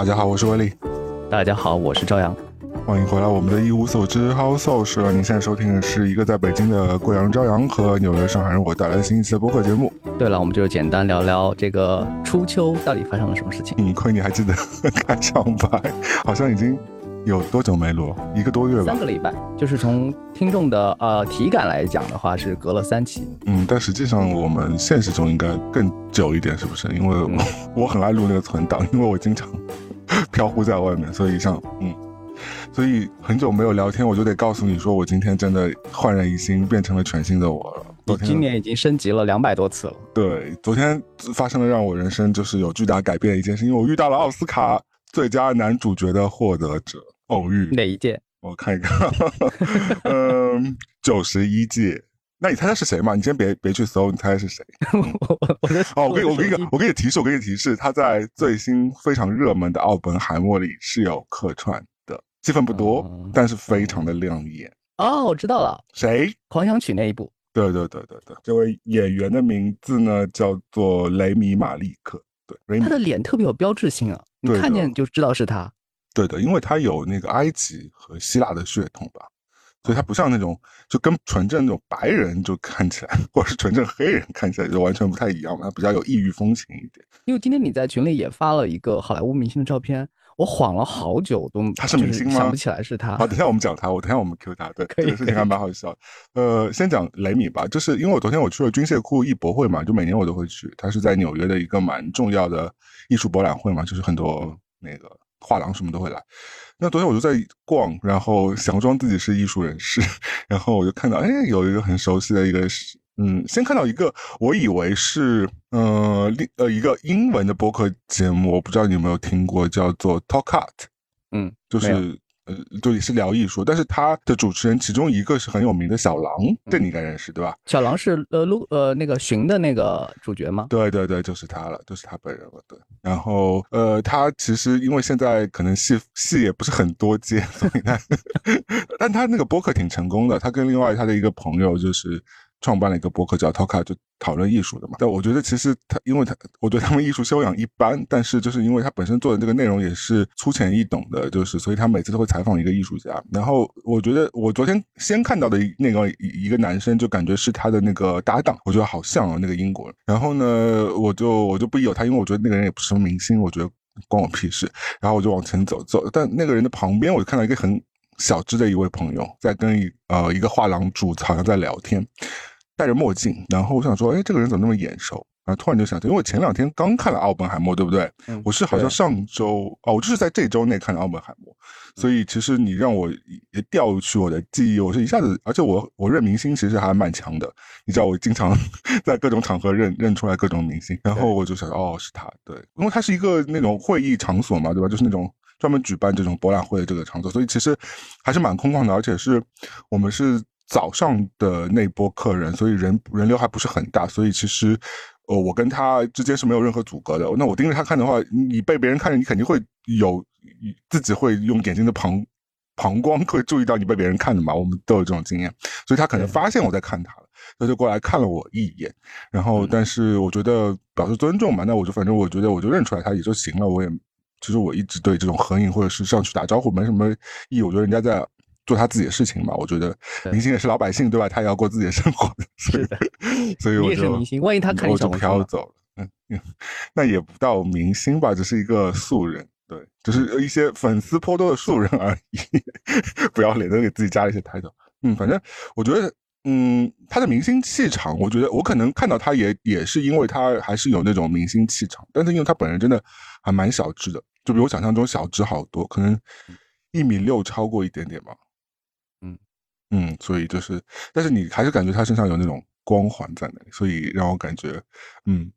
大家好，我是威利。大家好，我是朝阳。欢迎回来，我们的一无所知 Social。您现在收听的是一个在北京的贵阳朝阳和纽约上海人我带来的新一期的播客节目。对了，我们就简单聊聊这个初秋到底发生了什么事情。嗯，亏你还记得开场白，好像已经有多久没录？一个多月吧。三个礼拜，就是从听众的呃体感来讲的话，是隔了三期。嗯，但实际上我们现实中应该更久一点，是不是？因为我 我很爱录那个存档，因为我经常飘忽在外面，所以像嗯。所以很久没有聊天，我就得告诉你说，我今天真的焕然一新，变成了全新的我了。你今年已经升级了两百多次了。对，昨天发生了让我人生就是有巨大改变的一件事，因为我遇到了奥斯卡最佳男主角的获得者，偶遇。哪一届？我看一看，嗯，九十一届。那你猜猜是谁嘛？你先别别去搜，你猜猜是谁？我我我哦，我给我给你我给你提示，我给你提示，他在最新非常热门的《奥本海默》里是有客串的。戏份不多，但是非常的亮眼哦！我知道了，谁？狂想曲那一部？对对对对对，这位演员的名字呢叫做雷米马利克。对，他的脸特别有标志性啊，你看见就知道是他。对的，因为他有那个埃及和希腊的血统吧，所以他不像那种就跟纯正那种白人就看起来，或者是纯正黑人看起来就完全不太一样嘛，他比较有异域风情一点。因为今天你在群里也发了一个好莱坞明星的照片。我晃了好久都他是明星吗？想不起来是他。好，等下我们讲他，我等下我们 Q 他。对，这个事情还蛮好笑。呃，先讲雷米吧，就是因为我昨天我去了军械库艺博会嘛，就每年我都会去，他是在纽约的一个蛮重要的艺术博览会嘛，就是很多那个画廊什么都会来。那昨天我就在逛，然后想装自己是艺术人士，然后我就看到，哎，有一个很熟悉的一个。嗯，先看到一个，我以为是呃，另呃一个英文的播客节目，我不知道你有没有听过，叫做 Talk Art，嗯，就是呃，就也是聊艺术，但是他的主持人其中一个是很有名的小狼，这你应该认识对吧？小狼是呃陆呃那个寻的那个主角吗？对对对，就是他了，就是他本人了。对，然后呃，他其实因为现在可能戏戏也不是很多接，所以他，但他那个播客挺成功的，他跟另外他的一个朋友就是。创办了一个博客叫 Talka，就讨论艺术的嘛。但我觉得其实他，因为他，我对他们艺术修养一般，但是就是因为他本身做的这个内容也是粗浅易懂的，就是所以他每次都会采访一个艺术家。然后我觉得我昨天先看到的那个一个男生，就感觉是他的那个搭档，我觉得好像啊那个英国人。然后呢，我就我就不疑有他，因为我觉得那个人也不是什么明星，我觉得关我屁事。然后我就往前走走，但那个人的旁边，我就看到一个很小只的一位朋友在跟一呃一个画廊主好像在聊天。戴着墨镜，然后我想说，哎，这个人怎么那么眼熟？然后突然就想起，因为我前两天刚看了《奥本海默》，对不对？我是好像上周哦，我就是在这周内看的《奥本海默》，所以其实你让我也调取我的记忆，我是一下子，而且我我认明星其实还蛮强的，你知道，我经常 在各种场合认认出来各种明星，然后我就想，哦，是他，对，因为他是一个那种会议场所嘛，对吧？就是那种专门举办这种博览会的这个场所，所以其实还是蛮空旷的，而且是我们是。早上的那波客人，所以人人流还不是很大，所以其实，呃，我跟他之间是没有任何阻隔的。那我盯着他看的话，你被别人看着，你肯定会有自己会用眼睛的旁膀光会注意到你被别人看的嘛。我们都有这种经验，所以他可能发现我在看他了，他就过来看了我一眼。然后，但是我觉得表示尊重嘛，那我就反正我觉得我就认出来他也就行了。我也其实我一直对这种合影或者是上去打招呼没什么意义。我觉得人家在。做他自己的事情嘛，我觉得明星也是老百姓，对吧？他也要过自己的生活，是的。所以我就明星，万一他看我就飘走了，嗯，那也不到明星吧，只是一个素人，对，就是一些粉丝颇多的素人而已。不要脸的给自己加了一些抬头，嗯，反正我觉得，嗯，他的明星气场，我觉得我可能看到他也也是因为他还是有那种明星气场，但是因为他本人真的还蛮小只的，就比我想象中小只好多，可能一米六超过一点点吧。嗯，所以就是，但是你还是感觉他身上有那种光环在那里，所以让我感觉，嗯，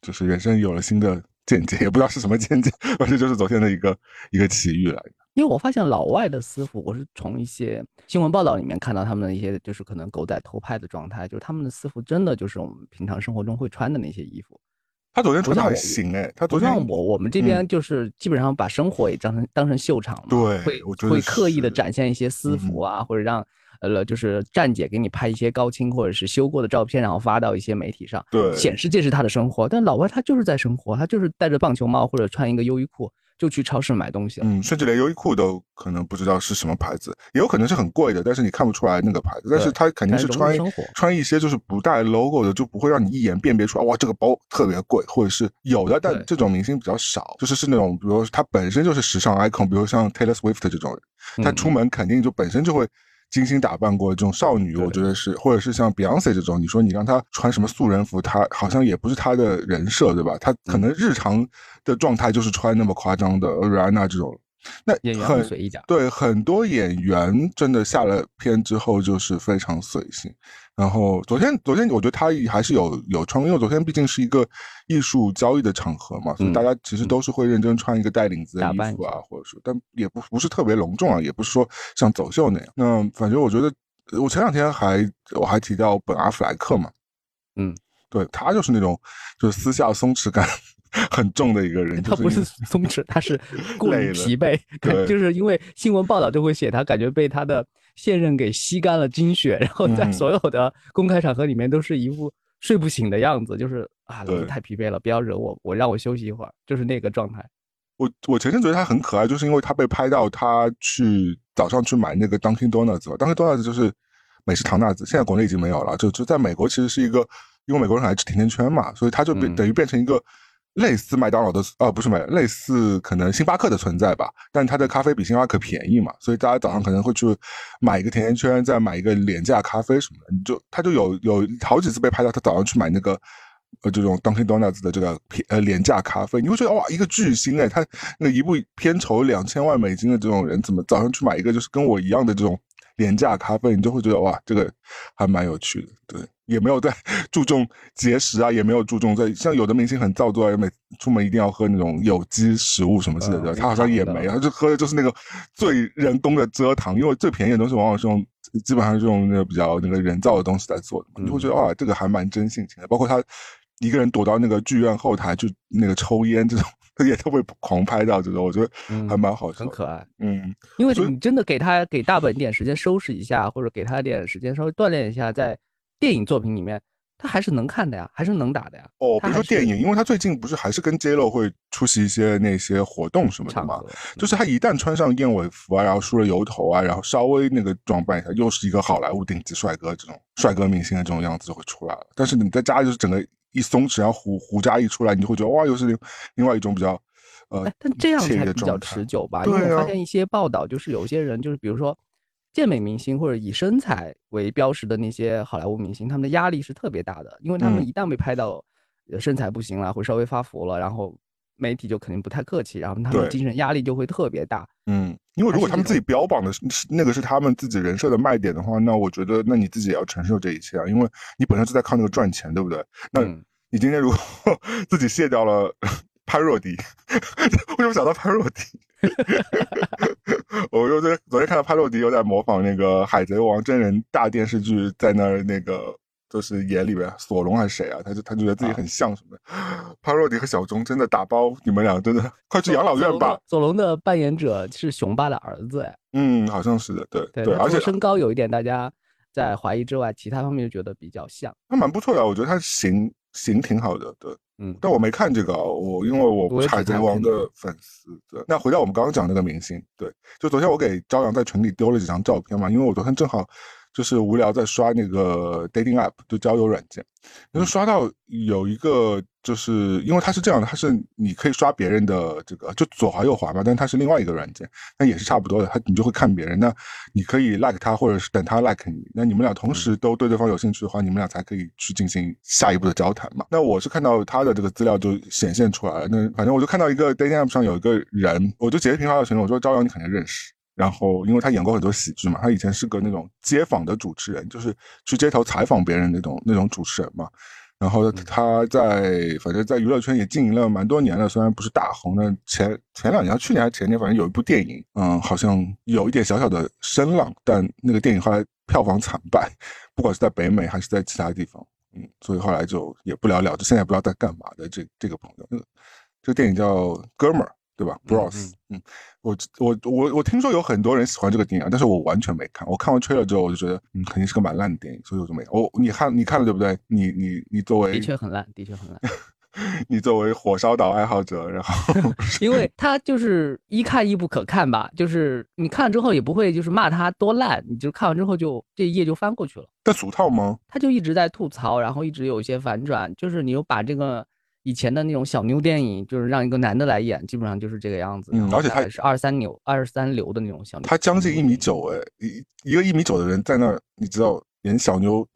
就是人生有了新的见解，也不知道是什么见解，反正就是昨天的一个一个奇遇来。因为我发现老外的私服，我是从一些新闻报道里面看到他们的一些，就是可能狗仔偷拍的状态，就是他们的私服真的就是我们平常生活中会穿的那些衣服。他昨天穿的还行哎，他昨天我我们这边就是基本上把生活也当成当成秀场嘛，对，会会刻意的展现一些私服啊，或者让。呃，就是站姐给你拍一些高清或者是修过的照片，然后发到一些媒体上，对，显示这是他的生活。但老外他就是在生活，他就是戴着棒球帽或者穿一个优衣库，就去超市买东西了。嗯，甚至连优衣库都可能不知道是什么牌子，也有可能是很贵的，但是你看不出来那个牌子。但是他肯定是穿穿一些就是不带 logo 的，就不会让你一眼辨别出来。哇，这个包特别贵，或者是有的，但这种明星比较少，就是是那种，比如他本身就是时尚 icon，比如像 Taylor Swift 这种人，他出门肯定就本身就会。精心打扮过这种少女，我觉得是，或者是像 Beyonce 这种，你说你让她穿什么素人服，她好像也不是她的人设，对吧？她可能日常的状态就是穿那么夸张的 Rihanna 这种。那很对很多演员真的下了片之后就是非常随性。然后昨天昨天我觉得他还是有有穿，因为昨天毕竟是一个艺术交易的场合嘛，所以大家其实都是会认真穿一个带领子的衣服啊，或者说，但也不不是特别隆重啊，也不是说像走秀那样。那反正我觉得，我前两天还我还提到本阿弗莱克嘛，嗯，对他就是那种就是私下松弛感。很重的一个人，他不是松弛，他是 过于疲惫，就是因为新闻报道就会写他感觉被他的现任给吸干了精血，然后在所有的公开场合里面都是一副睡不醒的样子，就是啊，老子太疲惫了，不要惹我，我让我休息一会儿，就是那个状态。我我前阵觉得他很可爱，就是因为他被拍到他去早上去买那个 Dunkin Donuts，Dunkin Donuts 就是美式唐纳子，现在国内已经没有了，就就在美国其实是一个，因为美国人爱吃甜甜圈嘛，所以他就变等于变成一个。类似麦当劳的，呃，不是麦，类似可能星巴克的存在吧，但它的咖啡比星巴克便宜嘛，所以大家早上可能会去买一个甜甜圈，再买一个廉价咖啡什么的，你就他就有有好几次被拍到他早上去买那个呃这种 Dunkin Donuts 的这个便呃廉价咖啡，你会觉得哇，一个巨星哎，他那一部片酬两千万美金的这种人，怎么早上去买一个就是跟我一样的这种廉价咖啡，你就会觉得哇，这个还蛮有趣的，对。也没有在注重节食啊，也没有注重在像有的明星很造作，每出门一定要喝那种有机食物什么之类的，他好像也没他，就喝的就是那个最人工的蔗糖，因为最便宜的东西往往是用基本上是用那个比较那个人造的东西在做的，你会觉得啊，这个还蛮真性情的。包括他一个人躲到那个剧院后台就那个抽烟这种，他 也都会狂拍到这种，我觉得还蛮好笑，很可爱。嗯，因为你真的给他给大本点时间收拾一下，或者给他点时间稍微锻炼一下，在。电影作品里面，他还是能看的呀，还是能打的呀。哦，比如说电影，因为他最近不是还是跟 J Lo 会出席一些那些活动什么的嘛，就是他一旦穿上燕尾服啊，然后梳了油头啊，然后稍微那个装扮一下，又是一个好莱坞顶级帅哥这种帅哥明星的这种样子就会出来了。但是你在家里就是整个一松弛，然后胡胡渣一出来，你就会觉得哇，又是另另外一种比较呃，但这样才比较持久吧？因为我发现一些报道，就是有些人就是比如说。健美明星或者以身材为标识的那些好莱坞明星，他们的压力是特别大的，因为他们一旦被拍到身材不行了，会稍微发福了，然后媒体就肯定不太客气，然后他们精神压力就会特别大。嗯，因为如果他们自己标榜的是那个是他们自己人设的卖点的话，那我觉得那你自己也要承受这一切啊，因为你本身是在靠那个赚钱，对不对？那你今天如果 自己卸掉了 潘若迪，为什么想到潘若迪？我又在昨天看到帕洛迪又在模仿那个《海贼王》真人大电视剧，在那儿那个就是演里边索隆还是谁啊？他就他觉得自己很像什么的？潘洛迪和小钟真的打包，你们俩真的快去养老院吧！索隆的扮演者是雄爸的儿子，哎，嗯，好像是的，对对，而且身高有一点大家在怀疑之外，其他方面就觉得比较像。他蛮不错的，我觉得他形形挺好的，对。嗯，但我没看这个，我因为我不是海贼王的粉丝。对，那回到我们刚刚讲那个明星，对，就昨天我给朝阳在群里丢了几张照片嘛，因为我昨天正好。就是无聊在刷那个 dating app，就交友软件，然后刷到有一个，就是因为它是这样的，它是你可以刷别人的这个，就左滑右滑嘛，但是它是另外一个软件，那也是差不多的，它你就会看别人，那你可以 like 他，或者是等他 like 你，那你们俩同时都对对方有兴趣的话，你们俩才可以去进行下一步的交谈嘛。那我是看到他的这个资料就显现出来了，那反正我就看到一个 dating app 上有一个人，我就截屏发到群里，我说朝阳你肯定认识。然后，因为他演过很多喜剧嘛，他以前是个那种街访的主持人，就是去街头采访别人那种那种主持人嘛。然后他在反正在娱乐圈也经营了蛮多年了，虽然不是大红的，前前两年、去年还是前年，反正有一部电影，嗯，好像有一点小小的声浪，但那个电影后来票房惨败，不管是在北美还是在其他地方，嗯，所以后来就也不了了之。现在不知道在干嘛的这这个朋友，这个电影叫《哥们儿》。对吧，Bros，嗯，我我我我听说有很多人喜欢这个电影，但是我完全没看。我看完吹了之后，我就觉得，嗯，肯定是个蛮烂的电影，所以我就没。我你看你看了对不对？你你你作为的确很烂，的确很烂。你作为火烧岛爱好者，然后 因为他就是一看一不可看吧，就是你看了之后也不会就是骂他多烂，你就看完之后就这一页就翻过去了。但俗套吗？他就一直在吐槽，然后一直有一些反转，就是你又把这个以前的那种小妞电影，就是让一个男的来演，基本上就是这个样子。嗯，而且他是二三流、二三流的那种小妞。他将近一米九，哎，一一个一米九的人在那儿，你知道演小妞，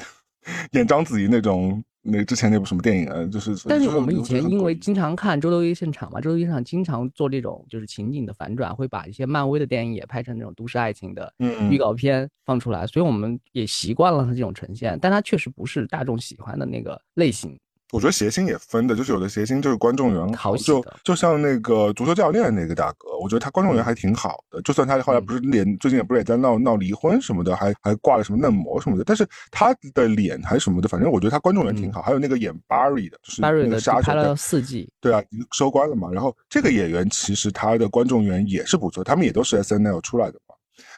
演章子怡那种。那之前那部什么电影啊？就是，但是我们以前因为经常看周六夜现场嘛，周六夜现场经常做这种就是情景的反转，会把一些漫威的电影也拍成那种都市爱情的预告片放出来，所以我们也习惯了它这种呈现，但它确实不是大众喜欢的那个类型。我觉得谐星也分的，就是有的谐星就是观众缘好，就就像那个足球教练那个大哥，我觉得他观众缘还挺好的。就算他后来不是脸最近也不是也在闹闹离婚什么的，还还挂了什么嫩模什么的，但是他的脸还什么的，反正我觉得他观众缘挺好。还有那个演 Barry 的，就是那个杀手，拍了四季，对啊，收官了嘛。然后这个演员其实他的观众缘也是不错，他们也都是 SNL 出来的嘛。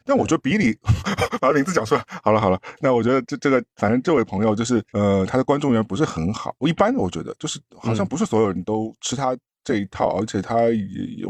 但我觉得比利 把名字讲出来，好了好了，那我觉得这这个反正这位朋友就是呃他的观众缘不是很好，我一般的我觉得就是好像不是所有人都吃他这一套，而且他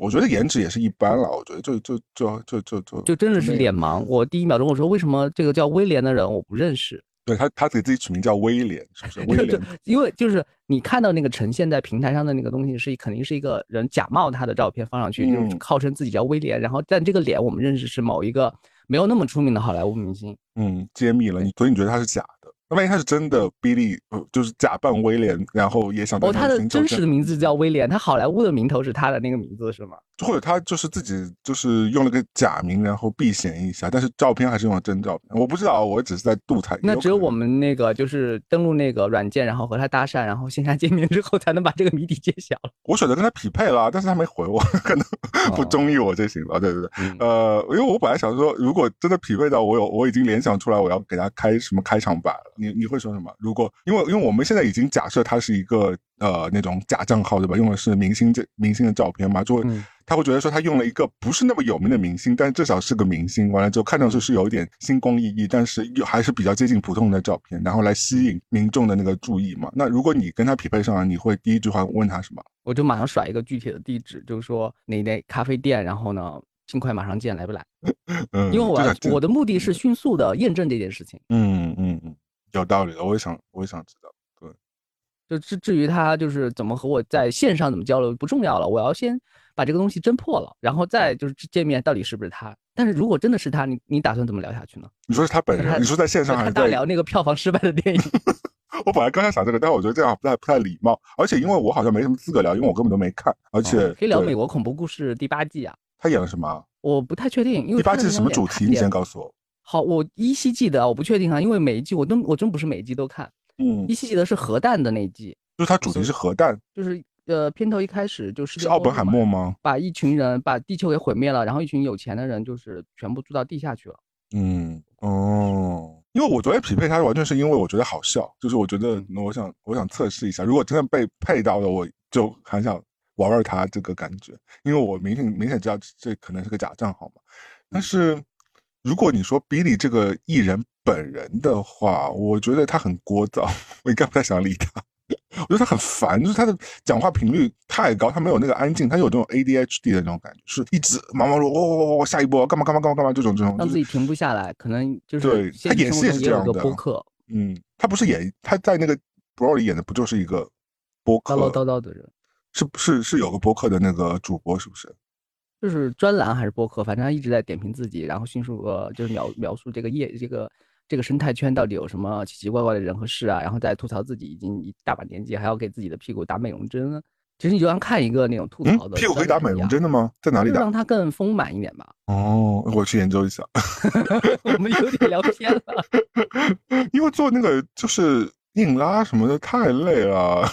我觉得颜值也是一般了，我觉得就就就就就就就真的是脸盲。我第一秒钟我说为什么这个叫威廉的人我不认识。对他，他给自己取名叫威廉，是不是？威廉，因为就是你看到那个呈现在平台上的那个东西，是肯定是一个人假冒他的照片放上去，就号称自己叫威廉，然后但这个脸我们认识是某一个没有那么出名的好莱坞明星。嗯，揭秘了你，所以你觉得他是假的？那万一他是真的，Billy，就是假扮威廉，然后也想哦，他的真实的名字叫威廉，他好莱坞的名头是他的那个名字是吗？或者他就是自己就是用了个假名，然后避嫌一下，但是照片还是用了真照片。我不知道，我只是在度他。那只有我们那个就是登录那个软件，然后和他搭讪，然后线下见面之后，才能把这个谜底揭晓。我选择跟他匹配了，但是他没回我，可能不中意我就行了。对对对，呃，因为我本来想说，如果真的匹配到我有，我已经联想出来我要给他开什么开场白了。你你会说什么？如果因为因为我们现在已经假设他是一个呃那种假账号对吧？用的是明星这明星的照片嘛，就会。他会觉得说他用了一个不是那么有名的明星，但至少是个明星。完了之后看上去是有一点星光熠熠，但是又还是比较接近普通的照片，然后来吸引民众的那个注意嘛。那如果你跟他匹配上了，你会第一句话问他什么？我就马上甩一个具体的地址，就是说哪哪咖啡店，然后呢尽快马上见，来不来？嗯，因为我我的目的是迅速的验证这件事情。嗯嗯嗯，有道理的，我也想我也想知道。对，就至至于他就是怎么和我在线上怎么交流不重要了，我要先。把这个东西侦破了，然后再就是见面，到底是不是他？但是如果真的是他，你你打算怎么聊下去呢？你说是他本人？你说在线上还是大聊那个票房失败的电影？我本来刚才想这个，但是我觉得这样不太不太礼貌，而且因为我好像没什么资格聊，因为我根本都没看，而且可以聊《美国恐怖故事》第八季啊。他演了什么？我不太确定，因为第八季是什么主题？你先告诉我。好，我依稀记得，我不确定啊，因为每一季我都我真不是每一季都看。嗯，依稀记得是核弹的那一季，就是它主题是核弹，就是。呃，片头一开始就是是奥本海默吗？把一群人把地球给毁灭了，然后一群有钱的人就是全部住到地下去了。嗯，哦，因为我昨天匹配他完全是因为我觉得好笑，就是我觉得我想我想测试一下，如果真的被配到了，我就很想玩玩他这个感觉，因为我明显明显知道这可能是个假账号嘛。但是如果你说比利这个艺人本人的话，我觉得他很聒噪，我应该不太想理他。我觉得他很烦，就是他的讲话频率太高，他没有那个安静，他有这种 ADHD 的那种感觉，是一直忙忙碌碌，哦哦哦下一波干嘛干嘛干嘛干嘛这种这种，让自己停不下来，可能就是对他演戏也是这样的。播客，嗯，他不是演他在那个 Bro 里演的不就是一个播客唠唠叨叨的人，是是是有个播客的那个主播是不是？就是专栏还是播客，反正他一直在点评自己，然后迅速呃就是描描述这个业这个。这个生态圈到底有什么奇奇怪怪的人和事啊？然后再吐槽自己已经一大把年纪，还要给自己的屁股打美容针。其实你就像看一个那种吐槽的，屁股可以打美容针的吗？在哪里打？让它更丰满一点吧。哦，我去研究一下。我们有点聊偏了，因为做那个就是。硬拉什么的太累了，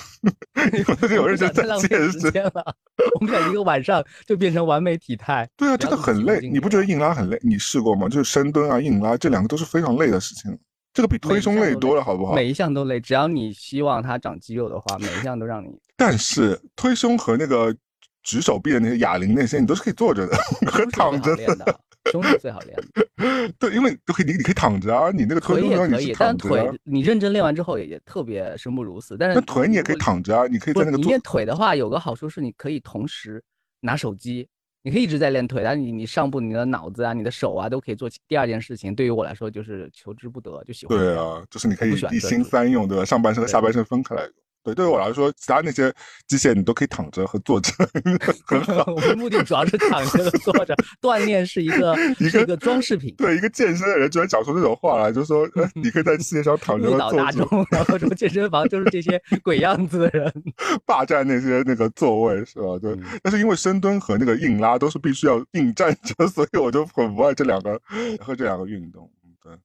有人就在健身了。我们想一个晚上就变成完美体态。对啊，真的很累。你不觉得硬拉很累？你试过吗？就是深蹲啊、硬拉这两个都是非常累的事情。这个比推胸累多了，好不好？每一项都累，只要你希望它长肌肉的话，每一项都让你。但是推胸和那个举手臂的那些哑铃那些，你都是可以坐着的 和躺着的。兄弟最好练的。对，因为都可以，你你可以躺着啊，你那个腿也可以，但腿你认真练完之后也也特别生不如死。但是腿你也可以躺着啊，你可以在那个。你练腿的话，有个好处是你可以同时拿手机，你可以一直在练腿，但你你上部你的脑子啊、你的手啊都可以做第二件事情。对于我来说就是求之不得，就喜欢。对啊，就是你可以一心三用，对吧？上半身和下半身分开来。对，对于我来说，其他那些机械你都可以躺着和坐着，很好。我们目的主要是躺着和坐着，锻炼是一 个一个装饰品。对，一个健身的人居然讲出这种话来，就说你可以在世界上躺着和坐着，然后说健身房就是这些鬼样子的人 霸占那些那个座位，是吧？对。但是因为深蹲和那个硬拉都是必须要硬站着，所以我就很不爱这两个和这两个运动。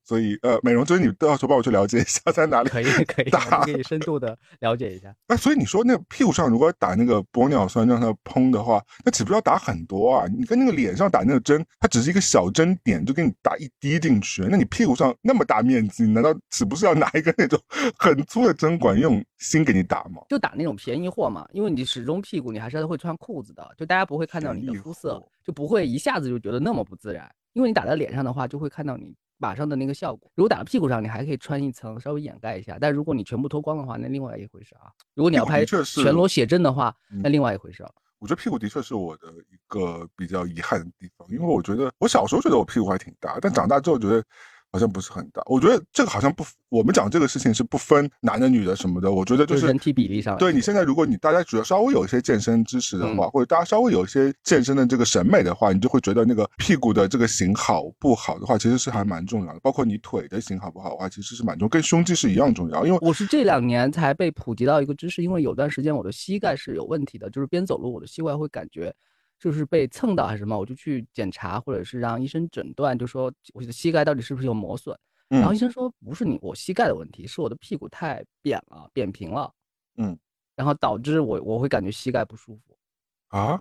所以，呃，美容针你到时候帮我去了解一下在哪里可以可以打，可以深度的了解一下。哎，所以你说那屁股上如果打那个玻尿酸让它嘭的话，那岂不是要打很多啊？你跟那个脸上打那个针，它只是一个小针点，就给你打一滴进去。那你屁股上那么大面积，难道岂不是要拿一个那种 很粗的针管用心给你打吗？就打那种便宜货嘛，因为你始终屁股你还是会穿裤子的，就大家不会看到你的肤色，就不会一下子就觉得那么不自然。因为你打在脸上的话，就会看到你。马上的那个效果，如果打到屁股上，你还可以穿一层稍微掩盖一下。但如果你全部脱光的话，那另外一回事啊。如果你要拍全裸写真的话，那另外一回事。我觉得屁股的确是我的一个比较遗憾的地方，因为我觉得我小时候觉得我屁股还挺大，但长大之后觉得。好像不是很大，我觉得这个好像不，我们讲这个事情是不分男的女的什么的，我觉得就是人体比例上。对你现在，如果你大家只要稍微有一些健身知识的话，或者大家稍微有一些健身的这个审美的话，你就会觉得那个屁股的这个型好不好的话，其实是还蛮重要的。包括你腿的型好不好的话，其实是蛮重，跟胸肌是一样重要。因为我是这两年才被普及到一个知识，因为有段时间我的膝盖是有问题的，就是边走路我的膝盖会感觉。就是被蹭到还是什么，我就去检查，或者是让医生诊断，就说我的膝盖到底是不是有磨损。然后医生说不是你我膝盖的问题，是我的屁股太扁了，扁平了。嗯，然后导致我我会感觉膝盖不舒服。啊，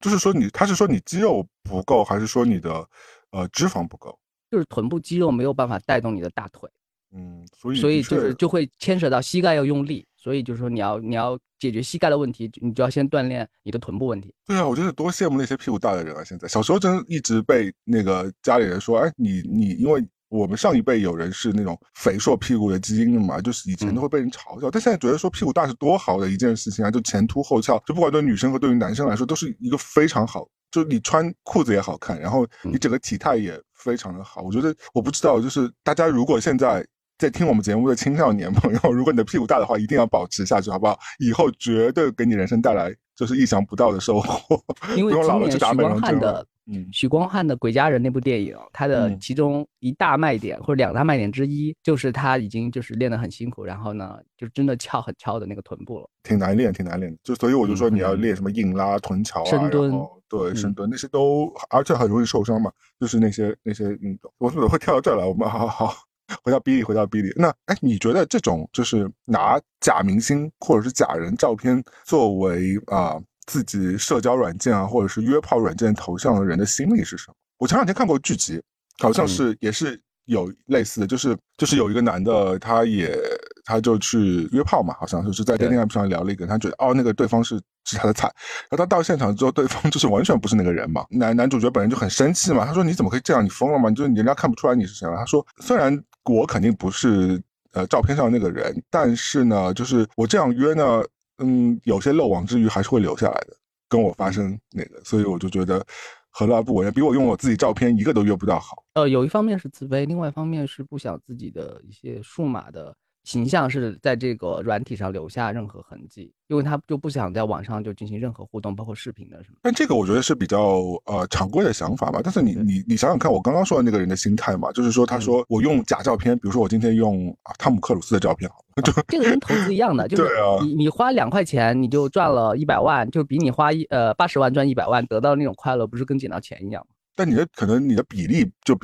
就是说你他是说你肌肉不够，还是说你的呃脂肪不够？就是臀部肌肉没有办法带动你的大腿。嗯，所以所以就是就会牵扯到膝盖要用力，所以就是说你要你要。解决膝盖的问题，你就要先锻炼你的臀部问题。对啊，我觉得多羡慕那些屁股大的人啊！现在小时候真一直被那个家里人说，哎，你你，因为我们上一辈有人是那种肥硕屁股的基因的嘛，就是以前都会被人嘲笑。但现在觉得说屁股大是多好的一件事情啊，就前凸后翘，就不管对女生和对于男生来说都是一个非常好，就你穿裤子也好看，然后你整个体态也非常的好。我觉得我不知道，就是大家如果现在。在听我们节目的青少年朋友，如果你的屁股大的话，一定要保持下去，好不好？以后绝对给你人生带来就是意想不到的收获。因为今年许光汉的，嗯，许光汉的《鬼家人》那部电影，它的其中一大卖点或者两大卖点之一，就是他已经就是练得很辛苦，然后呢，就真的翘很翘的那个臀部了。挺难练，挺难练的。就所以我就说你要练什么硬拉、臀桥啊，深蹲，对，深蹲那些都，而且很容易受伤嘛。就是那些那些运动，我怎么会跳到这儿来？我们好好好。回到比利，回到比利。那哎，你觉得这种就是拿假明星或者是假人照片作为啊自己社交软件啊或者是约炮软件头像的人的心理是什么？我前两天看过剧集，好像是也是有类似的，就是就是有一个男的，他也他就去约炮嘛，好像就是在 dating app 上聊了一个，他觉得哦那个对方是是他的菜，然后他到现场之后，对方就是完全不是那个人嘛。男男主角本人就很生气嘛，他说你怎么可以这样？你疯了吗？你就人家看不出来你是谁了？他说虽然。我肯定不是呃照片上那个人，但是呢，就是我这样约呢，嗯，有些漏网之鱼还是会留下来的，跟我发生那个，所以我就觉得何乐而不为？比我用我自己照片一个都约不到好。呃，有一方面是自卑，另外一方面是不想自己的一些数码的。形象是在这个软体上留下任何痕迹，因为他就不想在网上就进行任何互动，包括视频的什么。但这个我觉得是比较呃常规的想法吧。但是你你你想想看，我刚刚说的那个人的心态嘛，就是说他说我用假照片，比如说我今天用汤姆克鲁斯的照片，就这个跟投资一样的，就是你你花两块钱你就赚了一百万，就比你花一呃八十万赚一百万得到那种快乐，不是跟捡到钱一样吗？但你的可能你的比例就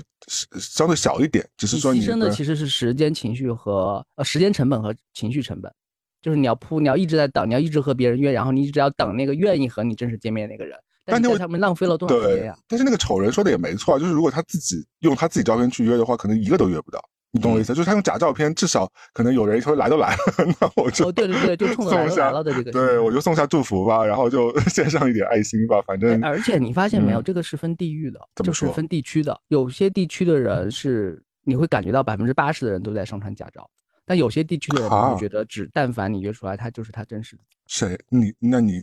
相对小一点，只是说你牺牲的其实是时间、情绪和呃时间成本和情绪成本，就是你要铺，你要一直在等，你要一直和别人约，然后你一直要等那个愿意和你正式见面那个人。但是他们浪费了多少时间呀？但是那个丑人说的也没错，就是如果他自己用他自己照片去约的话，可能一个都约不到。你懂我意思？就是他用假照片，至少可能有人说来都来了，那我就哦，对对对，就冲着来了的这个，对我就送下祝福吧，然后就 献上一点爱心吧，反正。而且你发现没有，这个是分地域的，就是分地区的。有些地区的人是你会感觉到百分之八十的人都在上传假照，但有些地区的人你会觉得只但凡你约出来，他就是他真实的。谁？你那你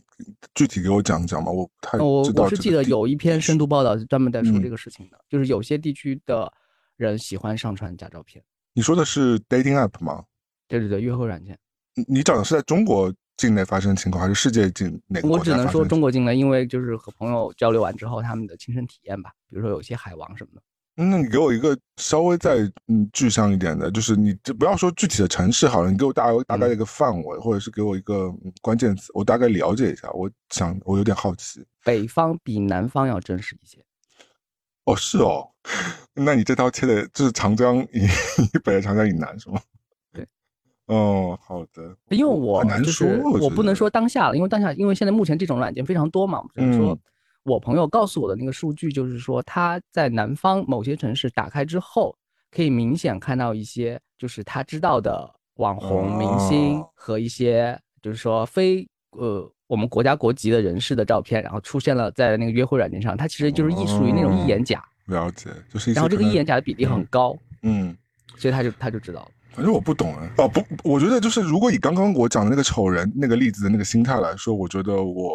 具体给我讲讲吧？我不太我我是记得有一篇深度报道是专门在说这个事情的，就是有些地区的人喜欢上传假照片。你说的是 dating app 吗？对对对，约会软件。你你讲的是在中国境内发生的情况，还是世界境哪个我只能说中国境内，因为就是和朋友交流完之后，他们的亲身体验吧。比如说有些海王什么的。那你给我一个稍微再嗯具象一点的，就是你这不要说具体的城市好了，你给我大大概一个范围，或者是给我一个关键词，我大概了解一下。我想我有点好奇。北方比南方要真实一些。哦，是哦。那你这刀切的就是长江以以北，长江以南是吗？对。哦，好的。因为我就是我不能说当下了，因为当下因为现在目前这种软件非常多嘛，只能说。我朋友告诉我的那个数据就是说，他在南方某些城市打开之后，可以明显看到一些就是他知道的网红明星和一些就是说非呃我们国家国籍的人士的照片，然后出现了在那个约会软件上。他其实就是艺属于那种一眼假，了解，就是然后这个一眼假的比例很高，嗯，所以他就他就知道了。反正我不懂啊，哦不，我觉得就是如果以刚刚我讲的那个丑人那个例子的那个心态来说，我觉得我。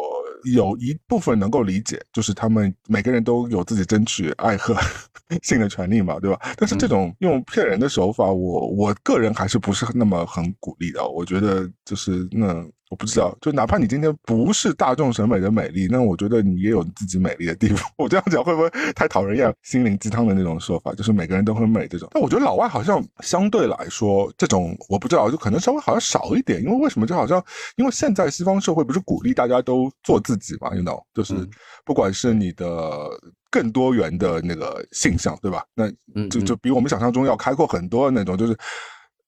有一部分能够理解，就是他们每个人都有自己争取爱和 性的权利嘛，对吧？但是这种用骗人的手法，我我个人还是不是那么很鼓励的。我觉得就是那。我不知道，就哪怕你今天不是大众审美的美丽，那我觉得你也有自己美丽的地方。我这样讲会不会太讨人厌？心灵鸡汤的那种说法，就是每个人都很美这种。但我觉得老外好像相对来说，这种我不知道，就可能稍微好像少一点。因为为什么？就好像因为现在西方社会不是鼓励大家都做自己嘛，you know，就是不管是你的更多元的那个性向，对吧？那就就比我们想象中要开阔很多的那种，就是。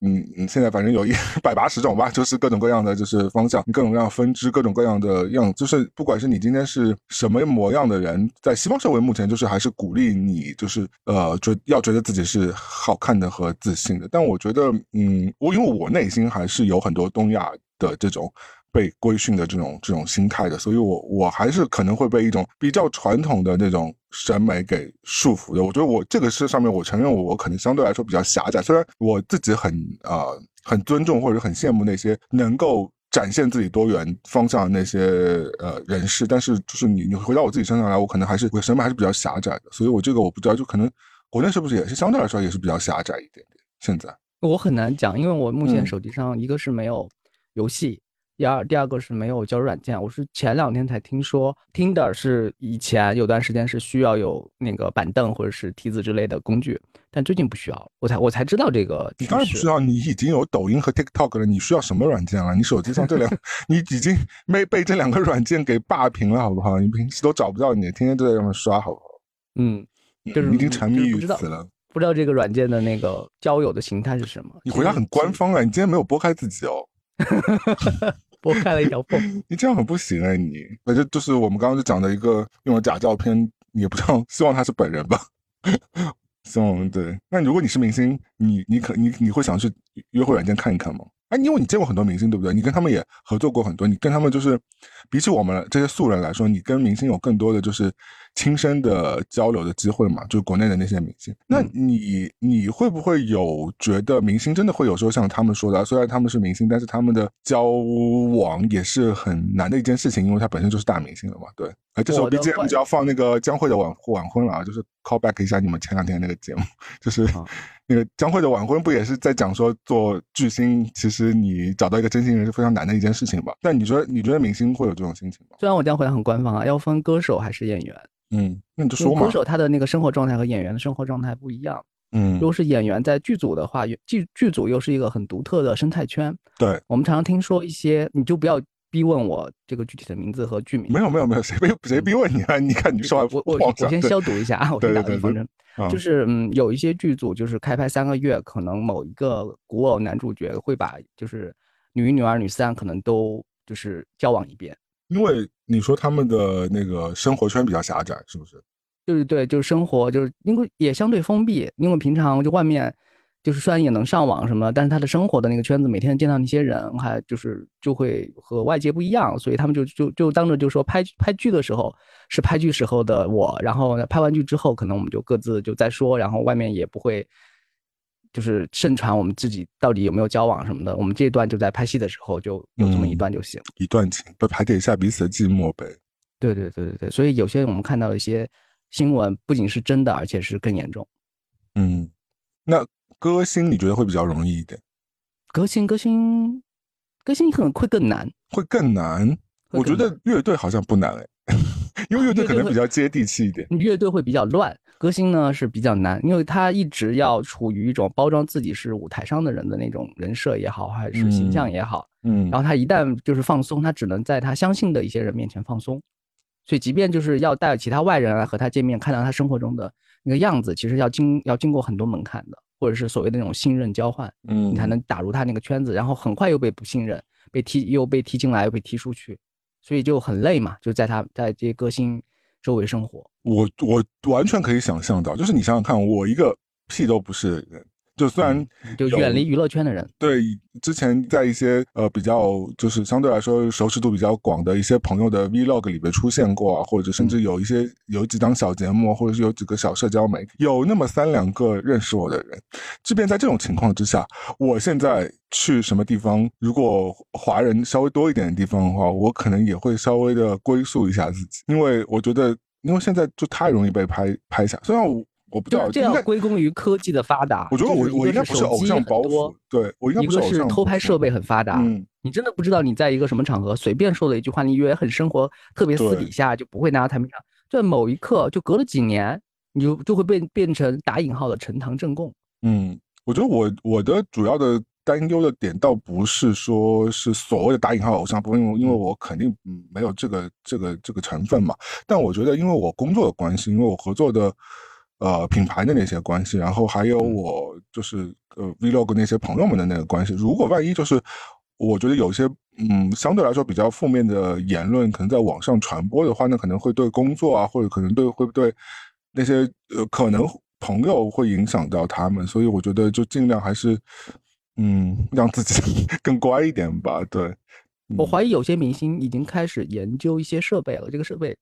嗯嗯，现在反正有一 百八十种吧，就是各种各样的就是方向，各种各样分支，各种各样的样，就是不管是你今天是什么模样的人，在西方社会目前就是还是鼓励你，就是呃，觉要觉得自己是好看的和自信的。但我觉得，嗯，我因为我内心还是有很多东亚的这种。被规训的这种这种心态的，所以我我还是可能会被一种比较传统的那种审美给束缚的。我觉得我这个是上面，我承认我我可能相对来说比较狭窄。虽然我自己很呃很尊重或者很羡慕那些能够展现自己多元方向的那些呃人士，但是就是你你回到我自己身上来，我可能还是我审美还是比较狭窄的。所以我这个我不知道，就可能国内是不是也是相对来说也是比较狭窄一点点。现在我很难讲，因为我目前手机上一个是没有游戏。第二，第二个是没有交友软件。我是前两天才听说，Tinder 是以前有段时间是需要有那个板凳或者是梯子之类的工具，但最近不需要。我才我才知道这个。你当然不需要，你已经有抖音和 TikTok 了，你需要什么软件了？你手机上这两，你已经没被这两个软件给霸屏了，好不好？你平时都找不到你，天天都在上面刷，好不好？嗯，就是已经沉迷于此了。不知道这个软件的那个交友的形态是什么？你回答很官方啊！你今天没有拨开自己哦。拨开了一条缝，你这样很不行哎！你，反正就是我们刚刚就讲的一个用了假照片，也不知道希望他是本人吧？希望对。那如果你是明星，你你可你你会想去约会软件看一看吗？哎，因为你见过很多明星，对不对？你跟他们也合作过很多，你跟他们就是比起我们这些素人来说，你跟明星有更多的就是亲身的交流的机会嘛？就是国内的那些明星，那你你会不会有觉得明星真的会有时候像他们说的，虽然他们是明星，但是他们的交往也是很难的一件事情，因为他本身就是大明星了嘛？对。哎，这时候 BGM 就要放那个江蕙的晚晚婚了啊，就是 call back 一下你们前两天那个节目，就是那个江蕙的晚婚不也是在讲说做巨星，其实你找到一个真心人是非常难的一件事情吧？但你觉得你觉得明星会有这种心情吗？虽然我这样回答很官方啊，要分歌手还是演员。嗯，那你就说嘛。歌手他的那个生活状态和演员的生活状态不一样。嗯，如果是演员在剧组的话，剧剧组又是一个很独特的生态圈。对，我们常常听说一些，你就不要。逼问我这个具体的名字和剧名？没有没有没有，谁逼谁逼问你啊？你看你说我我我先消毒一下啊，我先打个方针，就是嗯，有一些剧组就是开拍三个月，可能某一个古偶男主角会把就是女一、女二、女三可能都就是交往一遍。因为你说他们的那个生活圈比较狭窄，是不是？对对对，就是生活就是因为也相对封闭，因为平常就外面就是虽然也能上网什么，但是他的生活的那个圈子，每天见到那些人，还就是就会和外界不一样，所以他们就就就当着就说拍拍剧的时候是拍剧时候的我，然后拍完剧之后，可能我们就各自就再说，然后外面也不会就是盛传我们自己到底有没有交往什么的，我们这一段就在拍戏的时候就有这么一段就行，一段情，不排解一下彼此的寂寞呗。对对对对对，所以有些我们看到一些新闻，不仅是真的，而且是更严重。嗯，那。歌星你觉得会比较容易一点？歌星，歌星，歌星可能会更难，会更难。我觉得乐队好像不难哎，因为乐队可能比较接地气一点。乐队会比较乱，歌星呢是比较难，因为他一直要处于一种包装自己是舞台上的人的那种人设也好，还是形象也好。嗯。然后他一旦就是放松，他只能在他相信的一些人面前放松，所以即便就是要带其他外人来和他见面，看到他生活中的那个样子，其实要经要经过很多门槛的。或者是所谓的那种信任交换，嗯，你才能打入他那个圈子，然后很快又被不信任，被踢又被踢进来，又被踢出去，所以就很累嘛。就在他在这些歌星周围生活，我我完全可以想象到，就是你想想看，我一个屁都不是人。就虽然就远离娱乐圈的人，对之前在一些呃比较就是相对来说熟识度比较广的一些朋友的 vlog 里边出现过啊，或者甚至有一些有几档小节目，或者是有几个小社交媒体，有那么三两个认识我的人。即便在这种情况之下，我现在去什么地方，如果华人稍微多一点的地方的话，我可能也会稍微的归宿一下自己，因为我觉得，因为现在就太容易被拍拍下，虽然我。我不知道，这要归功于科技的发达。我觉得我我应该不是偶像包袱，对我应该不是偶像。一个是偷拍设备很发达，嗯，你真的不知道你在一个什么场合随便说了一句话，你以为很生活，特别私底下就不会拿到台面上，在某一刻就隔了几年，你就就会变变成打引号的呈堂证供。嗯，我觉得我我的主要的担忧的点倒不是说是所谓的打引号偶像，不因为因为我肯定没有这个这个这个成分嘛。但我觉得因为我工作的关系，因为我合作的。呃，品牌的那些关系，然后还有我就是呃 vlog 那些朋友们的那个关系。如果万一就是我觉得有些嗯相对来说比较负面的言论，可能在网上传播的话，那可能会对工作啊，或者可能对会不对那些呃可能朋友会影响到他们。所以我觉得就尽量还是嗯让自己 更乖一点吧。对，我怀疑有些明星已经开始研究一些设备了，这个设备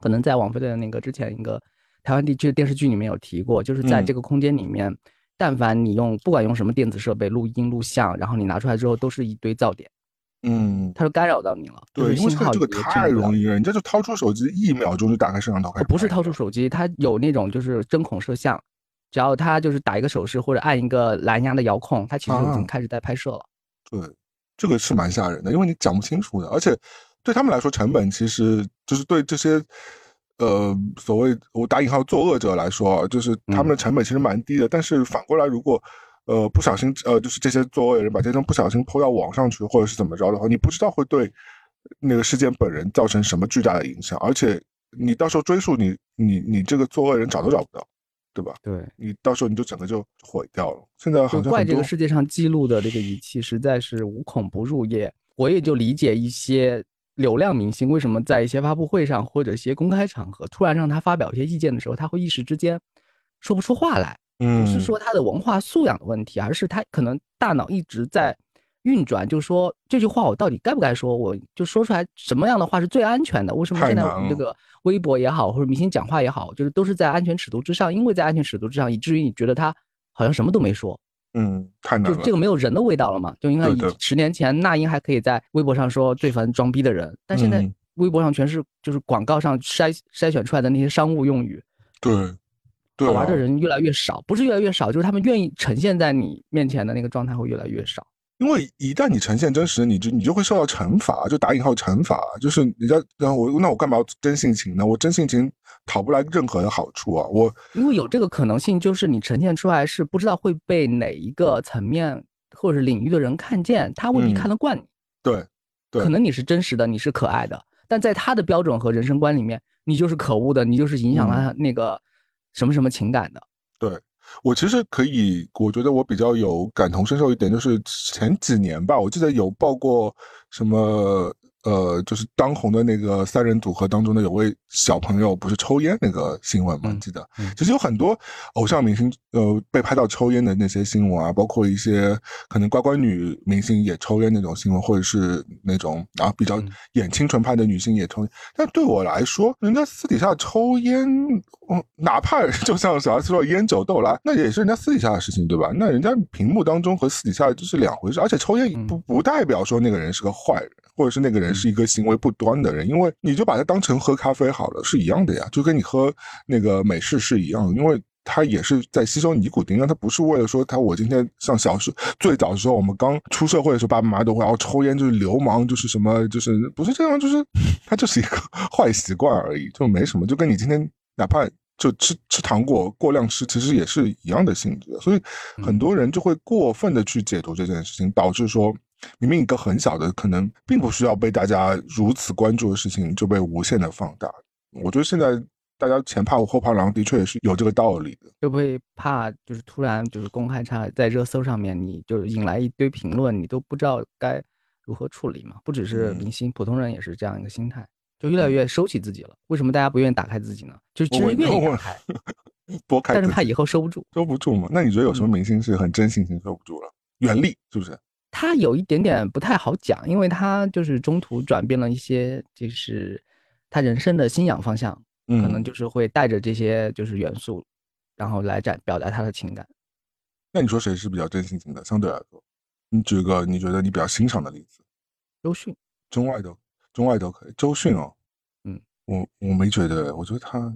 可能在王菲的那个之前一个。台湾地区的电视剧里面有提过，就是在这个空间里面，但凡你用不管用什么电子设备录音录像，然后你拿出来之后都是一堆噪点，嗯，它就干扰到你了。对，因为这个太容易了，人家就掏出手机，一秒钟就打开摄像头开始。不是掏出手机，它有那种就是针孔摄像，只要他就是打一个手势或者按一个蓝牙的遥控，它其实已经开始在拍摄了。对，这个是蛮吓人的，因为你讲不清楚的，而且对他们来说，成本其实就是对这些。呃，所谓我打引号作恶者来说啊，就是他们的成本其实蛮低的。但是反过来，如果呃不小心呃，就是这些作恶的人把这张不小心抛到网上去，或者是怎么着的话，你不知道会对那个事件本人造成什么巨大的影响，而且你到时候追溯你你你这个作恶人找都找不到，对吧？对，你到时候你就整个就毁掉了。现在好像怪这个世界上记录的这个仪器实在是无孔不入，也我也就理解一些。流量明星为什么在一些发布会上或者一些公开场合，突然让他发表一些意见的时候，他会一时之间说不出话来？嗯不是说他的文化素养的问题，而是他可能大脑一直在运转，就说这句话我到底该不该说？我就说出来什么样的话是最安全的？为什么现在我们这个微博也好，或者明星讲话也好，就是都是在安全尺度之上？因为在安全尺度之上，以至于你觉得他好像什么都没说。嗯，太难了，就这个没有人的味道了嘛？就应该十年前那英还可以在微博上说最烦装逼的人，但现在微博上全是就是广告上筛筛选出来的那些商务用语。对，好玩的人越来越少，不是越来越少，就是他们愿意呈现在你面前的那个状态会越来越少。因为一旦你呈现真实，你就你就会受到惩罚，就打引号惩罚，就是人家然后我那我干嘛要真性情呢？我真性情讨不来任何的好处啊！我因为有这个可能性，就是你呈现出来是不知道会被哪一个层面或者领域的人看见，他未必看得惯你。对，对，可能你是真实的，你是可爱的，但在他的标准和人生观里面，你就是可恶的，你就是影响了他那个什么什么情感的。对。我其实可以，我觉得我比较有感同身受一点，就是前几年吧，我记得有报过什么呃，就是当红的那个三人组合当中的有位小朋友不是抽烟那个新闻吗？记得，其实有很多偶像明星呃被拍到抽烟的那些新闻啊，包括一些可能乖乖女明星也抽烟那种新闻，或者是那种啊比较演清纯派的女性也抽烟。但对我来说，人家私底下抽烟，嗯，哪怕就像小 S 说烟酒斗来，那也是人家私底下的事情，对吧？那人家屏幕当中和私底下就是两回事，而且抽烟不不代表说那个人是个坏人。或者是那个人是一个行为不端的人，因为你就把他当成喝咖啡好了，是一样的呀，就跟你喝那个美式是一样的，因为他也是在吸收尼古丁啊，他不是为了说他我今天像小时最早的时候，我们刚出社会的时候，爸爸妈妈都会哦抽烟就是流氓，就是什么就是不是这样，就是他就是一个 坏习惯而已，就没什么，就跟你今天哪怕就吃吃糖果过量吃，其实也是一样的性质，所以很多人就会过分的去解读这件事情，导致说。明明一个很小的，可能并不需要被大家如此关注的事情，就被无限的放大。我觉得现在大家前怕虎后怕狼，的确也是有这个道理的。会不会怕就是突然就是公开差在热搜上面，你就引来一堆评论，你都不知道该如何处理嘛？不只是明星，普通人也是这样一个心态，就越来越收起自己了。为什么大家不愿意打开自己呢？就是其实愿意打开，拨 开，但是怕以后收不住，收不住嘛？那你觉得有什么明星是很真性情收不住了？袁立是不是？他有一点点不太好讲，因为他就是中途转变了一些，就是他人生的信仰方向，可能就是会带着这些就是元素，然后来展表达他的情感。那你说谁是比较真性情的？相对来说，你举个你觉得你比较欣赏的例子。周迅，中外都中外都可以。周迅哦，嗯，我我没觉得，我觉得他，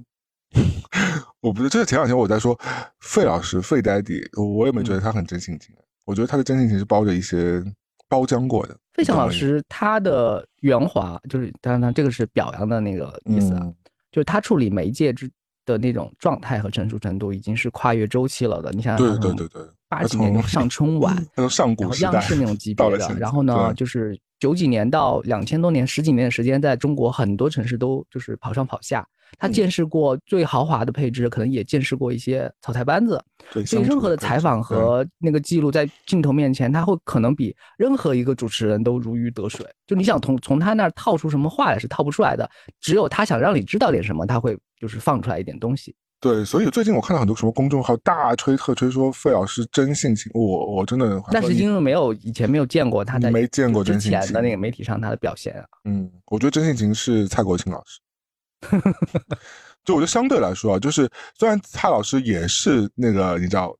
我不是，就是前两天我在说费老师费 daddy，我也没觉得他很真性情。我觉得他的真性情是包着一些包浆过的。费翔老师他的圆滑，就是当然这个是表扬的那个意思啊，就是他处理媒介之的那种状态和成熟程度，已经是跨越周期了的。你想想，对对对对，八几年上春晚，上古时代，央视那种级别的，然后呢，就是九几年到两千多年十几年的时间，在中国很多城市都就是跑上跑下。他见识过最豪华的配置，可能也见识过一些草台班子。对，所以任何的采访和那个记录在镜头面前，他会可能比任何一个主持人都如鱼得水。就你想从从他那儿套出什么话来是套不出来的，只有他想让你知道点什么，他会就是放出来一点东西。对，所以最近我看到很多什么公众号大吹特吹说费老师真性情，我我真的那是因为没有以前没有见过他在没见过真性情的那个媒体上他的表现啊。嗯，我觉得真性情是蔡国庆老师。就我觉得相对来说啊，就是虽然蔡老师也是那个你知道，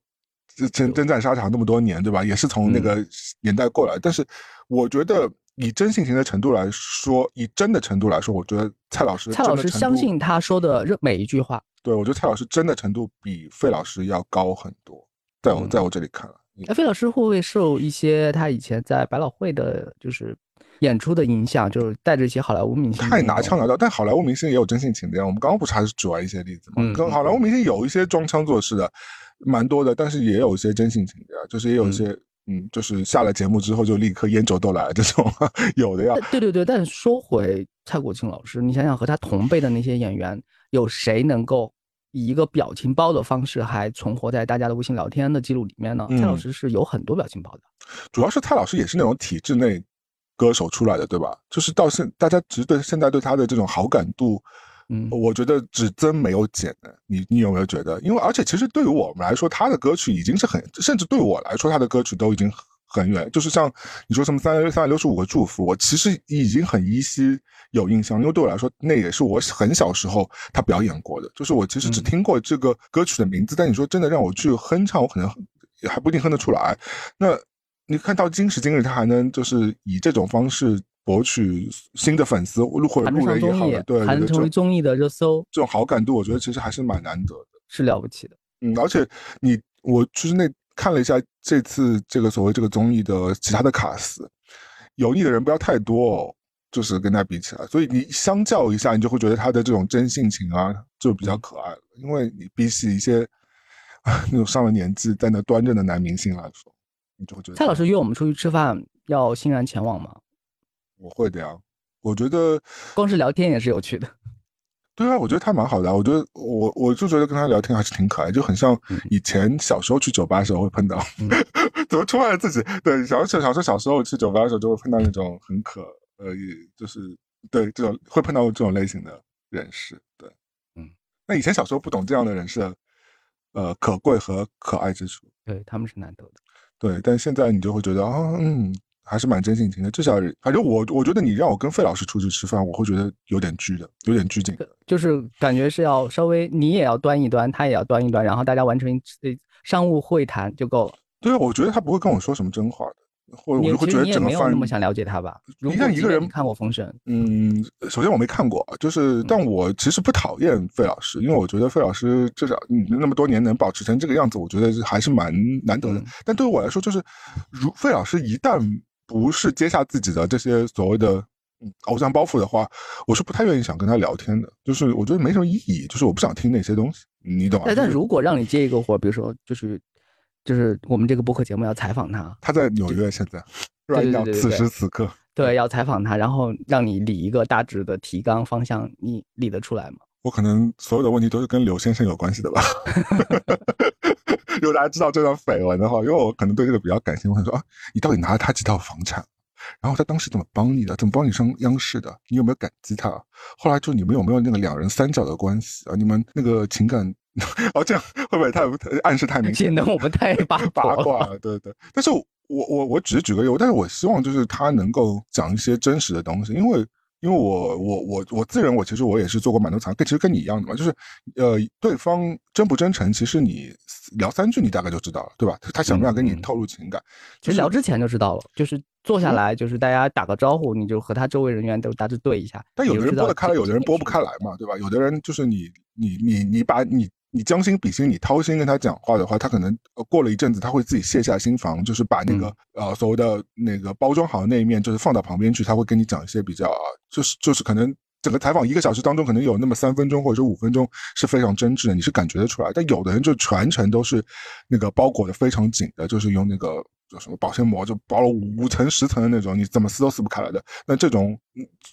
征征战沙场那么多年，对吧？也是从那个年代过来，但是我觉得以真性情的程度来说，以真的程度来说，我觉得蔡老师蔡老师相信他说的每一句话。对，我觉得蔡老师真的程度比费老师要高很多，在我在我这里看来。那费老师会不会受一些他以前在百老汇的，就是？演出的影响就是带着一些好莱坞明星太拿腔拿调，但好莱坞明星也有真性情的呀。我们刚刚不是还是举了一些例子吗？跟好莱坞明星有一些装腔作势的，蛮多的，但是也有一些真性情的呀。就是也有一些，嗯，就是下了节目之后就立刻烟酒都来这种，有的呀。对对对，但是说回蔡国庆老师，你想想和他同辈的那些演员，有谁能够以一个表情包的方式还存活在大家的微信聊天的记录里面呢？蔡老师是有很多表情包的，主要是蔡老师也是那种体制内。歌手出来的，对吧？就是到现，大家只是对现在对他的这种好感度，嗯，我觉得只增没有减的。你你有没有觉得？因为而且其实对于我们来说，他的歌曲已经是很，甚至对我来说，他的歌曲都已经很远。就是像你说什么三三百六十五个祝福，我其实已经很依稀有印象，因为对我来说，那也是我很小时候他表演过的。就是我其实只听过这个歌曲的名字，但你说真的让我去哼唱，我可能还不一定哼得出来。那。你看到今时今日，他还能就是以这种方式博取新的粉丝，或者路人也好，对，还能成为综艺的热搜，这种好感度，我觉得其实还是蛮难得的，是了不起的。嗯，而且你我其实那看了一下这次这个所谓这个综艺的其他的卡司，油腻的人不要太多哦，就是跟他比起来，所以你相较一下，你就会觉得他的这种真性情啊，就比较可爱了。因为你比起一些啊 那种上了年纪在那端正的男明星来说。你就会觉得蔡老师约我们出去吃饭，要欣然前往吗？我会的呀。我觉得光是聊天也是有趣的。对啊，我觉得他蛮好的。我觉得我我就觉得跟他聊天还是挺可爱，就很像以前小时候去酒吧的时候会碰到。怎么突然自己对小小小时候小时候去酒吧的时候就会碰到那种很可呃，也就是对这种会碰到这种类型的人士，对，嗯，那以前小时候不懂这样的人士，呃，可贵和可爱之处，对他们是难得的，对，但现在你就会觉得啊，嗯。还是蛮真性情的，至少反正我我觉得你让我跟费老师出去吃饭，我会觉得有点拘的，有点拘谨，就是感觉是要稍微你也要端一端，他也要端一端，然后大家完成商务会谈就够了。对啊，我觉得他不会跟我说什么真话的，或者我就会觉得整个饭那么想了解他吧。你看一个人看过《封神》，嗯，首先我没看过，就是但我其实不讨厌费老师，因为我觉得费老师至少那么多年能保持成这个样子，我觉得还是蛮难得的。但对于我来说，就是如费老师一旦不是接下自己的这些所谓的偶像包袱的话，我是不太愿意想跟他聊天的。就是我觉得没什么意义，就是我不想听那些东西，你懂吗？但但如果让你接一个活，比如说就是就是我们这个播客节目要采访他，他在纽约现在，对对对，此时此刻，对，要采访他，然后让你理一个大致的提纲方向，你理得出来吗？我可能所有的问题都是跟刘先生有关系的吧。如果大家知道这段绯闻的话，因为我可能对这个比较感兴趣，我想说啊，你到底拿了他几套房产？然后他当时怎么帮你的？怎么帮你上央视的？你有没有感激他？后来就你们有没有那个两人三角的关系啊？你们那个情感，哦，这样会不会太暗示太明显？显得我们太八八卦了。对对。但是我我我只是举个例，但是我希望就是他能够讲一些真实的东西，因为。因为我我我我自认我其实我也是做过蛮多场，跟其实跟你一样的嘛，就是呃对方真不真诚，其实你聊三句你大概就知道了，对吧？他想不想跟你透露情感？其实聊之前就知道了，就是坐下来就是大家打个招呼，你就和他周围人员都大致对一下。但有的人拨得开了，有的人拨不开来嘛，对吧？有的人就是你你你你把你。你将心比心，你掏心跟他讲话的话，他可能过了一阵子，他会自己卸下心防，就是把那个呃所谓的那个包装好的那一面，就是放到旁边去，他会跟你讲一些比较，就是就是可能整个采访一个小时当中，可能有那么三分钟或者五分钟是非常真挚的，你是感觉得出来。但有的人就全程都是那个包裹的非常紧的，就是用那个。什么保鲜膜就包了五层十层的那种，你怎么撕都撕不开来的。那这种，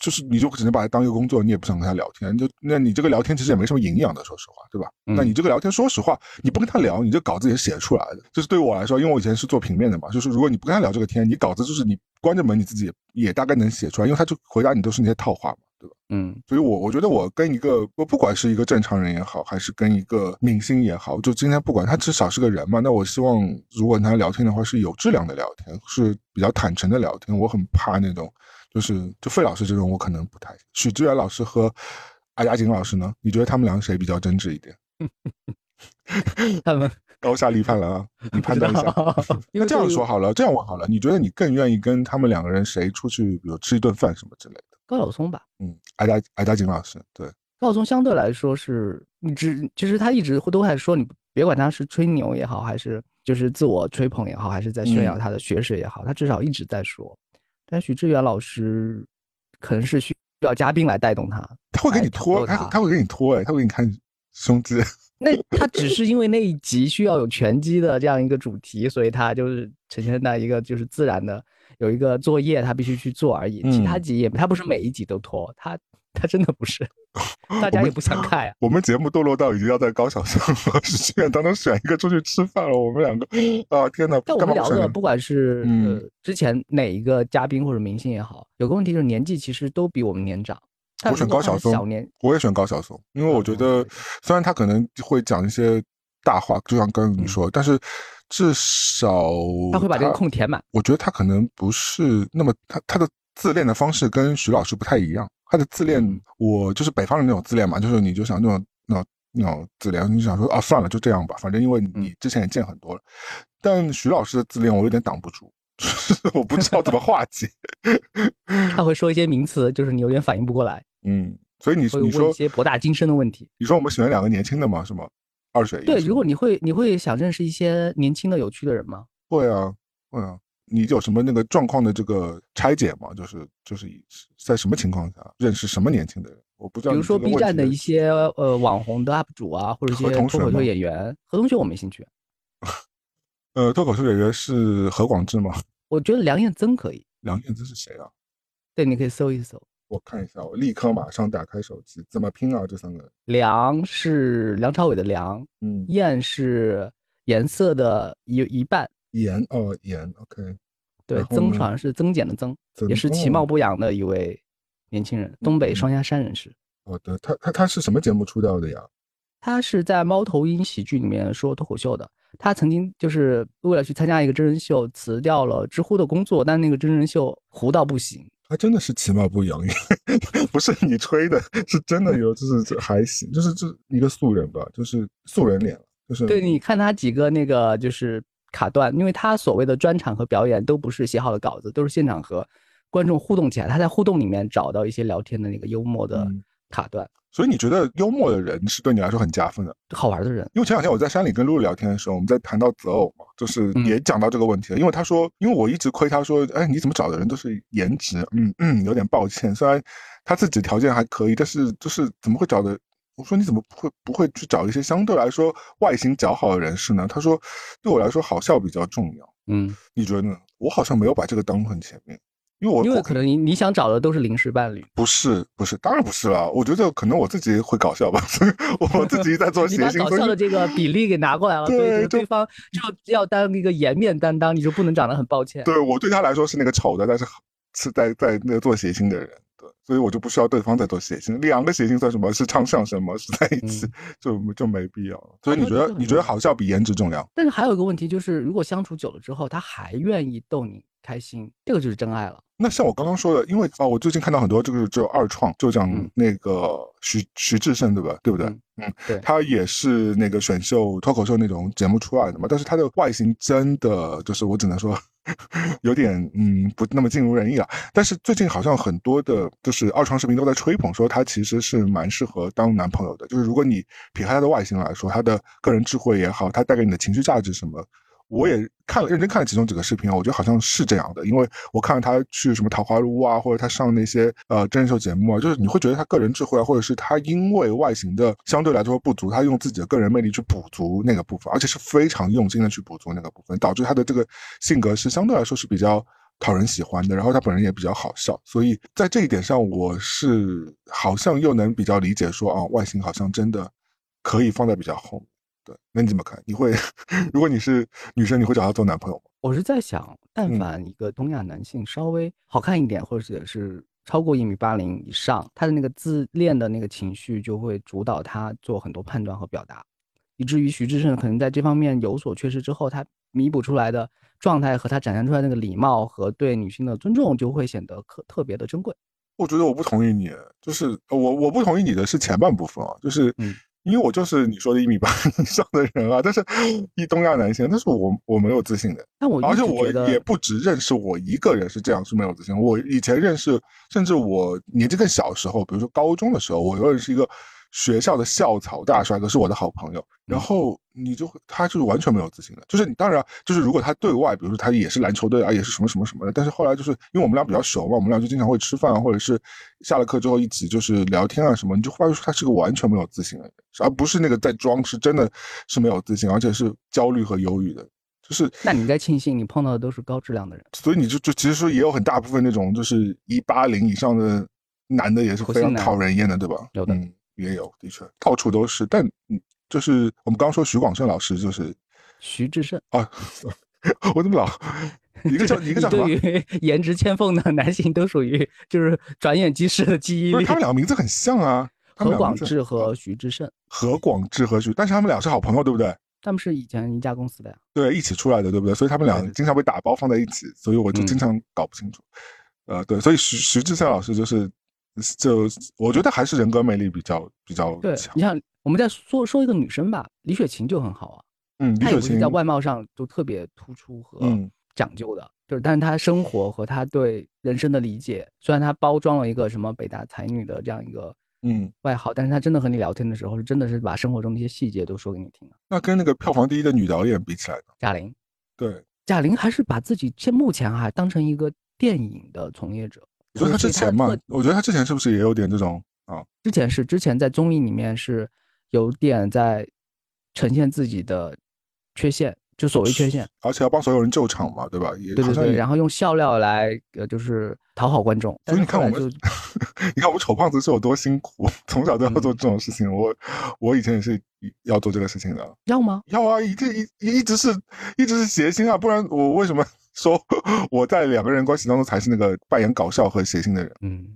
就是你就只能把它当一个工作，你也不想跟他聊天。就那你这个聊天其实也没什么营养的，说实话，对吧？那你这个聊天，说实话，你不跟他聊，你这稿子也写出来的。就是对于我来说，因为我以前是做平面的嘛，就是如果你不跟他聊这个天，你稿子就是你关着门你自己也大概能写出来，因为他就回答你都是那些套话嘛。对吧？嗯，所以，我我觉得我跟一个我不管是一个正常人也好，还是跟一个明星也好，就今天不管他至少是个人嘛，那我希望如果跟他聊天的话是有质量的聊天，是比较坦诚的聊天。我很怕那种，就是就费老师这种，我可能不太。许志远老师和阿雅锦老师呢？你觉得他们两个谁比较真挚一点？他们 高下立判了啊！你判断一下。因为这样说好了，这样问好了，你觉得你更愿意跟他们两个人谁出去，比如吃一顿饭什么之类的？高晓松吧，嗯，艾达艾达景老师，对，高晓松相对来说是，你只其实他一直都还说你别管他是吹牛也好，还是就是自我吹捧也好，还是在炫耀他的学识也好，他至少一直在说。但许志远老师可能是需要嘉宾来带动他，他会给你拖，他他会给你拖，哎，他会给你看胸肌。那他只是因为那一集需要有拳击的这样一个主题，所以他就是呈现在一个就是自然的。有一个作业，他必须去做而已。其他集也，他不是每一集都拖，他他真的不是，大家也不想 看呀。我们节目堕落到已经要在高晓松和许志远当中选一个出去吃饭了。我们两个啊，天哪！但我们聊的不管是呃之前哪一个嘉宾或者明星也好，有个问题就是年纪其实都比我们年长。我选高晓松，我也选高晓松，因为我觉得虽然他可能会讲一些大话，就像刚刚你说，但是。至少他会把这个空填满。我觉得他可能不是那么他他的自恋的方式跟徐老师不太一样。他的自恋，我就是北方人那种自恋嘛，就是你就想那种那种那种自恋，你想说啊算了就这样吧，反正因为你之前也见很多了。但徐老师的自恋我有点挡不住，我不知道怎么 化解。他会说一些名词，就是你有点反应不过来。嗯，所以你你说一些博大精深的问题。你说我们喜欢两个年轻的嘛，是吗？二选一。对，如果你会，你会想认识一些年轻的、有趣的人吗？会啊，会啊。你有什么那个状况的这个拆解吗？就是就是在什么情况下认识什么年轻的人？我不知道。比如说 B 站的一些呃网红的 UP 主啊，或者一些脱口秀演员。何同学我没兴趣。呃，脱口秀演员是何广智吗？我觉得梁彦增可以。梁彦增是谁啊？对，你可以搜一搜。我看一下，我立刻马上打开手机，怎么拼啊？这三个梁是梁朝伟的梁，嗯，燕是颜色的一一半，颜哦颜，OK，对，曾好像是增减的增，也是其貌不扬的一位年轻人，东北双鸭山人士。好的，他他他是什么节目出道的呀？他是在猫头鹰喜剧里面说脱口秀的。他曾经就是为了去参加一个真人秀，辞掉了知乎的工作，但那个真人秀糊到不行。他真的是其貌不扬，不是你吹的，是真的有，就是还行，就是这一个素人吧，就是素人脸，就是对，你看他几个那个就是卡段，因为他所谓的专场和表演都不是写好的稿子，都是现场和观众互动起来，他在互动里面找到一些聊天的那个幽默的卡段。所以你觉得幽默的人是对你来说很加分的，好玩的人？因为前两天我在山里跟露露聊天的时候，我们在谈到择偶嘛，就是也讲到这个问题了。因为他说，因为我一直亏他说，哎，你怎么找的人都是颜值？嗯嗯，有点抱歉。虽然他自己条件还可以，但是就是怎么会找的？我说你怎么不会不会去找一些相对来说外形较好的人士呢？他说，对我来说好笑比较重要。嗯，你觉得呢？我好像没有把这个当很前面。因为我因为可能你你想找的都是临时伴侣，不是不是，当然不是了。我觉得可能我自己会搞笑吧，我自己在做 谐星，搞笑的这个比例给拿过来了，对对方就要当一个颜面担当，你就不能长得很抱歉。对我对他来说是那个丑的，但是是在在那个做谐星的人，对，所以我就不需要对方在做谐星。两个谐星算什么？是唱相声吗？是在一起就就没必要了。所以你觉得你觉得好笑比颜值重要？但是还有一个问题就是，如果相处久了之后，他还愿意逗你开心，这个就是真爱了。那像我刚刚说的，因为啊，我最近看到很多这个就二创，就讲那个徐徐志胜，对吧？对不对？嗯，对，他也是那个选秀脱口秀那种节目出来的嘛。但是他的外形真的就是我只能说 有点嗯不那么尽如人意了。但是最近好像很多的就是二创视频都在吹捧说他其实是蛮适合当男朋友的。就是如果你撇开他的外形来说，他的个人智慧也好，他带给你的情绪价值什么。我也看了，认真看了其中几个视频啊，我觉得好像是这样的，因为我看了他去什么桃花坞啊，或者他上那些呃真人秀节目啊，就是你会觉得他个人智慧啊，或者是他因为外形的相对来说不足，他用自己的个人魅力去补足那个部分，而且是非常用心的去补足那个部分，导致他的这个性格是相对来说是比较讨人喜欢的，然后他本人也比较好笑，所以在这一点上，我是好像又能比较理解说啊，外形好像真的可以放在比较后面。对，那你怎么看？你会，如果你是女生，你会找他做男朋友吗？我是在想，但凡一个东亚男性稍微好看一点，或者是超过一米八零以上，他的那个自恋的那个情绪就会主导他做很多判断和表达，以至于徐志胜可能在这方面有所缺失之后，他弥补出来的状态和他展现出来那个礼貌和对女性的尊重就会显得特特别的珍贵。我觉得我不同意你，就是我我不同意你的是前半部分啊，就是嗯。因为我就是你说的一米八以上的人啊，但是一东亚男性，但是我我没有自信的，但我而且我也不只认识我一个人是这样是没有自信，我以前认识，甚至我年纪更小时候，比如说高中的时候，我认识一个。学校的校草大帅哥是我的好朋友，然后你就会他就是完全没有自信的，就是你当然就是如果他对外，比如说他也是篮球队啊，也是什么什么什么的，但是后来就是因为我们俩比较熟嘛，我们俩就经常会吃饭，或者是下了课之后一起就是聊天啊什么，你就发现他是个完全没有自信的人，而不是那个在装，是真的是没有自信，而且是焦虑和忧郁的，就是那你应该庆幸你碰到的都是高质量的人，所以你就就其实说也有很大部分那种就是一八零以上的男的也是非常讨人厌的，对吧？有的。也有，的确到处都是。但嗯，就是我们刚刚说徐广胜老师，就是徐志胜啊。我怎么老 一个叫一个叫对于 颜值千凤的男性都属于就是转眼即逝的记忆力。他们两个名字很像啊，何广智和徐志胜。何广智和徐，但是他们俩是好朋友，对不对？他们是以前一家公司的呀。对，一起出来的，对不对？所以他们俩经常被打包放在一起，所以我就经常搞不清楚。呃，对，所以徐徐志胜老师就是。就我觉得还是人格魅力比较比较强。你像我们再说说一个女生吧，李雪琴就很好啊。嗯，她也是在外貌上就特别突出和讲究的，就是但是她生活和她对人生的理解，虽然她包装了一个什么北大才女的这样一个嗯外号，但是她真的和你聊天的时候，是真的是把生活中的一些细节都说给你听了。那跟那个票房第一的女导演比起来呢？贾玲。对，贾玲还是把自己现目前还当成一个电影的从业者。你说他之前嘛，我觉得他之前是不是也有点这种啊？之前是之前在综艺里面是有点在呈现自己的缺陷，就所谓缺陷，而且要帮所有人救场嘛，对吧？也对对对，然后用笑料来呃，就是讨好观众。所以你看我们，你看我们丑胖子是有多辛苦，从小都要做这种事情。我我以前也是要做这个事情的。要吗？要啊，一定一一直是一直是谐星啊，不然我为什么？说我在两个人关系当中才是那个扮演搞笑和谐星的人。嗯，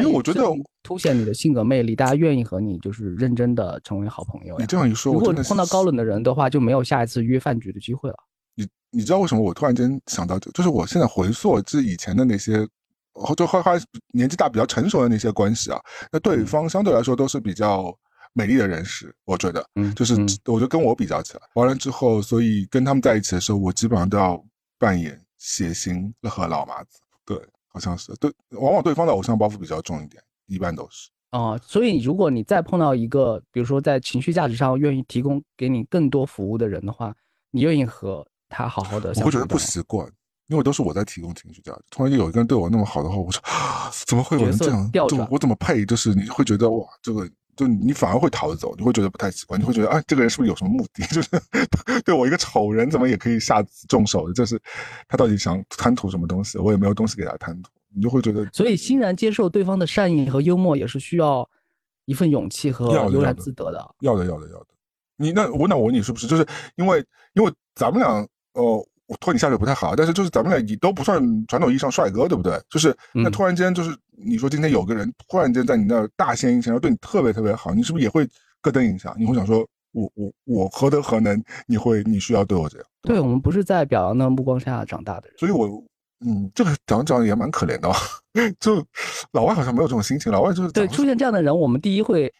因为我觉得凸显你的性格魅力，大家愿意和你就是认真的成为好朋友。你这样一说，如果碰到高冷的人的话，就没有下一次约饭局的机会了。你你知道为什么我突然间想到，就是我现在回溯至以前的那些，就后来年纪大比较成熟的那些关系啊，那对方相对来说都是比较。美丽的人士，我觉得，嗯，就是我觉得跟我比较起来，完了之后，所以跟他们在一起的时候，我基本上都要扮演谐星和老麻子，对，好像是，对，往往对方的偶像包袱比较重一点，一般都是。哦，所以如果你再碰到一个，比如说在情绪价值上愿意提供给你更多服务的人的话，你愿意和他好好的？我会觉得不习惯，因为都是我在提供情绪价值，突然间有一个人对我那么好的话，我说怎么会有人这样？就我怎么配？就是你会觉得哇，这个。就你反而会逃走，你会觉得不太习惯，你会觉得啊，这个人是不是有什么目的？就是对我一个丑人，怎么也可以下重手的？就是他到底想贪图什么东西？我也没有东西给他贪图，你就会觉得。所以欣然接受对方的善意和幽默，也是需要一份勇气和悠然自得的。要的，要的，要的。你那我那我问你是不是？就是因为因为咱们俩呃。我拖你下水不太好，但是就是咱们俩你都不算传统意义上帅哥，对不对？就是那突然间就是你说今天有个人突然间在你那儿大献殷勤，然后对你特别特别好，你是不是也会咯噔一下？你会想说，我我我何德何能？你会你需要对我这样？对我们不是在表扬的目光下长大的人，所以我嗯，这个讲讲也蛮可怜的，就老外好像没有这种心情，老外就是对出现这样的人，我们第一会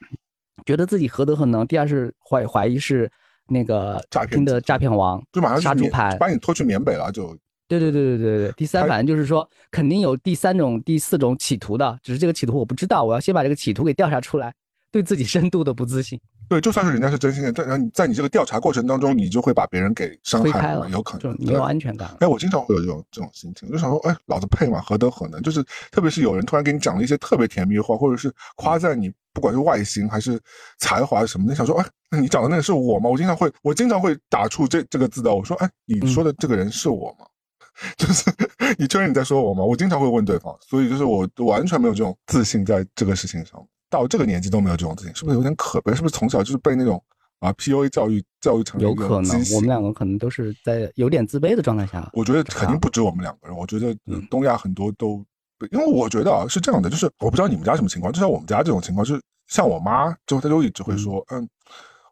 觉得自己何德何能，第二是怀怀疑是。那个诈骗的诈骗王，就马上杀猪盘，把你拖去缅北了，就对对对对对对。第三，反正就是说，肯定有第三种、第四种企图的，只是这个企图我不知道，我要先把这个企图给调查出来，对自己深度的不自信。对，就算是人家是真心的，但然后你在你这个调查过程当中，你就会把别人给伤害了，有可能就没有安全感。哎，我经常会有这种这种心情，就想说，哎，老子配吗？何德何能？就是特别是有人突然给你讲了一些特别甜蜜的话，或者是夸赞你，不管是外形还是才华什么的，想说，哎，那你讲的那个是我吗？我经常会，我经常会打出这这个字的。我说，哎，你说的这个人是我吗？就是你确认你在说我吗？我经常会问对方，所以就是我完全没有这种自信在这个事情上。到这个年纪都没有这种自信，是不是有点可悲？是不是从小就是被那种啊 PUA 教育教育成有可能，我们两个可能都是在有点自卑的状态下。我觉得肯定不止我们两个人，我觉得东亚很多都，因为我觉得啊是这样的，就是我不知道你们家什么情况，就像我们家这种情况，就是像我妈，就她就一直会说，嗯，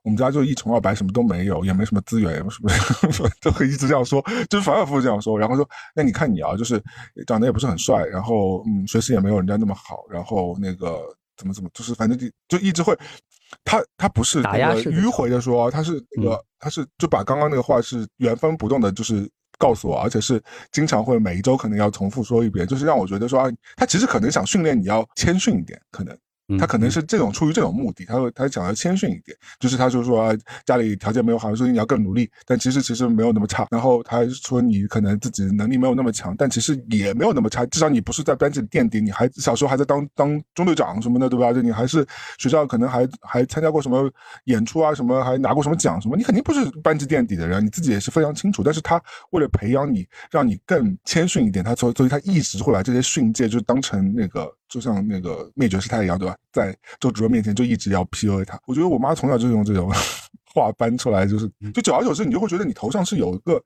我们家就一穷二白，什么都没有，也没什么资源，什么什么，就会一直这样说，就是反反复复这样说，然后说，那你看你啊，就是长得也不是很帅，然后嗯，学习也没有人家那么好，然后那个。怎么怎么，就是反正就就一直会，他他不是那个迂回的说，他是那个他是就把刚刚那个话是原封不动的，就是告诉我，而且是经常会每一周可能要重复说一遍，就是让我觉得说啊，他其实可能想训练你要谦逊一点，可能。他可能是这种出于这种目的，他会他想要谦逊一点，就是他就说家里条件没有好，所以你要更努力，但其实其实没有那么差。然后他说你可能自己能力没有那么强，但其实也没有那么差，至少你不是在班级垫底，你还小时候还在当当中队长什么的，对吧？就你还是学校可能还还参加过什么演出啊，什么还拿过什么奖什么，你肯定不是班级垫底的人，你自己也是非常清楚。但是他为了培养你，让你更谦逊一点，他所所以他一直会把这些训诫就当成那个。就像那个灭绝师太一样，对吧？在周芷若面前就一直要 PUA 她。我觉得我妈从小就用这种 话搬出来，就是就久而久之，你就会觉得你头上是有一个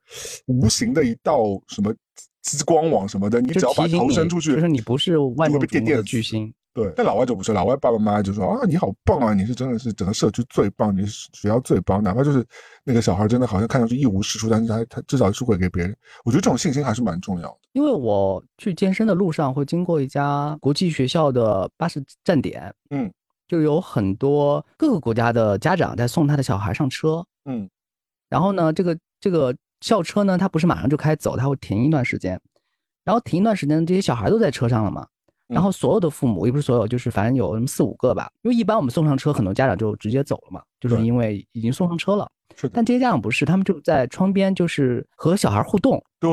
无形的一道什么激光网什么的，你只要把头伸出去，就是你不是万中电的巨星。对，但老外就不是，老外爸爸妈妈就说啊，你好棒啊，你是真的是整个社区最棒，你是学校最棒，哪怕就是那个小孩真的好像看上去一无是处，但是他他至少是会给别人，我觉得这种信心还是蛮重要的。因为我去健身的路上会经过一家国际学校的巴士站点，嗯，就有很多各个国家的家长在送他的小孩上车，嗯，然后呢，这个这个校车呢，它不是马上就开走，它会停一段时间，然后停一段时间，这些小孩都在车上了嘛。然后所有的父母也不是所有，就是反正有那么四五个吧。因为一般我们送上车，很多家长就直接走了嘛，就是因为已经送上车了。是。但这些家长不是，他们就在窗边，就是和小孩互动。对。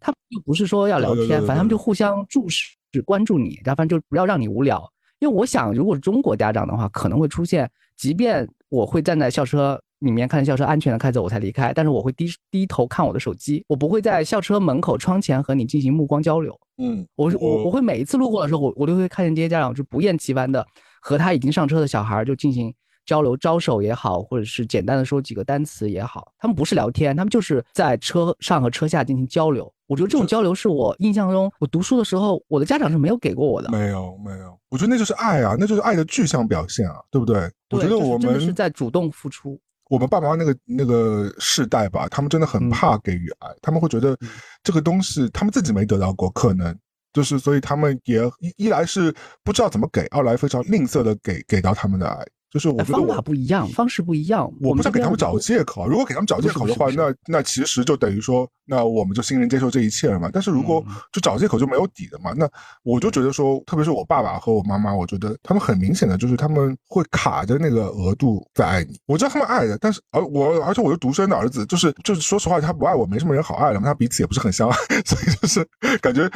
他们又不是说要聊天，反正他们就互相注视、关注你，然后反正就不要让你无聊。因为我想，如果是中国家长的话，可能会出现，即便我会站在校车。里面看校车安全的开走，我才离开。但是我会低低头看我的手机，我不会在校车门口窗前和你进行目光交流。嗯，我我我会每一次路过的时候，我我都会看见这些家长就不厌其烦的和他已经上车的小孩就进行交流，招手也好，或者是简单的说几个单词也好。他们不是聊天，他们就是在车上和车下进行交流。我觉得这种交流是我印象中，我读书的时候，我的家长是没有给过我的。没有，没有。我觉得那就是爱啊，那就是爱的具象表现啊，对不对？我觉得我们是在主动付出。我们爸爸妈妈那个那个世代吧，他们真的很怕给予爱，他们会觉得这个东西他们自己没得到过，可能就是所以他们也一一来是不知道怎么给，二来非常吝啬的给给到他们的爱。就是我觉得方法不一样，方式不一样。我不是给他们找借口，如果给他们找借口的话，那那其实就等于说，那我们就欣然接受这一切了嘛。但是如果就找借口就没有底的嘛，那我就觉得说，特别是我爸爸和我妈妈，我觉得他们很明显的就是他们会卡着那个额度在爱你。我知道他们爱的，但是而我而且我是独生的儿子，就是就是说实话，他不爱我，没什么人好爱了嘛。他彼此也不是很相爱，所以就是感觉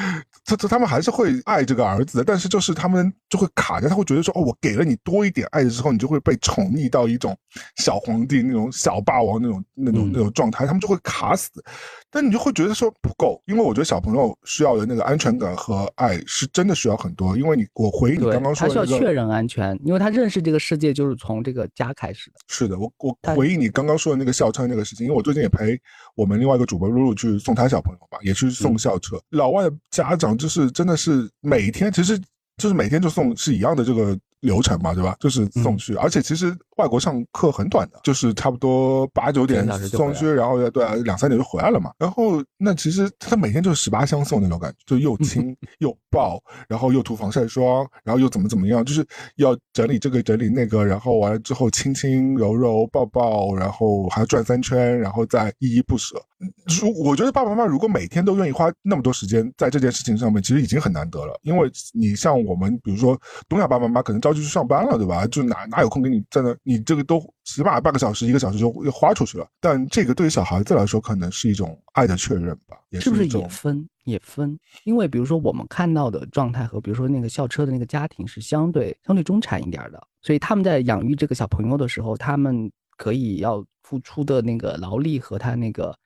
他他他们还是会爱这个儿子的，但是就是他们就会卡着，他会觉得说，哦，我给了你多一点爱的时候，你。就会被宠溺到一种小皇帝那种小霸王那种那种那种状态，他们就会卡死。但你就会觉得说不够，因为我觉得小朋友需要的那个安全感和爱是真的需要很多。因为你我回忆你刚刚说，他需要确认安全，因为他认识这个世界就是从这个家开始的。是的，我我回忆你刚刚说的那个校车那个事情，因为我最近也陪我们另外一个主播露露去送他小朋友吧，也去送校车。老外的家长就是真的是每天，其实就是每天就送是一样的这个。流程嘛，对吧？就是送去，而且其实外国上课很短的，就是差不多八九点送去，然后对两三点就回来了嘛。然后那其实他每天就是十八相送那种感觉，就又亲又抱，然后又涂防晒霜，然后又怎么怎么样，就是要整理这个整理那个，然后完了之后亲亲柔柔抱抱，然后还要转三圈，然后再依依不舍。如我觉得爸爸妈妈如果每天都愿意花那么多时间在这件事情上面，其实已经很难得了。因为你像我们，比如说东亚爸爸妈妈可能着急去上班了，对吧？就哪哪有空给你在那？你这个都起码半个小时、一个小时就又花出去了。但这个对于小孩子来说，可能是一种爱的确认吧？是不是也分也分？因为比如说我们看到的状态和比如说那个校车的那个家庭是相对相对中产一点的，所以他们在养育这个小朋友的时候，他们可以要付出的那个劳力和他那个。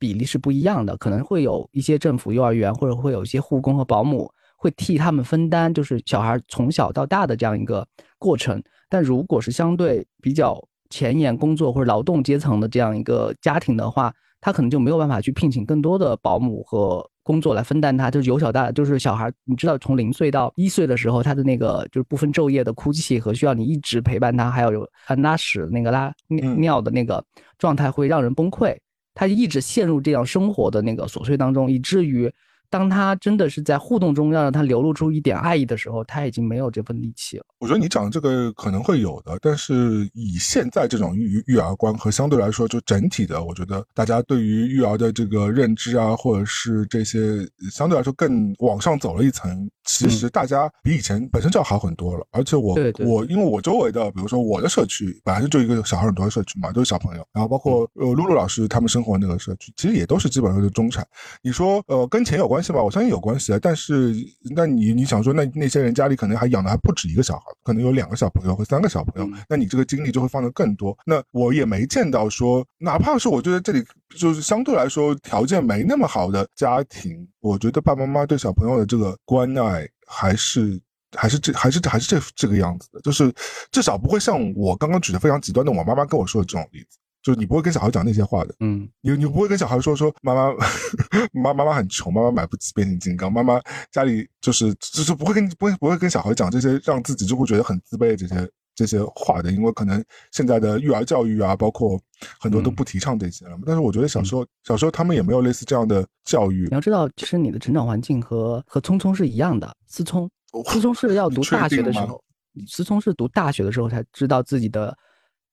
比例是不一样的，可能会有一些政府幼儿园，或者会有一些护工和保姆会替他们分担，就是小孩从小到大的这样一个过程。但如果是相对比较前沿工作或者劳动阶层的这样一个家庭的话，他可能就没有办法去聘请更多的保姆和工作来分担他，就是由小到大，就是小孩，你知道，从零岁到一岁的时候，他的那个就是不分昼夜的哭泣和需要你一直陪伴他，还有拉屎那个拉尿的那个状态，会让人崩溃。他一直陷入这样生活的那个琐碎当中，以至于。当他真的是在互动中要让他流露出一点爱意的时候，他已经没有这份力气了。我觉得你讲的这个可能会有的，但是以现在这种育育儿观和相对来说就整体的，我觉得大家对于育儿的这个认知啊，或者是这些相对来说更往上走了一层，其实大家比以前本身就要好很多了。而且我我因为我周围的，比如说我的社区本来就就一个小孩很多的社区嘛，都是小朋友，然后包括呃露露老师他们生活那个社区，其实也都是基本上是中产。你说呃跟钱有关？关系吧，我相信有关系啊。但是，那你你想说，那那些人家里可能还养的还不止一个小孩，可能有两个小朋友或三个小朋友，那你这个精力就会放的更多。那我也没见到说，哪怕是我觉得这里就是相对来说条件没那么好的家庭，我觉得爸爸妈妈对小朋友的这个关爱还是还是这还是还是这这个样子的，就是至少不会像我刚刚举的非常极端的我妈妈跟我说的这种例子。就是你不会跟小孩讲那些话的，嗯，你你不会跟小孩说说妈妈 妈妈妈很穷，妈妈买不起变形金刚，妈妈家里就是就是不会跟不会不会跟小孩讲这些让自己就会觉得很自卑的这些这些话的，因为可能现在的育儿教育啊，包括很多都不提倡这些了。但是我觉得小时候小时候他们也没有类似这样的教育。你要知道，其实你的成长环境和和聪聪是一样的。思聪，思聪是要读大学的时候，思聪是读大学的时候才知道自己的。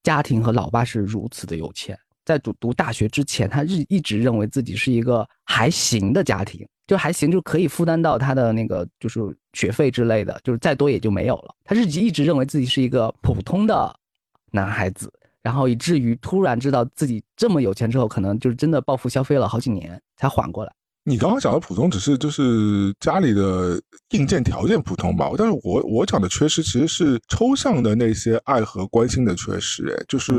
家庭和老爸是如此的有钱，在读读大学之前，他日一直认为自己是一个还行的家庭，就还行，就可以负担到他的那个就是学费之类的，就是再多也就没有了。他日记一直认为自己是一个普通的男孩子，然后以至于突然知道自己这么有钱之后，可能就是真的暴富消费了好几年才缓过来。你刚刚讲的普通，只是就是家里的硬件条件普通吧。但是我我讲的缺失，其实是抽象的那些爱和关心的缺失。哎，就是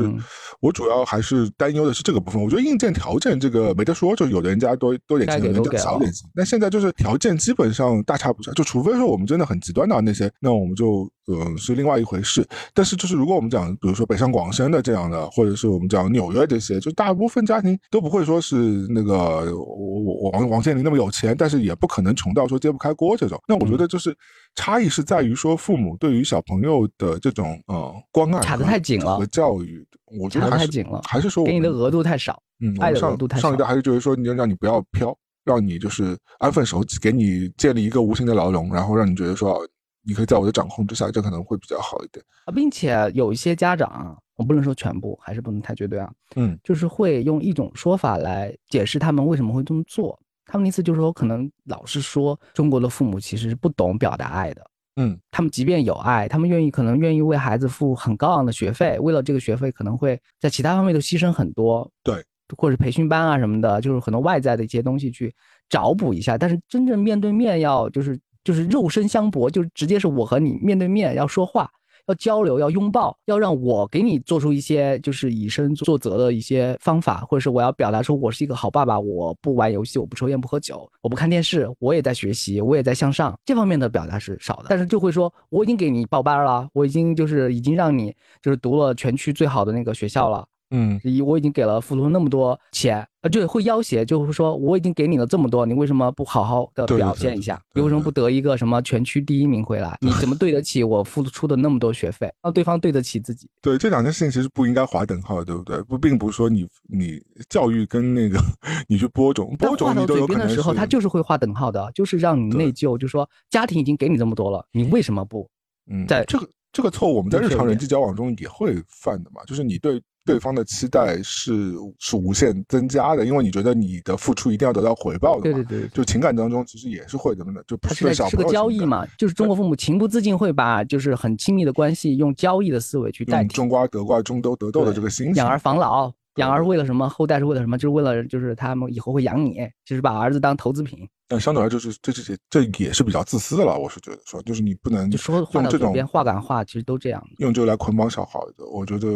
我主要还是担忧的是这个部分。我觉得硬件条件这个没得说，就有的人家多多点钱，有的人家少点钱。那现在就是条件基本上大差不差，就除非说我们真的很极端的那些，那我们就。嗯，是另外一回事。但是，就是如果我们讲，比如说北上广深的这样的，或者是我们讲纽约这些，就大部分家庭都不会说是那个我我往往王健林那么有钱，但是也不可能穷到说揭不开锅这种。那我觉得就是差异是在于说父母对于小朋友的这种呃关爱卡的太紧了和教育，我觉得太紧了，还是说给你的额度太少，嗯，爱的额度太少。上一代还是就是说你要让你不要飘，让你就是安分守己，给你建立一个无形的牢笼，然后让你觉得说你可以在我的掌控之下，这可能会比较好一点啊，并且有一些家长。我不能说全部，还是不能太绝对啊。嗯，就是会用一种说法来解释他们为什么会这么做。他们的意思就是说，可能老是说中国的父母其实是不懂表达爱的。嗯，他们即便有爱，他们愿意可能愿意为孩子付很高昂的学费，为了这个学费可能会在其他方面都牺牲很多。对，或者培训班啊什么的，就是很多外在的一些东西去找补一下。但是真正面对面要就是就是肉身相搏，就直接是我和你面对面要说话。要交流，要拥抱，要让我给你做出一些就是以身作则的一些方法，或者是我要表达说我是一个好爸爸，我不玩游戏，我不抽烟，不喝酒，我不看电视，我也在学习，我也在向上。这方面的表达是少的，但是就会说我已经给你报班了，我已经就是已经让你就是读了全区最好的那个学校了。嗯，我已经给了付出那么多钱，啊，就会要挟，就是说我已经给你了这么多，你为什么不好好的表现一下？你为什么不得一个什么全区第一名回来？你怎么对得起我付出的那么多学费？让对方对得起自己？对，这两件事情其实不应该划等号，对不对？不，并不是说你你教育跟那个你去播种，播种你都有可能。的时候，他就是会划等号的，就是让你内疚，就说家庭已经给你这么多了，你为什么不？嗯，在这个这个错误，我们在日常人际交往中也会犯的嘛，就是你对。对方的期待是是无限增加的，因为你觉得你的付出一定要得到回报的。对对对，就情感当中其实也是会怎么的，就不是是个交易嘛，就是中国父母情不自禁会把就是很亲密的关系用交易的思维去代替。种瓜得瓜，种豆得豆的这个心情。养儿防老，养儿为了什么？后代是为了什么？就是为了就是他们以后会养你，就是把儿子当投资品。但相对来说，就是这这些这也是比较自私的了。我是觉得说，就是你不能就说用这种话感话，其实都这样用这个来捆绑小孩的。我觉得，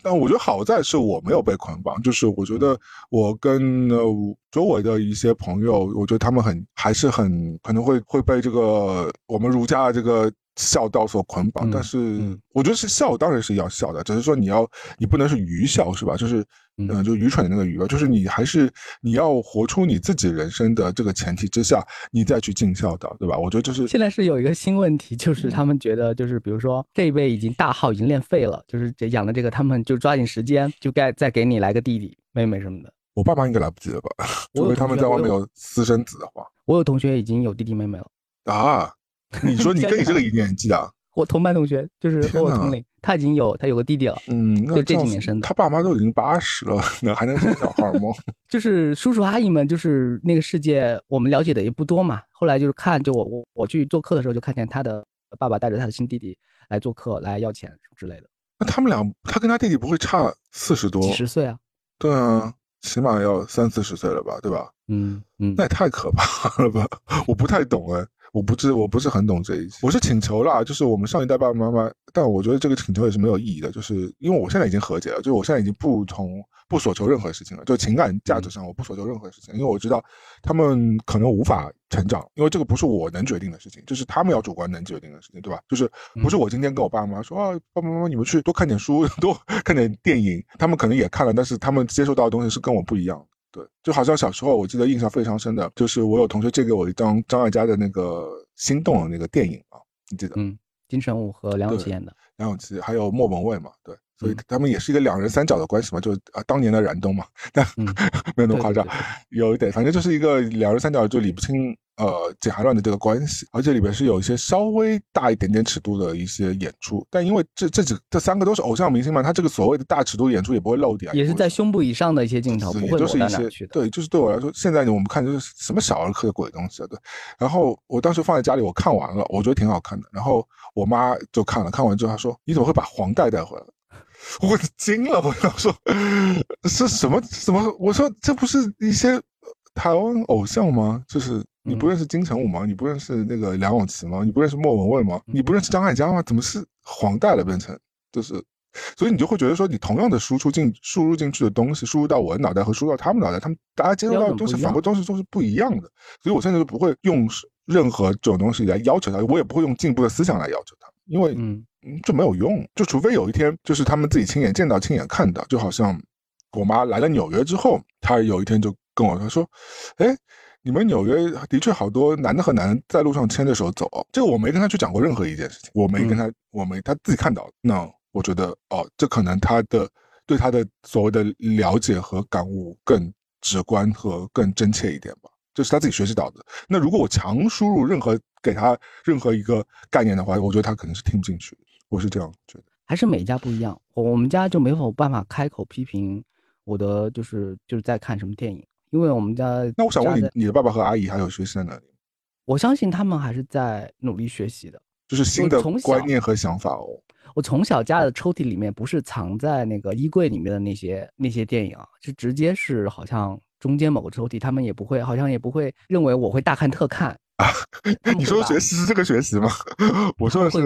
但我觉得好在是我没有被捆绑，就是我觉得我跟呃周围的一些朋友，我觉得他们很还是很可能会会被这个我们儒家的这个。孝道所捆绑，但是我觉得是孝，当然是要孝的，只是说你要，你不能是愚孝，是吧？就是，嗯，就愚蠢的那个愚吧，就是你还是你要活出你自己人生的这个前提之下，你再去尽孝道，对吧？我觉得就是现在是有一个新问题，就是他们觉得，就是比如说这一辈已经大号已经练废了，就是这养的这个，他们就抓紧时间，就该再给你来个弟弟妹妹什么的。我爸妈应该来不及了吧？除非他们在外面有私生子的话。我有同学已经有弟弟妹妹了啊。你说你跟你这个一年纪的，我同班同学就是和我同龄，他已经有他有个弟弟了，嗯，就这几年生的。他爸妈都已经八十了，那还能生小孩吗？就是叔叔阿姨们，就是那个世界，我们了解的也不多嘛。后来就是看，就我我我去做客的时候，就看见他的爸爸带着他的新弟弟来做客，来要钱之类的。那他们俩，他跟他弟弟不会差四十多？几十岁啊？对啊，起码要三四十岁了吧？对吧？嗯嗯，那也太可怕了吧？我不太懂哎。我不知我不是很懂这一些，我是请求啦，就是我们上一代爸爸妈妈，但我觉得这个请求也是没有意义的，就是因为我现在已经和解了，就是我现在已经不从不所求任何事情了，就情感价值上我不所求任何事情，因为我知道他们可能无法成长，因为这个不是我能决定的事情，就是他们要主观能决定的事情，对吧？就是不是我今天跟我爸妈说啊，爸爸妈妈你们去多看点书，多看点电影，他们可能也看了，但是他们接受到的东西是跟我不一样。对，就好像小时候，我记得印象非常深的，就是我有同学借给我一张张艾嘉的那个《心动》的那个电影啊，你记得？嗯，金城武和梁咏琪演的。梁咏琪还有莫文蔚嘛？对，所以他们也是一个两人三角的关系嘛，就啊当年的燃冬嘛，但 没有那么夸张，有一点，反正就是一个两人三角就理不清。呃，简寒乱的这个关系，而且里边是有一些稍微大一点点尺度的一些演出，但因为这这几这三个都是偶像明星嘛，他这个所谓的大尺度演出也不会露点，也是在胸部以上的一些镜头，不会就是一些对，就是对我来说，现在我们看就是什么小儿科的鬼东西啊，对。然后我当时放在家里，我看完了，我觉得挺好看的。然后我妈就看了，看完之后她说：“你怎么会把黄带带回来？” 我惊了，我想说是什么什么？我说这不是一些台湾偶像吗？就是。你不认识金城武吗？你不认识那个梁咏琪吗？你不认识莫文蔚吗？你不认识张艾嘉吗？怎么是黄带了变成？就是，所以你就会觉得说，你同样的输出进输入进去的东西，输入到我的脑袋和输入到他们脑袋，他们大家接收到的东西，反馈东西都是不一样的。所以我现在就不会用任何这种东西来要求他，我也不会用进步的思想来要求他，因为嗯，这没有用。就除非有一天，就是他们自己亲眼见到、亲眼看到，就好像我妈来了纽约之后，她有一天就跟我说说，哎。你们纽约的确好多男的和男的在路上牵着手走，这个我没跟他去讲过任何一件事情，我没跟他，我没他自己看到。那我觉得哦，这可能他的对他的所谓的了解和感悟更直观和更真切一点吧，这是他自己学习到的。那如果我强输入任何给他任何一个概念的话，我觉得他可能是听不进去。我是这样觉得。还是每家不一样，我们家就没有办法开口批评我的，就是就是在看什么电影，因为我们家。那我想问你，你的爸爸和阿姨还有学习在哪里？我相信他们还是在努力学习的，就是新的观念和想法哦。我从小家的抽屉里面不是藏在那个衣柜里面的那些那些电影啊，是直接是好像中间某个抽屉，他们也不会，好像也不会认为我会大看特看。啊，你说学习是这个学习吗？我说的是，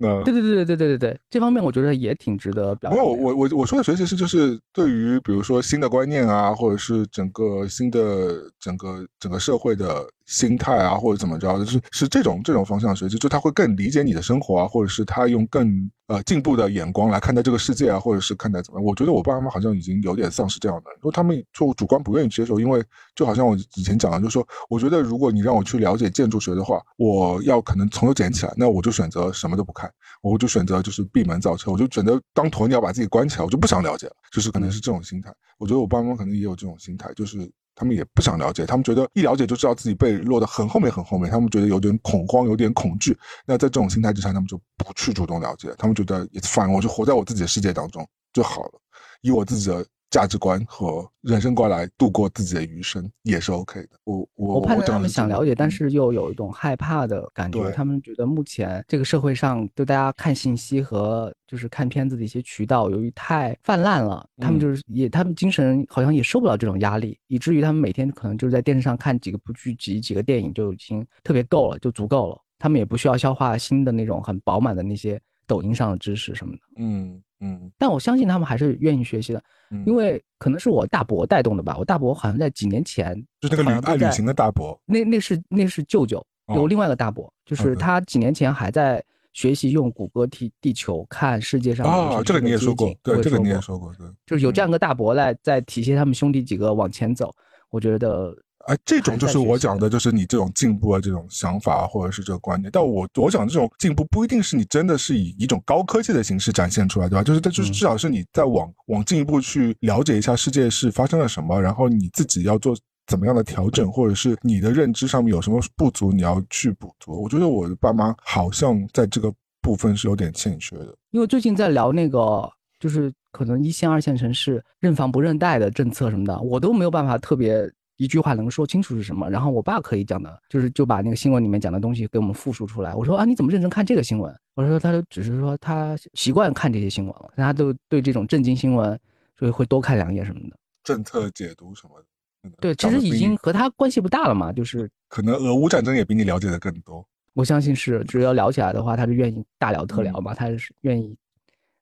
嗯，对对对对对对对对，这方面我觉得也挺值得表。没有，我我我说的学习是就是对于比如说新的观念啊，或者是整个新的整个整个社会的。心态啊，或者怎么着，就是是这种这种方向学习，就他会更理解你的生活啊，或者是他用更呃进步的眼光来看待这个世界啊，或者是看待怎么样？我觉得我爸妈好像已经有点丧失这样的，如果他们就主观不愿意接受，因为就好像我以前讲的，就是说，我觉得如果你让我去了解建筑学的话，我要可能从头捡起来，那我就选择什么都不看，我就选择就是闭门造车，我就选择当鸵鸟把自己关起来，我就不想了解了，就是可能是这种心态。我觉得我爸妈可能也有这种心态，就是。他们也不想了解，他们觉得一了解就知道自己被落得很后面很后面，他们觉得有点恐慌，有点恐惧。那在这种心态之下，他们就不去主动了解，他们觉得也反我就活在我自己的世界当中就好了，以我自己的。价值观和人生观来度过自己的余生也是 OK 的。我我我判断他们想了解，但是又有一种害怕的感觉。他们觉得目前这个社会上，就大家看信息和就是看片子的一些渠道，由于太泛滥了，他们就是也他们精神好像也受不了这种压力，以至于他们每天可能就是在电视上看几个部剧集、几个电影就已经特别够了，就足够了。他们也不需要消化新的那种很饱满的那些抖音上的知识什么的。嗯。嗯，但我相信他们还是愿意学习的，因为可能是我大伯带动的吧。我大伯好像在几年前，就是那个旅爱旅行的大伯，那那是那是舅舅，有另外一个大伯，就是他几年前还在学习用谷歌地地球看世界上啊，这个你也说过，对，这个你也说过，对，就是有这样一个大伯来在体现他们兄弟几个往前走，我觉得。哎，这种就是我讲的，就是你这种进步啊，这种想法或者是这个观念。但我我讲这种进步，不一定是你真的是以一种高科技的形式展现出来，对吧？就是，就是至少是你在往往进一步去了解一下世界是发生了什么，然后你自己要做怎么样的调整，或者是你的认知上面有什么不足，你要去补足。我觉得我的爸妈好像在这个部分是有点欠缺的。因为最近在聊那个，就是可能一线、二线城市认房不认贷的政策什么的，我都没有办法特别。一句话能说清楚是什么？然后我爸可以讲的，就是就把那个新闻里面讲的东西给我们复述出来。我说啊，你怎么认真看这个新闻？我说他就只是说他习惯看这些新闻了，他都对这种震惊新闻，所以会多看两眼什么的。政策解读什么的，对，其实已经和他关系不大了嘛。就是可能俄乌战争也比你了解的更多。我相信是，只要聊起来的话，他是愿意大聊特聊嘛，他是愿意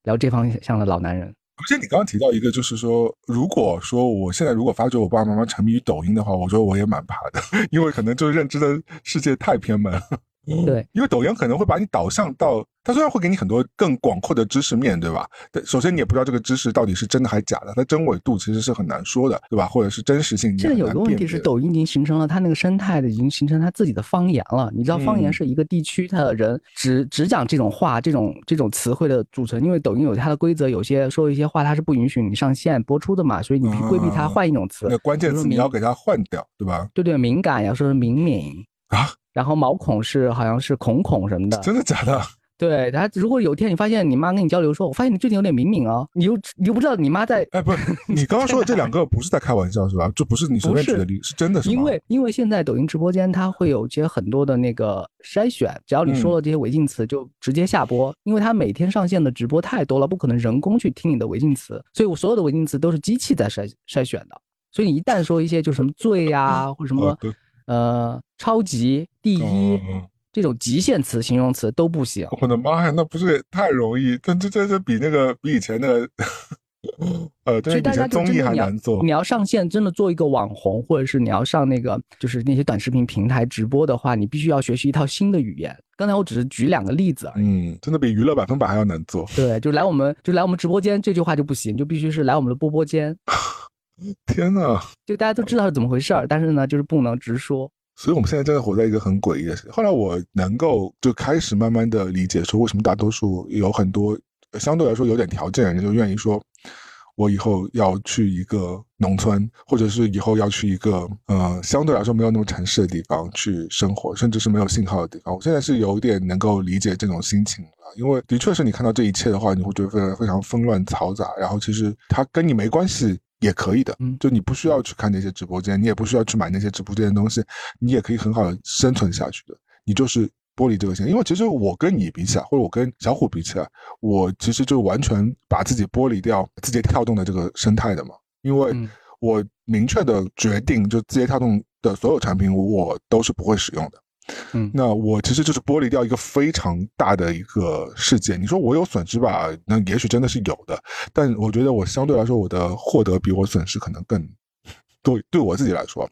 聊这方向的老男人。而且你刚刚提到一个，就是说，如果说我现在如果发觉我爸爸妈妈沉迷于抖音的话，我觉得我也蛮怕的，因为可能就是认知的世界太偏门。对，因为抖音可能会把你导向到，它虽然会给你很多更广阔的知识面对吧？但首先你也不知道这个知识到底是真的还是假的，它真伪度其实是很难说的，对吧？或者是真实性。现在有一个问题是，抖音已经形成了它那个生态的，已经形成它自己的方言了。你知道，方言是一个地区它的人只只讲这种话，这种这种词汇的组成。因为抖音有它的规则，有些说一些话它是不允许你上线播出的嘛，所以你规避它，换一种词。那关键词你要给它换掉，对吧？对对，敏感要说是敏敏啊。然后毛孔是好像是孔孔什么的，真的假的？对，他如果有一天你发现你妈跟你交流说，我发现你最近有点敏敏哦，你又你又不知道你妈在，哎，不是，你刚刚说的这两个不是在开玩笑是吧？这不是你随便举的例，是真的，是因为因为现在抖音直播间它会有一些很多的那个筛选，只要你说了这些违禁词就直接下播，因为它每天上线的直播太多了，不可能人工去听你的违禁词，所以我所有的违禁词都是机器在筛筛选的，所以你一旦说一些就什么罪呀或者什么。呃，超级第一这种极限词、形容词都不行。我的妈呀，那不是太容易？这这这这比那个比以前的，呃，所以大家综艺还难做。你要上线真的做一个网红，或者是你要上那个就是那些短视频平台直播的话，你必须要学习一套新的语言。刚才我只是举两个例子。嗯，真的比娱乐百分百还要难做。对，就来我们就来我们直播间这句话就不行，就必须是来我们的播播间。天哪！就大家都知道是怎么回事儿，但是呢，就是不能直说。所以我们现在真的活在一个很诡异的时代。后来我能够就开始慢慢的理解，说为什么大多数有很多相对来说有点条件的人就愿意说。我以后要去一个农村，或者是以后要去一个呃相对来说没有那么城市的地方去生活，甚至是没有信号的地方。我现在是有点能够理解这种心情了，因为的确是你看到这一切的话，你会觉得非常非常纷乱嘈杂。然后其实它跟你没关系也可以的，就你不需要去看那些直播间，你也不需要去买那些直播间的东西，你也可以很好的生存下去的。你就是。剥离这个线，因为其实我跟你比起来，或者我跟小虎比起来，我其实就完全把自己剥离掉字节跳动的这个生态的嘛。因为我明确的决定，就字节跳动的所有产品，我都是不会使用的。嗯，那我其实就是剥离掉一个非常大的一个事件。你说我有损失吧？那也许真的是有的，但我觉得我相对来说，我的获得比我损失可能更。对，对我自己来说，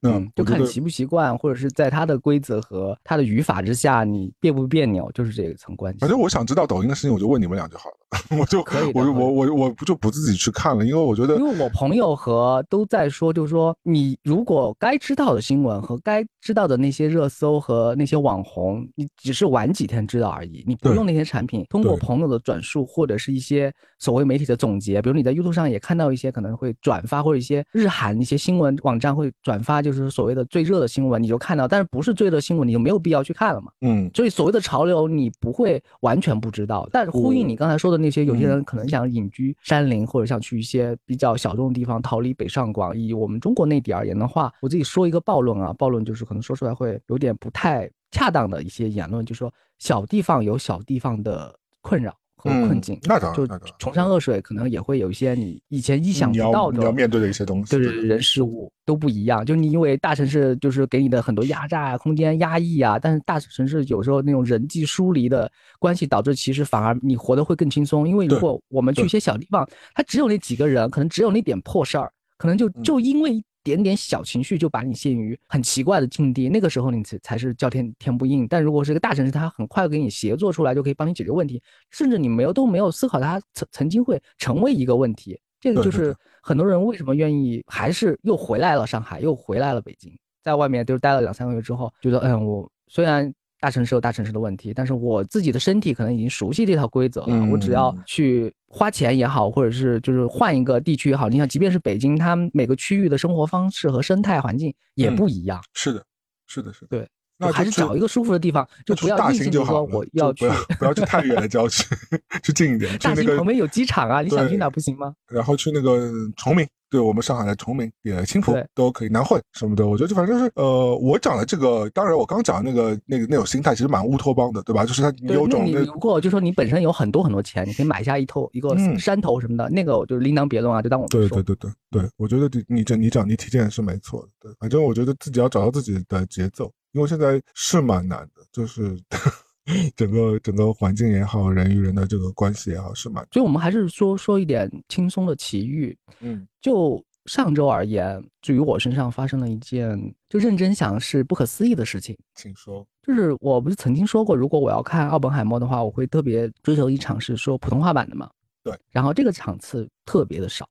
那就看习不习惯，或者是在它的规则和它的语法之下，你别不别扭，就是这一层关系。反正我想知道抖音的事情，我就问你们俩就好了。我就可以，我我我我不就不自己去看了，因为我觉得，因为我朋友和都在说，就是说，你如果该知道的新闻和该知道的那些热搜和那些网红，你只是晚几天知道而已，你不用那些产品，通过朋友的转述或者是一些所谓媒体的总结，比如你在 YouTube 上也看到一些可能会转发，或者一些日韩一些新闻网站会转发，就是所谓的最热的新闻，你就看到，但是不是最热新闻，你就没有必要去看了嘛。嗯，所以所谓的潮流，你不会完全不知道，但是呼应你刚才说的那些，有些人可能。想隐居山林，或者想去一些比较小众的地方，逃离北上广。以我们中国内地而言的话，我自己说一个暴论啊，暴论就是可能说出来会有点不太恰当的一些言论，就是说小地方有小地方的困扰。和困境，那当然，就穷山恶水，可能也会有一些你以前意想不到的，你要面对的一些东西，对人事物都不一样。就你因为大城市就是给你的很多压榨啊，空间压抑啊，但是大城市有时候那种人际疏离的关系，导致其实反而你活得会更轻松。因为如果我们去一些小地方，它只有那几个人，可能只有那点破事儿，可能就就因为。点点小情绪就把你陷于很奇怪的境地，那个时候你才才是叫天天不应。但如果是一个大城市，它很快给你协作出来，就可以帮你解决问题，甚至你没有都没有思考它曾曾经会成为一个问题。这个就是很多人为什么愿意还是又回来了上海，又回来了北京，在外面就是待了两三个月之后，觉得嗯，我虽然。大城市有大城市的问题，但是我自己的身体可能已经熟悉这套规则了。我只要去花钱也好，或者是就是换一个地区也好，你想，即便是北京，它每个区域的生活方式和生态环境也不一样。是的，是的，是的。对，那还是找一个舒服的地方，就不要硬性说我要去，不要去太远的郊区，去近一点。大兴旁边有机场啊，你想去哪不行吗？然后去那个崇明。对我们上海的崇明、也青浦都可以，南汇什么的，我觉得就反正是，呃，我讲的这个，当然我刚讲的那个那个那种心态其实蛮乌托邦的，对吧？就是他有种，你如果就说你本身有很多很多钱，你可以买下一头一个山头什么的，那个我就另当别论啊，就当我对对对对对，我觉得你你讲你讲你体现是没错的，对，反正我觉得自己要找到自己的节奏，因为现在是蛮难的，就是。整个整个环境也好，人与人的这个关系也好，是蛮……所以我们还是说说一点轻松的奇遇。嗯，就上周而言，至于我身上发生了一件，就认真想是不可思议的事情。请说。就是我不是曾经说过，如果我要看奥本海默的话，我会特别追求一场是说普通话版的嘛？对。然后这个场次特别的少。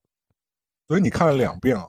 所以你看了两遍啊？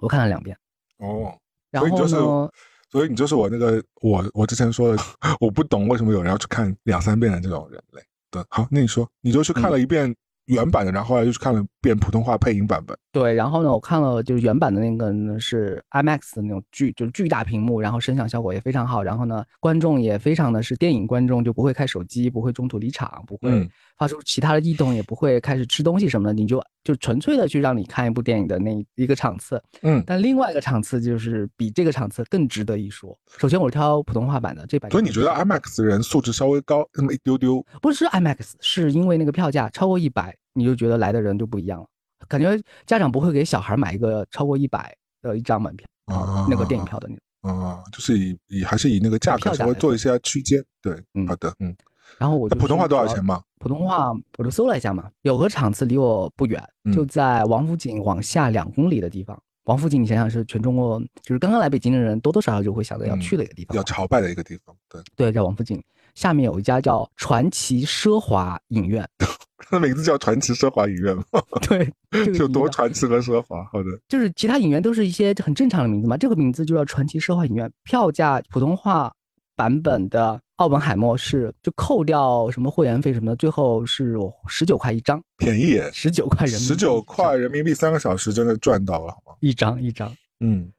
我看了两遍。哦。然后呢？所以你就是我那个我我之前说的，我不懂为什么有人要去看两三遍的这种人类。对，好，那你说，你就去看了一遍原版的，然后后来又去看了遍普通话配音版本。对，然后呢，我看了就是原版的那个呢是 IMAX 的那种巨就是巨大屏幕，然后声响效果也非常好，然后呢观众也非常的是电影观众，就不会开手机，不会中途离场，不会。发出其他的异动也不会开始吃东西什么的，你就就纯粹的去让你看一部电影的那一个场次，嗯，但另外一个场次就是比这个场次更值得一说。首先我是挑普通话版的这版，所以你觉得 IMAX 人素质稍微高那么一丢丢？不是 IMAX，是因为那个票价超过一百，你就觉得来的人就不一样了。感觉家长不会给小孩买一个超过一百的一张门票啊，那个电影票的那种啊，就是以以还是以那个价格稍微做一些区间。对，嗯，好的，嗯。然后我就普通话多少钱嘛？普通话我就搜了一下嘛，有个场次离我不远，就在王府井往下两公里的地方。王府井，你想想是全中国就是刚刚来北京的人多多少少就会想着要去的一个地方，要朝拜的一个地方。对对，在王府井下面有一家叫传奇奢华影院，它的名字叫传奇奢华影院吗？对，有多传奇和奢华？好的，就是其他影院都是一些很正常的名字嘛，这个名字就叫传奇奢华影院。票价普通话版本的奥本海默是就扣掉什么会员费什么的，最后是十九块一张，便宜，十九块人民币，十九块人民币三个小时真的赚到了，好吗？一张一张，嗯。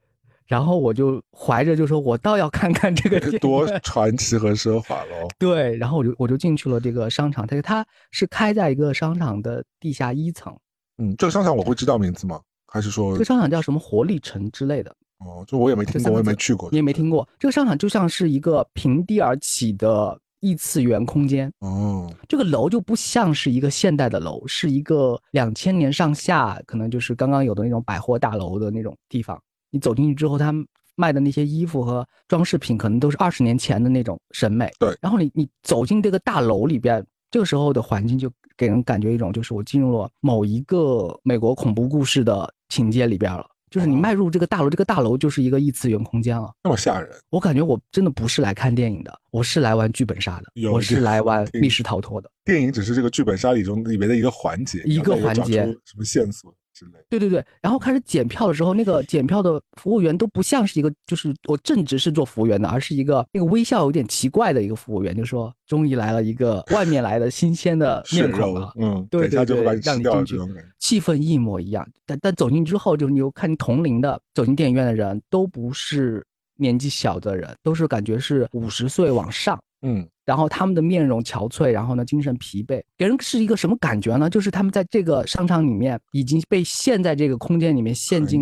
然后我就怀着就说，我倒要看看这个 多传奇和奢华喽。对，然后我就我就进去了这个商场，它它是开在一个商场的地下一层。嗯，这个商场我会知道名字吗？还是说这个商场叫什么活力城之类的？哦，就我也没听过，我也没去过，你也没听过。这个商场就像是一个平地而起的异次元空间。哦，这个楼就不像是一个现代的楼，是一个两千年上下，可能就是刚刚有的那种百货大楼的那种地方。你走进去之后，他卖的那些衣服和装饰品，可能都是二十年前的那种审美。对。然后你你走进这个大楼里边，这个时候的环境就给人感觉一种，就是我进入了某一个美国恐怖故事的情节里边了。就是你迈入这个大楼，这个大楼就是一个异次元空间了。那么吓人！我感觉我真的不是来看电影的，我是来玩剧本杀的，我是来玩密室逃脱的。电影只是这个剧本杀里中里面的一个环节，一个环节，什么线索？对对对，然后开始检。票的时候，那个检票的服务员都不像是一个，就是我正职是做服务员的，而是一个那个微笑有点奇怪的一个服务员，就说终于来了一个外面来的新鲜的面孔了，嗯，对对对，让你进去，气氛一模一样，但但走进之后，就你又看同龄的走进电影院的人都不是年纪小的人，都是感觉是五十岁往上。嗯，然后他们的面容憔悴，然后呢，精神疲惫，给人是一个什么感觉呢？就是他们在这个商场里面已经被陷在这个空间里面陷进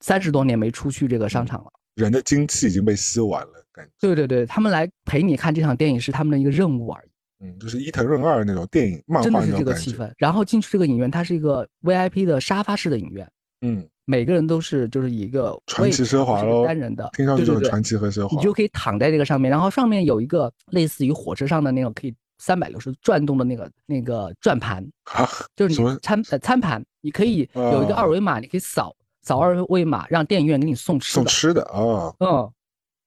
三十多年没出去这个商场了，人的精气已经被吸完了，感觉。对对对，他们来陪你看这场电影是他们的一个任务而已。嗯，就是伊藤润二那种电影漫画真的是这个气氛。然后进去这个影院，它是一个 VIP 的沙发式的影院。嗯。每个人都是就是一个传奇奢华喽，单人的，听上去就是传奇和奢华。你就可以躺在这个上面，然后上面有一个类似于火车上的那种可以三百六十转动的那个那个转盘，啊 就是你餐呃餐盘，你可以有一个二维码，你可以扫扫二维码，让电影院给你送吃的送吃的啊，嗯，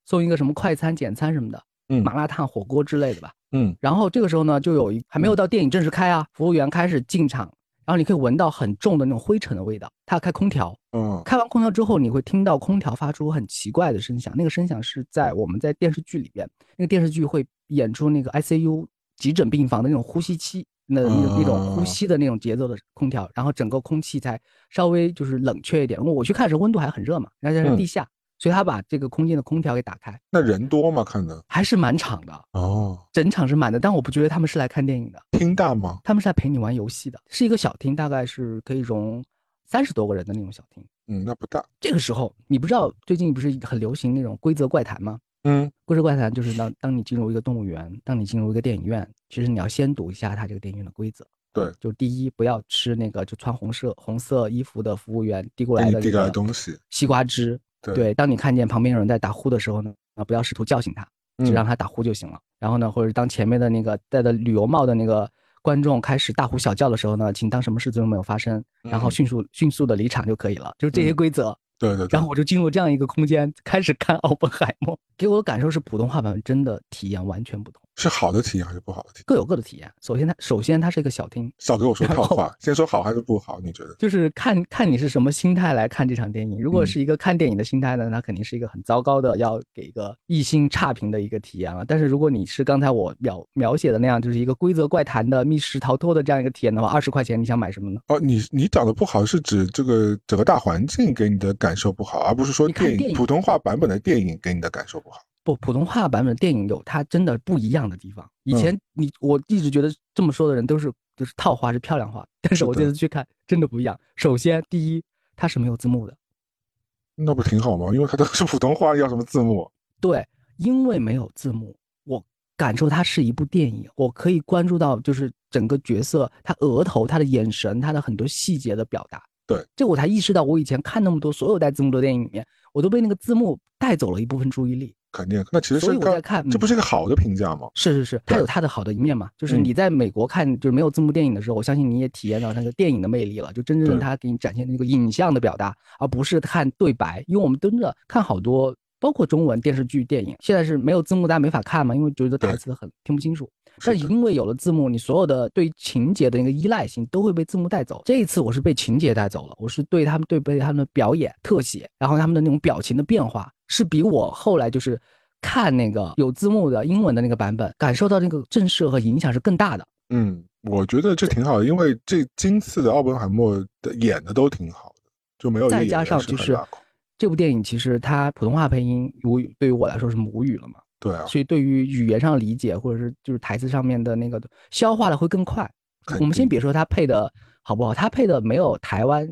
送一个什么快餐、简餐什么的，嗯，麻辣烫、火锅之类的吧，嗯，然后这个时候呢，就有一还没有到电影正式开啊，服务员开始进场。然后你可以闻到很重的那种灰尘的味道。他要开空调，嗯，开完空调之后，你会听到空调发出很奇怪的声响。那个声响是在我们在电视剧里边，那个电视剧会演出那个 ICU 急诊病房的那种呼吸器，那那那种呼吸的那种节奏的空调，然后整个空气才稍微就是冷却一点。我去看的时候温度还很热嘛，然后在地下。所以他把这个空间的空调给打开，那人多吗？看的还是满场的哦，整场是满的。但我不觉得他们是来看电影的。厅大吗？他们是来陪你玩游戏的，是一个小厅，大概是可以容三十多个人的那种小厅。嗯，那不大。这个时候，你不知道最近不是很流行那种规则怪谈吗？嗯，规则怪谈就是当当你进入一个动物园，当你进入一个电影院，其实你要先读一下它这个电影院的规则。对，就第一，不要吃那个就穿红色红色衣服的服务员递过来的递过来东西，西瓜汁。对，当你看见旁边有人在打呼的时候呢，啊，不要试图叫醒他，就让他打呼就行了。然后呢，或者当前面的那个戴着旅游帽的那个观众开始大呼小叫的时候呢，请当什么事都没有发生，然后迅速迅速的离场就可以了。就是这些规则。对对。然后我就进入这样一个空间，开始看《奥本海默》，给我的感受是普通话版本真的体验完全不同。是好的体验还是不好的体验？各有各的体验。首先，它首先它是一个小厅。少给我说套话，先说好还是不好？你觉得？就是看看你是什么心态来看这场电影。如果是一个看电影的心态呢，那肯定是一个很糟糕的，要给一个一星差评的一个体验了。但是如果你是刚才我描描写的那样，就是一个规则怪谈的密室逃脱的这样一个体验的话，二十块钱你想买什么呢？哦，你你讲的不好是指这个整个大环境给你的感受不好，而不是说电影普通话版本的电影给你的感受不好。不，普通话版本的电影有它真的不一样的地方。以前你我一直觉得这么说的人都是就是套话是漂亮话，但是我这次去看真的不一样。首先，第一，它是没有字幕的，那不挺好吗？因为它都是普通话，要什么字幕？对，因为没有字幕，我感受它是一部电影，我可以关注到就是整个角色他额头、他的眼神、他的很多细节的表达。对，这我才意识到，我以前看那么多所有带字幕的电影里面，我都被那个字幕带走了一部分注意力。肯定，那其实所以我在看，这不是一个好的评价吗？是是是，它有它的好的一面嘛。就是你在美国看就是没有字幕电影的时候，我相信你也体验到那个电影的魅力了，就真正它给你展现那个影像的表达，而不是看对白。因为我们蹲着看好多包括中文电视剧、电影，现在是没有字幕，大家没法看嘛，因为觉得台词很听不清楚。但因为有了字幕，你所有的对情节的那个依赖性都会被字幕带走。这一次我是被情节带走了，我是对他们对被他们的表演、特写，然后他们的那种表情的变化，是比我后来就是看那个有字幕的英文的那个版本，感受到那个震慑和影响是更大的。嗯，我觉得这挺好的，因为这今次的奥本海默的演的都挺好的，就没有再加上就是这部电影其实它普通话配音母语对于我来说是母语了嘛。对啊，所以对于语言上理解，或者是就是台词上面的那个消化的会更快。我们先别说他配的好不好，他配的没有台湾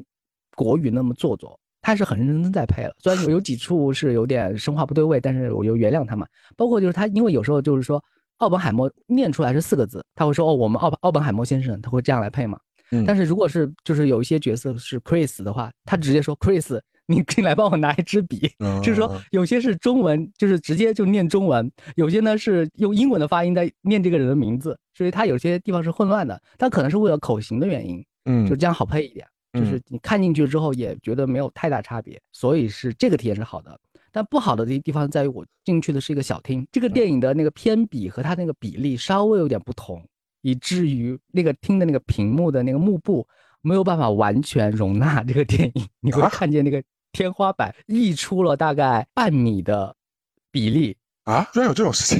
国语那么做作，他是很认真在配了。虽然有有几处是有点生化不对位，但是我就原谅他嘛。包括就是他，因为有时候就是说奥本海默念出来是四个字，他会说哦，我们奥奥本海默先生，他会这样来配嘛。但是如果是就是有一些角色是 Chris 的话，他直接说 Chris。你进来帮我拿一支笔，就是说有些是中文，就是直接就念中文；有些呢是用英文的发音在念这个人的名字，所以他有些地方是混乱的。他可能是为了口型的原因，嗯，就这样好配一点。就是你看进去之后也觉得没有太大差别，所以是这个体验是好的。但不好的地地方在于我进去的是一个小厅，这个电影的那个偏比和它那个比例稍微有点不同，以至于那个厅的那个屏幕的那个幕布没有办法完全容纳这个电影，你会看见那个。天花板溢出了大概半米的比例啊！居然有这种事情？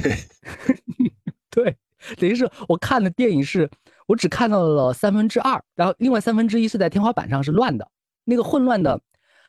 对，等于是我看的电影是，我只看到了三分之二，然后另外三分之一是在天花板上是乱的，那个混乱的，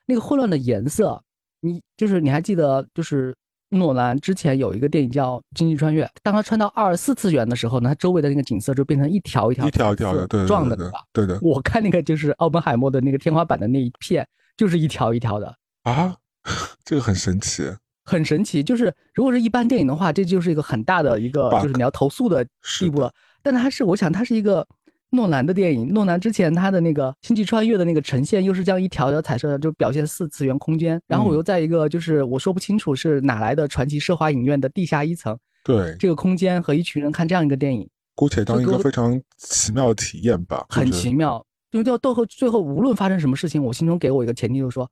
那个混乱的颜色，你就是你还记得，就是诺兰之前有一个电影叫《星际穿越》，当他穿到二十四次元的时候呢，他周围的那个景色就变成一条一条、一条一条的对撞的，对吧？对的。我看那个就是奥本海默的那个天花板的那一片。就是一条一条的啊，这个很神奇，很神奇。就是如果是一般电影的话，这就是一个很大的一个，就是你要投诉的地步了。但它是，我想它是一个诺兰的电影。诺兰之前他的那个《星际穿越》的那个呈现，又是这样一条条彩色的，就表现四次元空间。然后我又在一个就是我说不清楚是哪来的传奇奢华影院的地下一层，对这个空间和一群人看这样一个电影，姑且当一个非常奇妙的体验吧，很奇妙。因为到到后最后，无论发生什么事情，我心中给我一个前提，就是说，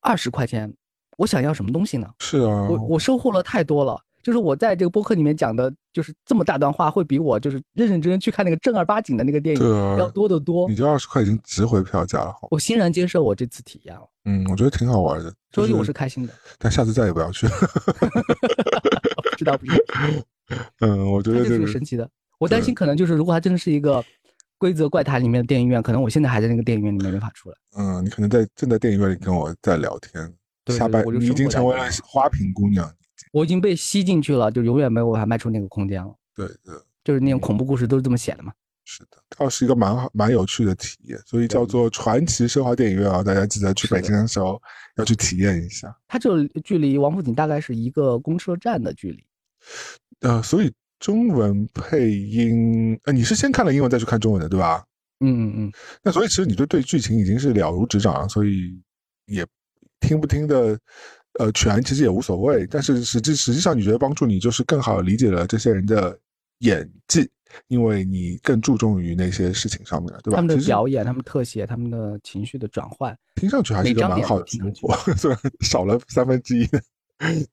二十块钱，我想要什么东西呢？是啊，我我收获了太多了。就是我在这个播客里面讲的，就是这么大段话，会比我就是认认真真去看那个正儿八经的那个电影要多得多。你这二十块已经值回票价了，我欣然接受我这次体验了。嗯，我觉得挺好玩的，所以我是开心的。但下次再也不要去了。不知道不知道。嗯，我觉得这个神奇的。我担心可能就是如果它真的是一个。规则怪谈里面的电影院，可能我现在还在那个电影院里面没法出来。嗯，你可能在正在电影院里跟我在聊天，下班你已经成为了花瓶姑娘，我已经被吸进去了，就永远没有办法迈出那个空间了。对对，就是那种恐怖故事都是这么写的嘛。是的，倒是一个蛮好蛮有趣的体验，所以叫做传奇奢华电影院啊，大家记得去北京的时候要去体验一下。它就距离王府井大概是一个公车站的距离。呃，所以。中文配音，呃，你是先看了英文再去看中文的，对吧？嗯嗯嗯。那所以其实你对对剧情已经是了如指掌了，所以也听不听的，呃，全其实也无所谓。但是实际实际上，你觉得帮助你就是更好理解了这些人的演技，因为你更注重于那些事情上面了，对吧？他们的表演、他们特写、他们的情绪的转换，听上去还是一个蛮好的结果，虽然 少了三分之一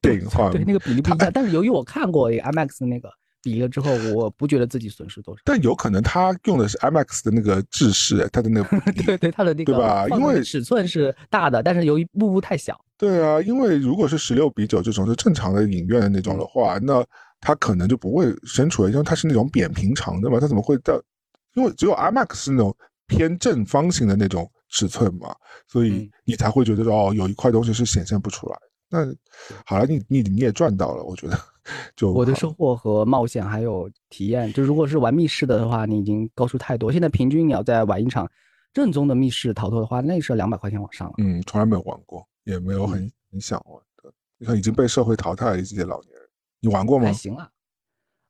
电影化，对那个比例不一样。但是由于我看过 IMAX 那个。比了之后，我不觉得自己损失多少。但有可能他用的是 IMAX 的那个制式，他的那个 对对，他的那个对吧？因为尺寸是大的，但是由于幕布太小。对啊，因为如果是十六比九这种是正常的影院的那种的话，那他可能就不会伸出来，因为它是那种扁平长的嘛，它怎么会到？因为只有 IMAX 是那种偏正方形的那种尺寸嘛，所以你才会觉得说哦，有一块东西是显现不出来。那好了，你你你也赚到了，我觉得。就我的收获和冒险还有体验，就如果是玩密室的话，你已经高出太多。现在平均你要在玩一场正宗的密室逃脱的话，那是两百块钱往上了。嗯，从来没有玩过，也没有很很想玩的。你看已经被社会淘汰的这些老年人，你玩过吗？还行啊，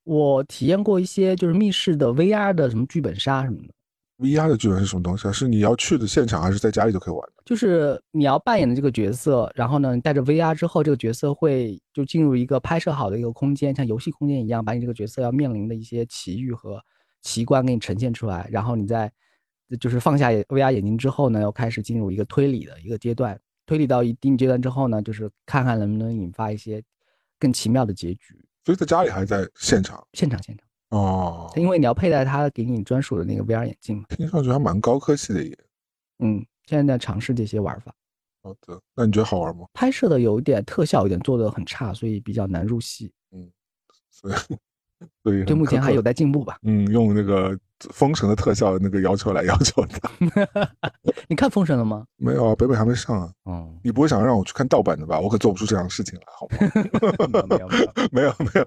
我体验过一些就是密室的 VR 的什么剧本杀什么的。VR 的剧本是什么东西啊？是你要去的现场，还是在家里就可以玩的？就是你要扮演的这个角色，然后呢，你带着 VR 之后，这个角色会就进入一个拍摄好的一个空间，像游戏空间一样，把你这个角色要面临的一些奇遇和奇观给你呈现出来。然后你在就是放下 VR 眼镜之后呢，要开始进入一个推理的一个阶段。推理到一定阶段之后呢，就是看看能不能引发一些更奇妙的结局。所以在家里还是在现场？现场，现场。哦，因为你要佩戴它给你专属的那个 VR 眼镜嘛。听上去还蛮高科技的耶。嗯，现在在尝试这些玩法。好的，那你觉得好玩吗？拍摄的有一点特效，有点做的很差，所以比较难入戏。嗯，所以。所以，就目前还有待进步吧。嗯，用那个封神的特效那个要求来 要求他。你看封神了吗？没有啊，北北还没上啊。哦，你不会想让我去看盗版的吧？我可做不出这样的事情来，好吗？没有没有没有没有，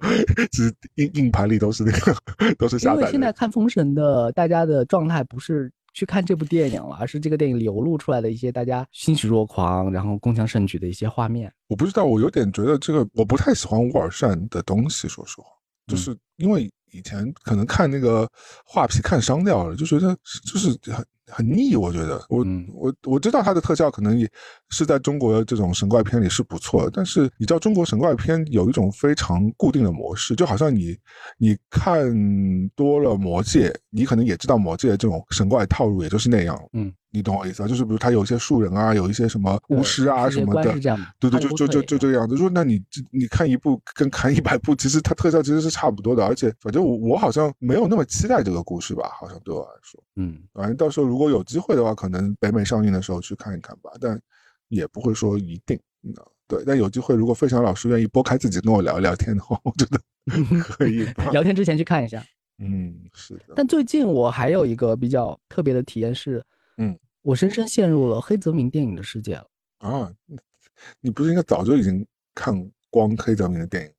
其实硬硬盘里都是那个都是下载。因为现在看封神的大家的状态不是去看这部电影了，而是这个电影流露出来的一些大家欣喜若狂，然后共襄盛举的一些画面。我不知道，我有点觉得这个我不太喜欢乌尔善的东西，说实话。就是因为以前可能看那个画皮看伤掉了，就觉得就是很很腻。我觉得我我我知道它的特效可能也是在中国这种神怪片里是不错的，但是你知道中国神怪片有一种非常固定的模式，就好像你你看多了魔戒，你可能也知道魔戒这种神怪套路也就是那样。嗯。你懂我意思啊？就是比如它有一些树人啊，有一些什么巫师啊什么的，对对，就就就就这个样子。说那你你看一部跟看一百部，其实它特效其实是差不多的，而且反正我我好像没有那么期待这个故事吧，好像对我来说，嗯，反正到时候如果有机会的话，可能北美上映的时候去看一看吧，但也不会说一定，对，但有机会如果费翔老师愿意拨开自己跟我聊一聊天的话，我觉得可以。聊天之前去看一下，嗯，是的。但最近我还有一个比较特别的体验是。嗯，我深深陷入了黑泽明电影的世界了啊！你不是应该早就已经看光黑泽明的电影，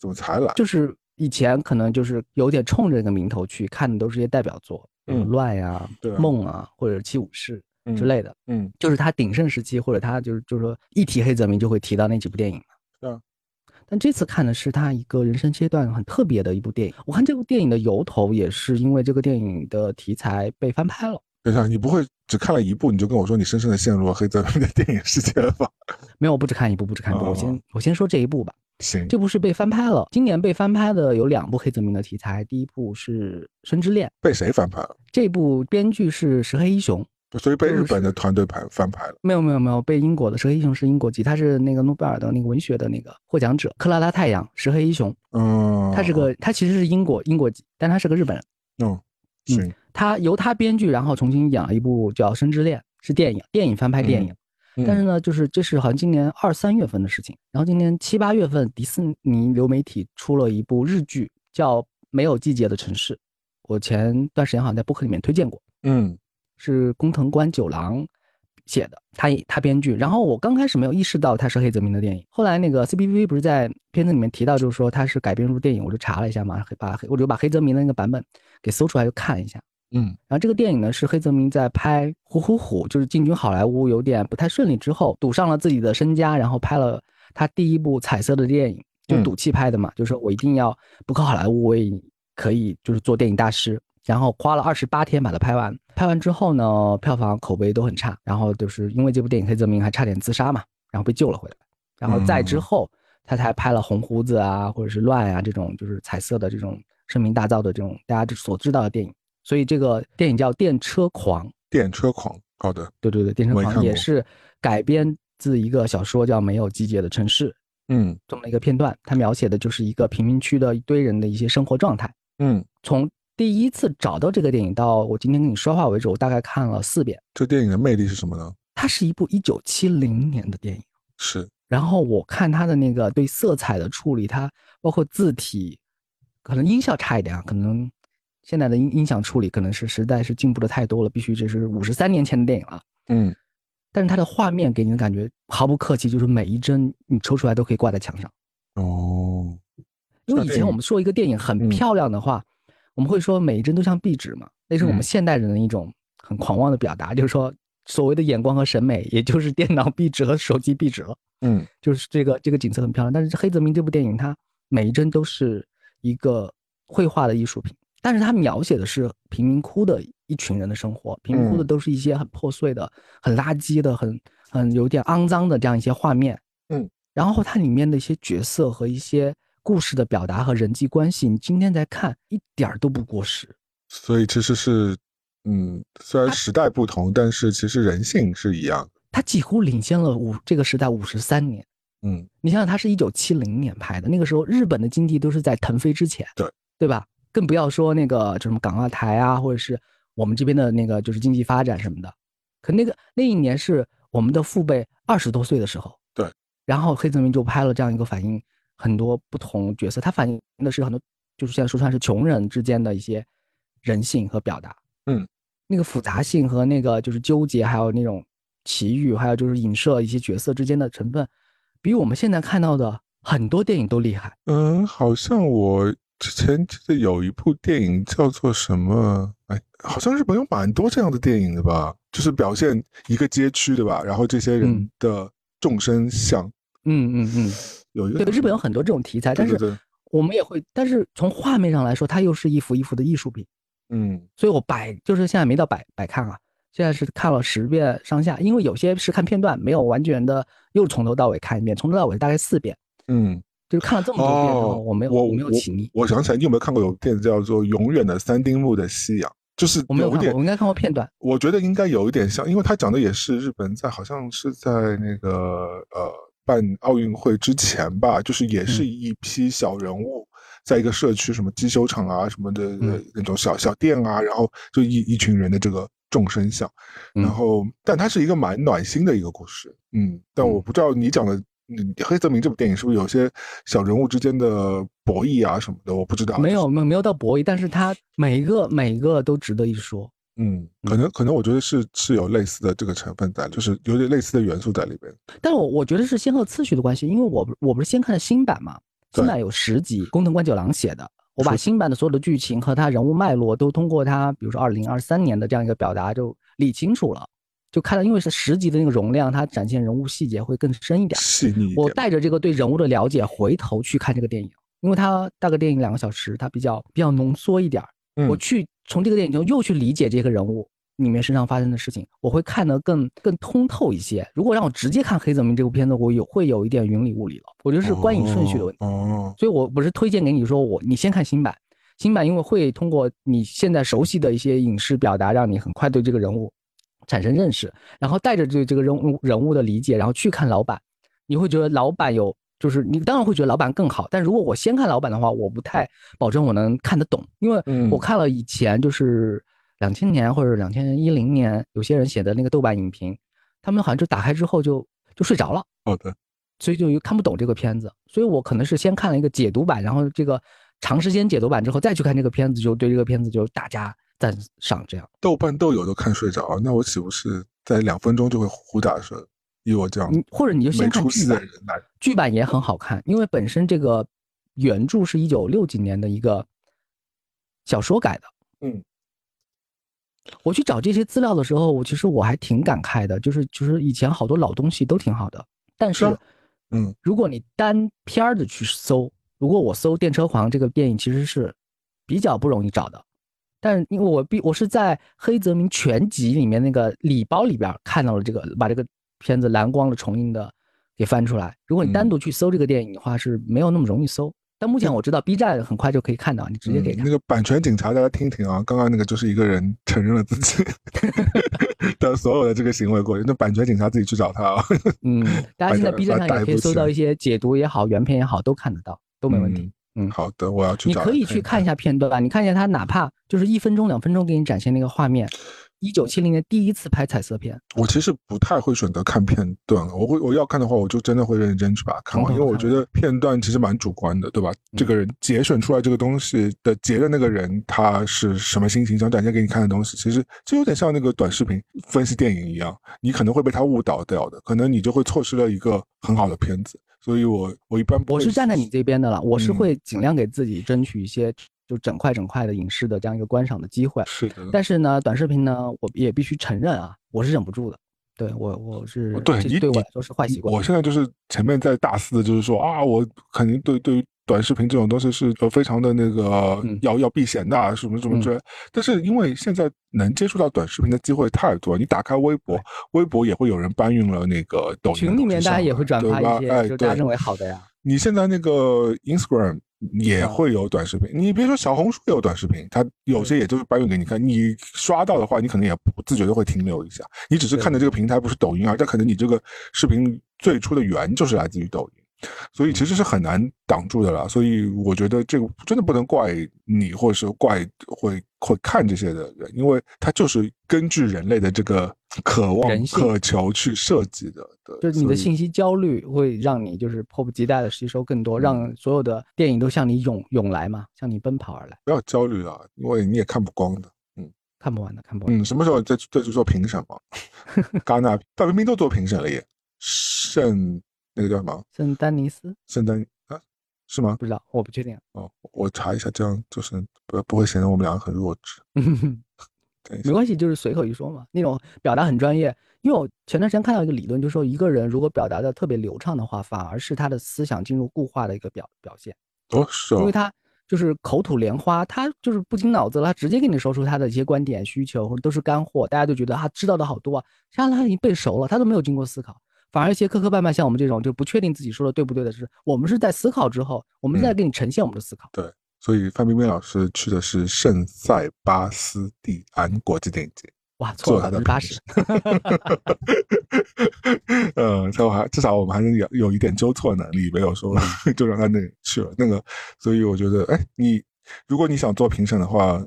怎么才来？就是以前可能就是有点冲着这个名头去看的，都是些代表作，嗯，乱呀、梦啊，或者七武士之类的，嗯，就是他鼎盛时期，或者他就是就是说一提黑泽明就会提到那几部电影嘛。对啊。但这次看的是他一个人生阶段很特别的一部电影。我看这部电影的由头也是因为这个电影的题材被翻拍了。等一下，你不会只看了一部，你就跟我说你深深的陷入了黑泽明的电影世界了吧？没有，我不只看一部，不只看一部。我先我先说这一部吧。行，这部是被翻拍了。今年被翻拍的有两部黑泽明的题材，第一部是《生之恋》，被谁翻拍了？这部编剧是石黑一雄，所以被日本的团队拍翻拍了。没有没有没有，被英国的石黑一雄是英国籍，他是那个诺贝尔的那个文学的那个获奖者。克拉拉太阳，石黑一雄。嗯，他是个他其实是英国英国籍，但他是个日本人。嗯，行。他由他编剧，然后重新演了一部叫《生之恋》，是电影，电影翻拍电影。但是呢，就是这是好像今年二三月份的事情。然后今年七八月份，迪士尼流媒体出了一部日剧，叫《没有季节的城市》。我前段时间好像在播客里面推荐过。嗯，是工藤官九郎写的，他他编剧。然后我刚开始没有意识到他是黑泽明的电影，后来那个 C B V 不是在片子里面提到，就是说他是改编入电影，我就查了一下嘛，把我就把黑泽明的那个版本给搜出来，就看了一下。嗯，然后这个电影呢是黑泽明在拍《虎虎虎》，就是进军好莱坞有点不太顺利之后，赌上了自己的身家，然后拍了他第一部彩色的电影，就赌气拍的嘛，就是说我一定要不靠好莱坞，我也可以就是做电影大师。然后花了二十八天把它拍完，拍完之后呢，票房口碑都很差，然后就是因为这部电影，黑泽明还差点自杀嘛，然后被救了回来。然后再之后，他才拍了《红胡子》啊，或者是《乱》啊这种就是彩色的这种声名大噪的这种大家所知道的电影。所以这个电影叫《电车狂》，电车狂，好的，对对对，电车狂也是改编自一个小说叫《没有季节的城市》，嗯，这么一个片段，它描写的就是一个贫民区的一堆人的一些生活状态，嗯，从第一次找到这个电影到我今天跟你说话为止，我大概看了四遍。这电影的魅力是什么呢？它是一部一九七零年的电影，是。然后我看它的那个对色彩的处理，它包括字体，可能音效差一点啊，可能。现在的音音响处理可能是实在是进步的太多了，必须这是五十三年前的电影了。嗯，但是它的画面给你的感觉毫不客气，就是每一帧你抽出来都可以挂在墙上。哦，因为以前我们说一个电影很漂亮的话，我们会说每一帧都像壁纸嘛，那是我们现代人的一种很狂妄的表达，就是说所谓的眼光和审美，也就是电脑壁纸和手机壁纸了。嗯，就是这个这个景色很漂亮，但是黑泽明这部电影，它每一帧都是一个绘画的艺术品。但是他描写的是贫民窟的一群人的生活，贫民窟的都是一些很破碎的、很垃圾的、很很有点肮脏的这样一些画面。嗯，然后它里面的一些角色和一些故事的表达和人际关系，你今天再看一点儿都不过时。所以其实是，嗯，虽然时代不同，但是其实人性是一样的。它几乎领先了五这个时代五十三年。嗯，你想想，它是一九七零年拍的，那个时候日本的经济都是在腾飞之前，对对吧？更不要说那个就什么港澳台啊，或者是我们这边的那个就是经济发展什么的。可那个那一年是我们的父辈二十多岁的时候，对。然后黑泽明就拍了这样一个反映很多不同角色，他反映的是很多就是现在说出来是穷人之间的一些人性和表达，嗯，那个复杂性和那个就是纠结，还有那种奇遇，还有就是影射一些角色之间的成分，比我们现在看到的很多电影都厉害。嗯，好像我。之前记得有一部电影叫做什么？哎，好像日本有蛮多这样的电影的吧？就是表现一个街区，对吧？然后这些人的众生相，嗯嗯嗯，有一个对日本有很多这种题材，但是我们也会，但是从画面上来说，它又是一幅一幅的艺术品。嗯，所以我百就是现在没到百百看啊，现在是看了十遍上下，因为有些是看片段，没有完全的又从头到尾看一遍，从头到尾大概四遍。嗯。就是看了这么多遍，我没有，我没有起腻。我想起来，你有没有看过有电影叫做《永远的三丁目的夕阳》？就是我没有看过，我应该看过片段。我觉得应该有一点像，因为他讲的也是日本在好像是在那个呃办奥运会之前吧，就是也是一批小人物，在一个社区什么机修厂啊什么的那种小小店啊，然后就一一群人的这个众生相，然后但它是一个蛮暖心的一个故事，嗯，但我不知道你讲的。黑泽明这部电影是不是有些小人物之间的博弈啊什么的？我不知道。没有，没有，没有到博弈，但是他每一个每一个都值得一说。嗯，可能可能我觉得是是有类似的这个成分在，就是有点类似的元素在里边。但我我觉得是先后次序的关系，因为我我不是先看的新版嘛，新版有十集，工藤官九郎写的，我把新版的所有的剧情和他人物脉络都通过他，比如说二零二三年的这样一个表达就理清楚了。就看到，因为是十集的那个容量，它展现人物细节会更深一点。细腻。我带着这个对人物的了解回头去看这个电影，因为它大概电影两个小时，它比较比较浓缩一点。我去从这个电影中又去理解这个人物里面身上发生的事情，我会看得更更通透一些。如果让我直接看《黑泽明》这部片子，我有会有一点云里雾里了。我觉得是观影顺序的问题。哦。所以我不是推荐给你说我你先看新版，新版因为会通过你现在熟悉的一些影视表达，让你很快对这个人物。产生认识，然后带着对这个人物人物的理解，然后去看老板，你会觉得老板有，就是你当然会觉得老板更好。但如果我先看老板的话，我不太保证我能看得懂，因为我看了以前就是两千年或者两千一零年有些人写的那个豆瓣影评，他们好像就打开之后就就睡着了。好的，所以就看不懂这个片子，所以我可能是先看了一个解读版，然后这个长时间解读版之后再去看这个片子，就对这个片子就大家。赞赏这样，豆瓣豆友都看睡着，那我岂不是在两分钟就会呼打睡？以我这样，或者你就先看剧版，剧版也很好看，因为本身这个原著是一九六几年的一个小说改的。嗯，我去找这些资料的时候，我其实我还挺感慨的，就是就是以前好多老东西都挺好的，但是，嗯，如果你单片儿的去搜，如果我搜《电车狂》这个电影，其实是比较不容易找的。但因为我必我是在黑泽明全集里面那个礼包里边看到了这个，把这个片子蓝光的重映的给翻出来。如果你单独去搜这个电影的话，是没有那么容易搜。但目前我知道 B 站很快就可以看到，你直接可以看。那个版权警察，大家听听啊，刚刚那个就是一个人承认了自己 的所有的这个行为过程，那版权警察自己去找他啊。嗯，大家现在 B 站上也可以搜到一些解读也好，原片也好，都看得到，都没问题。嗯，好的，我要去。你可以去看一下片段吧，你看一下他，哪怕就是一分钟、两分钟给你展现那个画面。一九七零年第一次拍彩色片，我其实不太会选择看片段，我会我要看的话，我就真的会认真去把它看完，因为我觉得片段其实蛮主观的，对吧？这个人节选出来这个东西的截的那个人，他是什么心情，想展现给你看的东西，其实就有点像那个短视频分析电影一样，你可能会被他误导掉的，可能你就会错失了一个很好的片子。所以，我我一般我是站在你这边的了，我是会尽量给自己争取一些就整块整块的影视的这样一个观赏的机会。是的。但是呢，短视频呢，我也必须承认啊，我是忍不住的。对我，我是对你对我来说是坏习惯。我现在就是前面在大肆的，就是说啊，我肯定对对于。短视频这种东西是呃非常的那个要要避嫌的，什么什么之类。但是因为现在能接触到短视频的机会太多，你打开微博，微博也会有人搬运了那个抖音群里面大家也会转发一些，哎，就大家认为好的呀。你现在那个 Instagram 也会有短视频，你别说小红书也有短视频，它有些也就是搬运给你看。你刷到的话，你可能也不自觉的会停留一下。你只是看的这个平台不是抖音啊，但可能你这个视频最初的源就是来自于抖音。所以其实是很难挡住的了，所以我觉得这个真的不能怪你，或者是怪会会看这些的人，因为他就是根据人类的这个渴望、渴求去设计的。就是你的信息焦虑会让你就是迫不及待的吸收更多，让所有的电影都向你涌涌来嘛，向你奔跑而来。不要焦虑啊，因为你也看不光的，嗯，看不完的，看不完。嗯，什么时候再再去做评审嘛？戛纳、范冰冰都做评审了耶，圣。那个叫什么？圣丹尼斯？圣丹啊？是吗？不知道，我不确定。哦，我查一下，这样就是不不会显得我们两个很弱智。没关系，就是随口一说嘛。那种表达很专业，因为我前段时间看到一个理论，就是说一个人如果表达的特别流畅的话，反而是他的思想进入固化的一个表表现。哦，是。因为他就是口吐莲花，他就是不经脑子了，他直接给你说出他的一些观点、需求，或者都是干货，大家就觉得他知道的好多啊。像他已经背熟了，他都没有经过思考。反而一些磕磕绊绊，像我们这种就不确定自己说的对不对的是，我们是在思考之后，我们在给你呈现我们的思考。对，所以范冰冰老师去的是圣塞巴斯蒂安国际电影节。哇，错了，百分之八十。嗯，最后还至少我们还是有有一点纠错能力，没有说 就让他那去了那个。所以我觉得，哎，你如果你想做评审的话，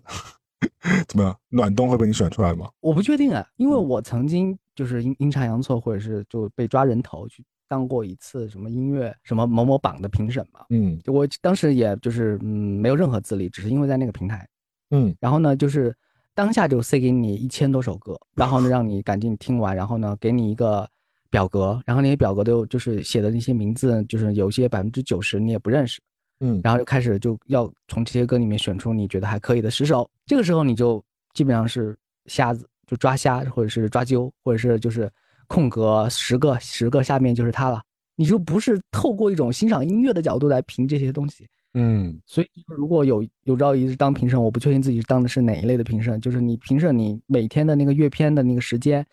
怎么样？暖冬会被你选出来吗？我不确定啊，因为我曾经。就是阴阴差阳错，或者是就被抓人头去当过一次什么音乐什么某某榜的评审嘛。嗯，就我当时也就是嗯没有任何资历，只是因为在那个平台。嗯，然后呢，就是当下就塞给你一千多首歌，然后呢 让你赶紧听完，然后呢给你一个表格，然后那些表格都就是写的那些名字，就是有些百分之九十你也不认识。嗯，然后就开始就要从这些歌里面选出你觉得还可以的十首，这个时候你就基本上是瞎子。就抓瞎，或者是抓阄，或者是就是空格十个十个下面就是它了。你就不是透过一种欣赏音乐的角度来评这些东西，嗯。所以如果有有朝一日当评审，我不确定自己当的是哪一类的评审。就是你评审你每天的那个阅片的那个时间，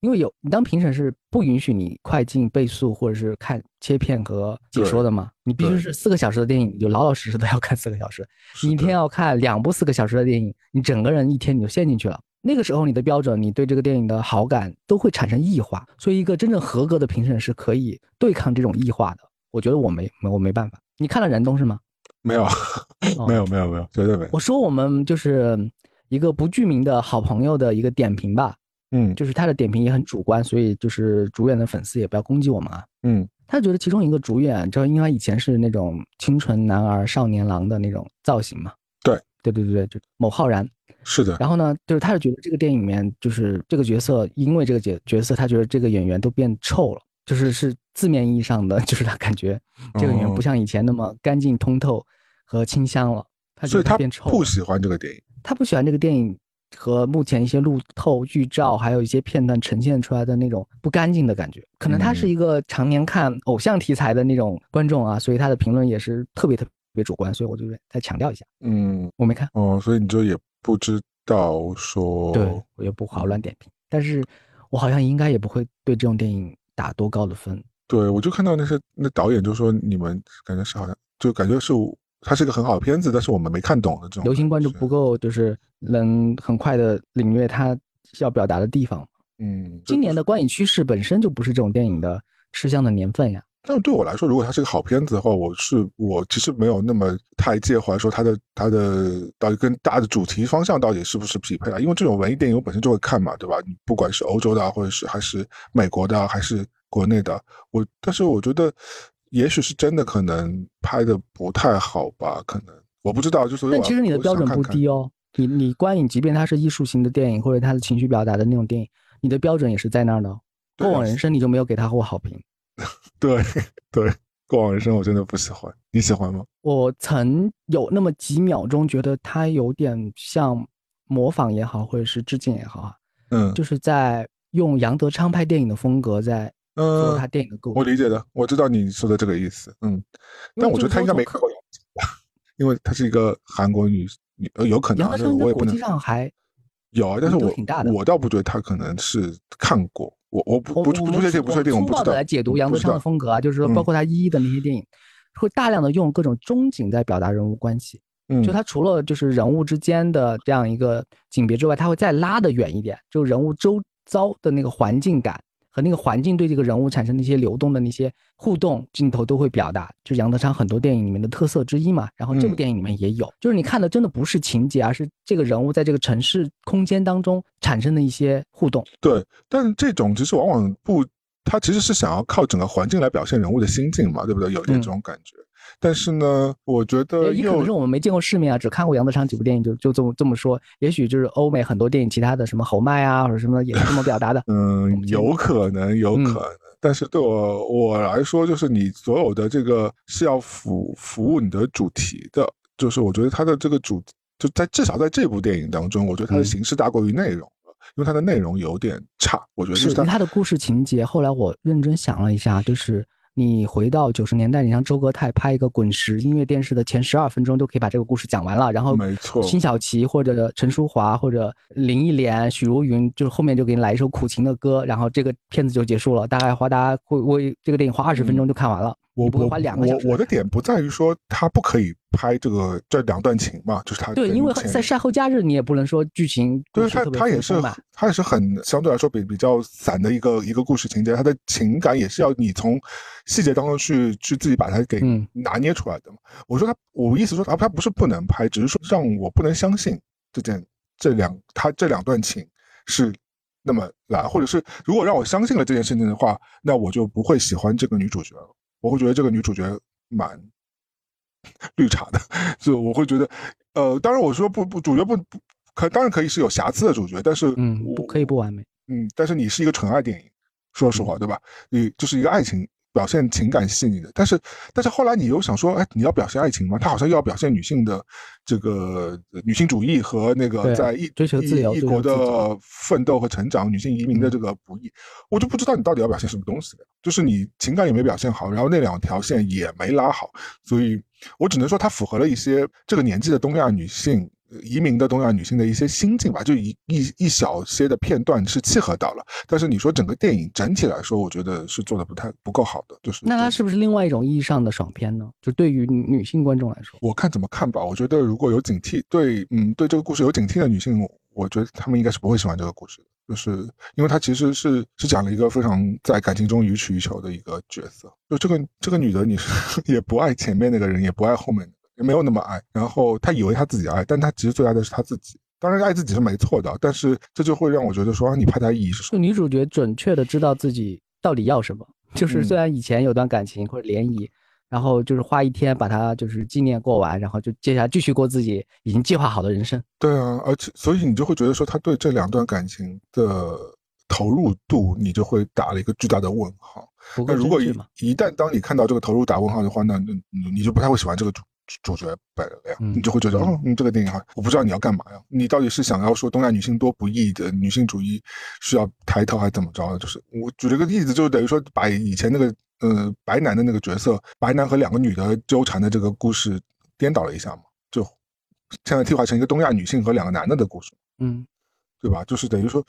因为有你当评审是不允许你快进倍速或者是看切片和解说的嘛。你必须是四个小时的电影，你就老老实实的要看四个小时。你一天要看两部四个小时的电影，你整个人一天你就陷进去了。那个时候，你的标准，你对这个电影的好感都会产生异化，所以一个真正合格的评审是可以对抗这种异化的。我觉得我没我没办法。你看了《燃冬》是吗？没有，没有，没有，没有，绝对没有。我说我们就是一个不具名的好朋友的一个点评吧，嗯，就是他的点评也很主观，所以就是主演的粉丝也不要攻击我们啊，嗯，他觉得其中一个主演，就因为他以前是那种清纯男儿、少年郎的那种造型嘛，对，对对对对，就某浩然。是的，然后呢，就是他是觉得这个电影里面，就是这个角色，因为这个角角色，他觉得这个演员都变臭了，就是是字面意义上的，就是他感觉这个演员不像以前那么干净通透和清香了，他觉得他变臭。不喜欢这个电影，他不喜欢这个电影和目前一些路透剧照，还有一些片段呈现出来的那种不干净的感觉。可能他是一个常年看偶像题材的那种观众啊，所以他的评论也是特别特别主观，所以我就再强调一下。嗯，我没看哦，所以你就也。不知道说，对我也不好乱点评，但是我好像应该也不会对这种电影打多高的分。对，我就看到那些那导演就说，你们感觉是好像就感觉是它是一个很好的片子，但是我们没看懂的这种。流行观众不够，就是能很快的领略他要表达的地方。嗯，今年的观影趋势本身就不是这种电影的吃香的年份呀。但是对我来说，如果它是个好片子的话，我是我其实没有那么太介怀说它的它的到底跟大的主题方向到底是不是匹配啊？因为这种文艺电影我本身就会看嘛，对吧？你不管是欧洲的，或者是还是美国的，还是国内的，我但是我觉得也许是真的可能拍的不太好吧？可能我不知道，就是但其实你的标准不低哦，你你观影，即便它是艺术型的电影或者它的情绪表达的那种电影，你的标准也是在那儿的。过往人生你就没有给他过好评。对 对，过往人生我真的不喜欢，你喜欢吗？我曾有那么几秒钟觉得他有点像模仿也好，或者是致敬也好啊，嗯，就是在用杨德昌拍电影的风格在做他电影的构。我理解的，我知道你说的这个意思，嗯，但我觉得他应该没看过杨德昌，因为他是一个韩国女女，呃，有可能我也不能国际上还有啊，但是我我倒不觉得他可能是看过。我我不不不确定不确定，我不知道。来解读杨德昌的风格啊，就是说包括他一一的那些电影，会大量的用各种中景在表达人物关系。嗯，就他除了就是人物之间的这样一个景别之外，他会再拉得远一点，就人物周遭的那个环境感。和那个环境对这个人物产生的一些流动的那些互动镜头都会表达，就是杨德昌很多电影里面的特色之一嘛。然后这部电影里面也有，就是你看的真的不是情节，而是这个人物在这个城市空间当中产生的一些互动。对，但这种其实往往不，他其实是想要靠整个环境来表现人物的心境嘛，对不对？有点这种感觉。但是呢，我觉得也可能是我们没见过世面啊，只看过杨德昌几部电影，就就这么这么说。也许就是欧美很多电影，其他的什么侯麦啊，或者什么也是这么表达的。嗯，有可能，有可能。但是对我我来说，就是你所有的这个是要服服务你的主题的，就是我觉得他的这个主就在至少在这部电影当中，我觉得它的形式大过于内容了，因为它的内容有点差。我觉得是他的故事情节。后来我认真想了一下，就是。你回到九十年代，你像周格泰拍一个滚石音乐电视的前十二分钟，就可以把这个故事讲完了。然后，没错，辛晓琪或者陈淑华或者林忆莲、许茹芸，就是后面就给你来一首苦情的歌，然后这个片子就结束了。大概花大家会为这个电影花二十分钟就看完了。我不会花两个小时。我我的点不在于说他不可以拍这个这两段情嘛，就是他对，因为在晒后假日，你也不能说剧情对他他也是他也是很相对来说比比较散的一个一个故事情节，他的情感也是要你从细节当中去去自己把它给拿捏出来的嘛。我说他，我意思说他他不是不能拍，只是说让我不能相信这件这两他这两段情是那么来，或者是如果让我相信了这件事情的话，那我就不会喜欢这个女主角了。我会觉得这个女主角蛮 绿茶的，就我会觉得，呃，当然我说不不，主角不不可，当然可以是有瑕疵的主角，但是嗯，不可以不完美，嗯，但是你是一个纯爱电影，说实话，对吧？你就是一个爱情。表现情感细腻的，但是，但是后来你又想说，哎，你要表现爱情吗？他好像又要表现女性的这个女性主义和那个在异追求自由异国的奋斗和成长，女性移民的这个不易，我就不知道你到底要表现什么东西就是你情感也没表现好，然后那两条线也没拉好，所以我只能说它符合了一些这个年纪的东亚女性。移民的东亚女性的一些心境吧，就一一一小些的片段是契合到了，但是你说整个电影整体来说，我觉得是做的不太不够好的，就是那它是不是另外一种意义上的爽片呢？就对于女性观众来说，我看怎么看吧。我觉得如果有警惕，对，嗯，对这个故事有警惕的女性，我觉得她们应该是不会喜欢这个故事的，就是因为它其实是是讲了一个非常在感情中予取予求的一个角色，就这个这个女的，你是 也不爱前面那个人，也不爱后面的。没有那么爱，然后他以为他自己爱，但他其实最爱的是他自己。当然爱自己是没错的，但是这就会让我觉得说，你拍他意义是什么？女主角准确的知道自己到底要什么，就是虽然以前有段感情或者联谊，然后就是花一天把它就是纪念过完，然后就接下来继续过自己已经计划好的人生。对啊，而且所以你就会觉得说，他对这两段感情的投入度，你就会打了一个巨大的问号。那如果一一旦当你看到这个投入打问号的话，那那你就不太会喜欢这个主。主角本人呀，你就会觉得哦，你这个电影哈，我不知道你要干嘛呀？你到底是想要说东亚女性多不易的女性主义需要抬头，还是怎么着？就是我举了个例子，就是等于说把以前那个呃白男的那个角色，白男和两个女的纠缠的这个故事颠倒了一下嘛，就现在替换成一个东亚女性和两个男的的故事，嗯，对吧？就是等于说，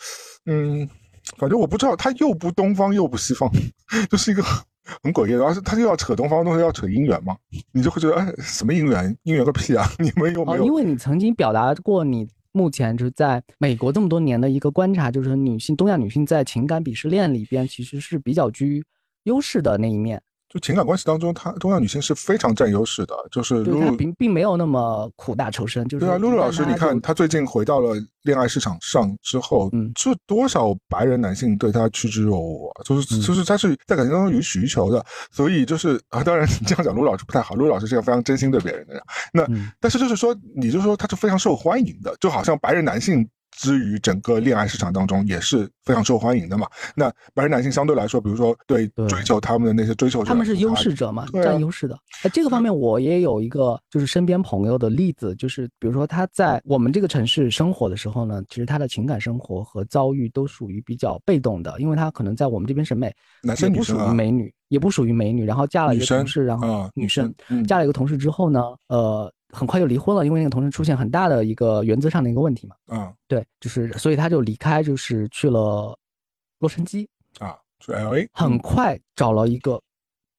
嗯，反正我不知道，他又不东方又不西方，就是一个。很诡异，然后他又要扯东方东西，要扯姻缘嘛，你就会觉得，哎，什么姻缘？姻缘个屁啊！你们又没有？因为你曾经表达过，你目前就是在美国这么多年的一个观察，就是女性东亚女性在情感鄙视链里边，其实是比较居优势的那一面。就情感关系当中，她东亚女性是非常占优势的，就是露露并并没有那么苦大仇深，就是对啊，露露老师，你看她最近回到了恋爱市场上之后，嗯，这多少白人男性对她趋之若鹜，就是就是她是在感情当中予取予求的，所以就是啊，当然这样讲露露老师不太好，露露老师是个非常真心对别人的人，那但是就是说，你就说她是非常受欢迎的，就好像白人男性。之于整个恋爱市场当中也是非常受欢迎的嘛。那白人男性相对来说，比如说对追求他们的那些追求者，他们是优势者嘛，占优势的。哎，这个方面我也有一个就是身边朋友的例子，就是比如说他在我们这个城市生活的时候呢，其实他的情感生活和遭遇都属于比较被动的，因为他可能在我们这边审美男生不属于美女，也不属于美女，然后嫁了一个同事，然后女生嫁了一个同事之后呢，呃。很快就离婚了，因为那个同事出现很大的一个原则上的一个问题嘛。嗯，对，就是所以他就离开，就是去了洛杉矶啊，去 L A。很快找了一个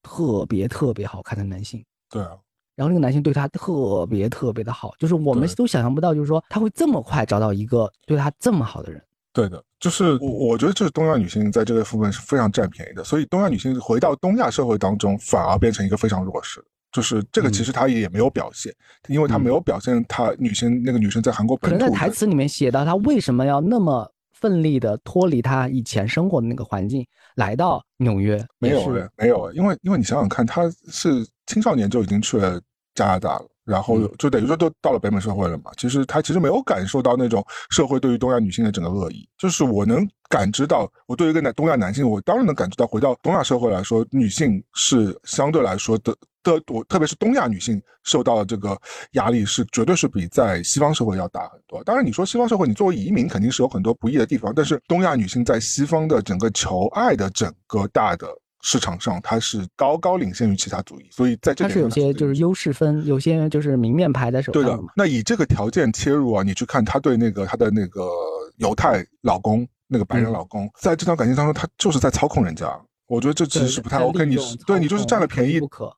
特别特别好看的男性，对啊。然后那个男性对她特别特别的好，就是我们都想象不到，就是说他会这么快找到一个对他这么好的人。对的，就是我我觉得就是东亚女性在这个部分是非常占便宜的，所以东亚女性回到东亚社会当中反而变成一个非常弱势。就是这个其实她也没有表现，因为她没有表现她女生那个女生在韩国本土。可能在台词里面写到她为什么要那么奋力的脱离她以前生活的那个环境，来到纽约。没有没有，因为因为你想想看，她是青少年就已经去了加拿大了。然后就等于说都到了北美社会了嘛，其实他其实没有感受到那种社会对于东亚女性的整个恶意，就是我能感知到，我对于一个男东亚男性，我当然能感知到，回到东亚社会来说，女性是相对来说的的，我特别是东亚女性受到的这个压力是绝对是比在西方社会要大很多。当然你说西方社会，你作为移民肯定是有很多不易的地方，但是东亚女性在西方的整个求爱的整个大的。市场上它是高高领先于其他族裔，所以在这它是有些就是优势分，有些就是明面牌在手上。对的，那以这个条件切入啊，你去看他对那个他的那个犹太老公，那个白人老公，在这段感情当中，他就是在操控人家。我觉得这其实是不太 OK。你是对你就是占了便宜不可，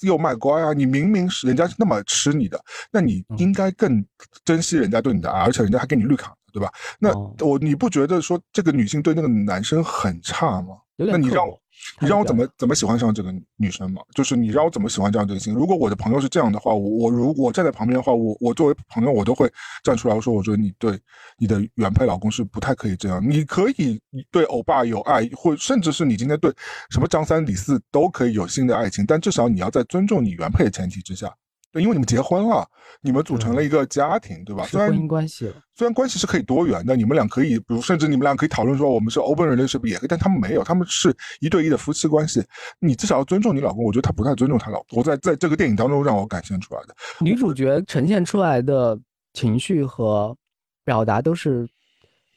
又卖乖啊！你明明是人家是那么吃你的，那你应该更珍惜人家对你的爱，而且人家还给你绿卡，对吧？那我你不觉得说这个女性对那个男生很差吗？那你让我。你让我怎么怎么喜欢上这个女生嘛？就是你让我怎么喜欢这样这个性？如果我的朋友是这样的话，我我如果站在旁边的话，我我作为朋友，我都会站出来说，我觉得你对你的原配老公是不太可以这样。你可以对欧巴有爱，或甚至是你今天对什么张三李四都可以有新的爱情，但至少你要在尊重你原配的前提之下。对，因为你们结婚了，你们组成了一个家庭，对吧？是婚姻关系了。虽然关系是可以多元的，你们俩可以，比如甚至你们俩可以讨论说我们是 open relationship 也可以，但他们没有，他们是一对一的夫妻关系。你至少要尊重你老公，我觉得他不太尊重他老婆。我在在这个电影当中让我感现出来的，女主角呈现出来的情绪和表达都是，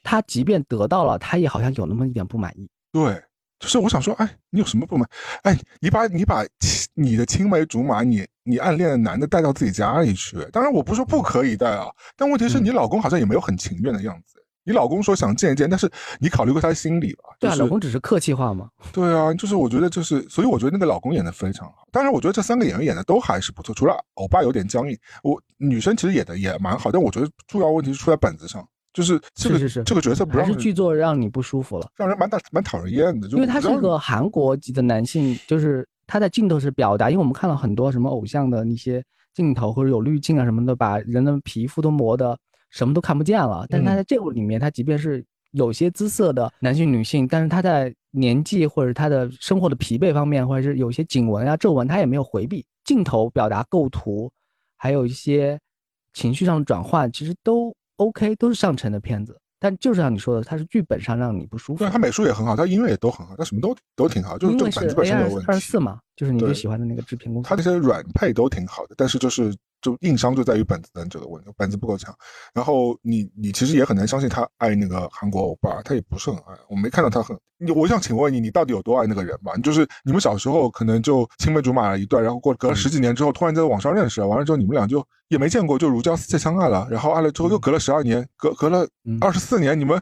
她即便得到了，她也好像有那么一点不满意。对。就是我想说，哎，你有什么不满？哎，你把你把你的青梅竹马，你你暗恋的男的带到自己家里去，当然我不是说不可以带啊，但问题是你老公好像也没有很情愿的样子。你老公说想见一见，但是你考虑过他的心理吧？对啊，老公只是客气话嘛。对啊，就是我觉得就是，所以我觉得那个老公演的非常好。当然，我觉得这三个演员演的都还是不错，除了欧巴有点僵硬，我女生其实演的也蛮好，但我觉得主要问题是出在本子上。就是这个这个角色不还是剧作让你不舒服了，让人蛮大蛮讨人厌的。因为他是个韩国籍的男性，就是他在镜头是表达，因为我们看了很多什么偶像的那些镜头或者有滤镜啊什么的，把人的皮肤都磨得什么都看不见了。但是他在这部里面，他即便是有些姿色的男性女性，但是他在年纪或者他的生活的疲惫方面，或者是有些颈纹啊皱纹，他也没有回避。镜头表达构图，还有一些情绪上的转换，其实都。OK，都是上乘的片子，但就是像你说的，它是剧本上让你不舒服。对，它美术也很好，它音乐也都很好，它什么都都挺好，就是这本子本身有问题。二十四嘛，就是你最喜欢的那个制片公司。它那些软配都挺好的，但是就是。就硬伤就在于本子的这个问题，本子不够强。然后你你其实也很难相信他爱那个韩国欧巴，他也不是很爱。我没看到他很。你我想请问你，你到底有多爱那个人吧？就是你们小时候可能就青梅竹马了一段，然后过隔了十几年之后，突然在网上认识了，完了之后你们俩就也没见过，就如胶似漆相爱了。然后爱了之后又隔了十二年，隔隔了二十四年，你们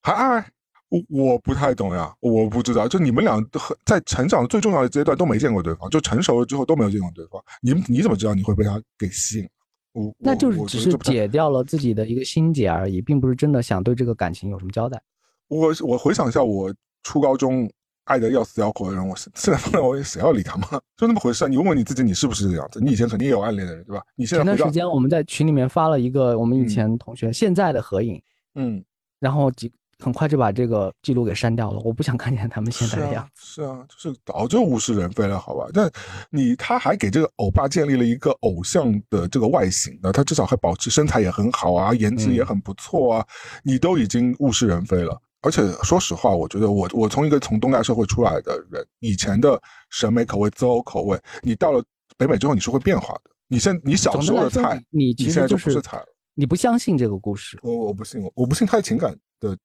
还爱？我我不太懂呀，我不知道。就你们俩在成长最重要的阶段都没见过对方，就成熟了之后都没有见过对方。你你怎么知道你会被他给吸引？我那就是只是解掉了自己的一个心结而已，并不是真的想对这个感情有什么交代。我我回想一下，我初高中爱的要死要活的人，我现在放在我谁要理他吗？就那么回事。你问问你自己，你是不是这个样子？你以前肯定也有暗恋的人，对吧？你现在前段时间我们在群里面发了一个我们以前同学现在的合影，嗯，然后几。很快就把这个记录给删掉了，我不想看见他们现在的样子。是啊，就是早就物是人非了，好吧？但你他还给这个欧巴建立了一个偶像的这个外形呢，他至少还保持身材也很好啊，颜值也很不错啊。你都已经物是人非了，而且说实话，我觉得我我从一个从东亚社会出来的人，以前的审美口味、择偶口味，你到了北美之后你是会变化的。你现你小时候的菜，你现在就不是菜了。你不相信这个故事？我我不信，我不信他的情感的。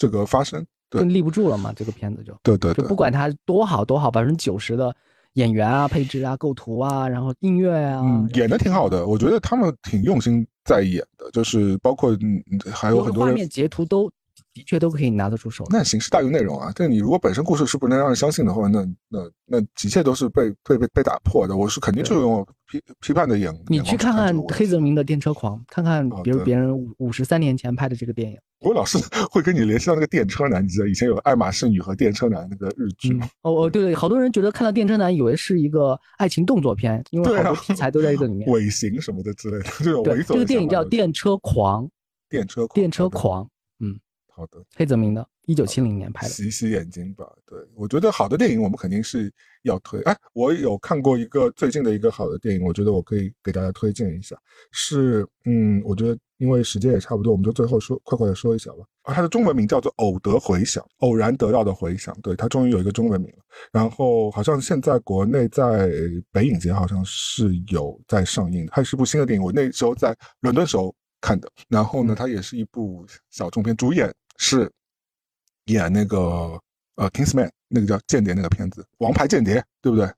这个发生对立不住了嘛？这个片子就对对，就不管它多好多好，百分之九十的演员啊、配置啊、构图啊，然后音乐啊，演的挺好的。我觉得他们挺用心在演的，就是包括嗯还有很多画面截图都的确都可以拿得出手。那形式大于内容啊！但你如果本身故事是不能让人相信的话，那那那一切都是被被被被打破的。我是肯定就用批批判的眼。你去看看黑泽明的《电车狂》，看看比如别人五五十三年前拍的这个电影。我老是 会跟你联系到那个电车男，你知道以前有爱马仕女和电车男那个日剧吗？哦哦，对对，好多人觉得看到电车男以为是一个爱情动作片，因为好多题材都在这个里面，尾行什么的之类的，这种猥琐。这个电影叫《电车狂》，电车狂电车狂，嗯。好的，黑泽明的，一九七零年拍的。洗洗眼睛吧，对我觉得好的电影我们肯定是要推。哎，我有看过一个最近的一个好的电影，我觉得我可以给大家推荐一下。是，嗯，我觉得因为时间也差不多，我们就最后说快快的说一下吧。啊，它的中文名叫做《偶得回响》，偶然得到的回响。对，它终于有一个中文名了。然后好像现在国内在北影节好像是有在上映的，它是部新的电影。我那时候在伦敦时候看的。然后呢，它也是一部小众片，主演。是演那个呃《Kingsman》那个叫间谍那个片子，《王牌间谍》对不对？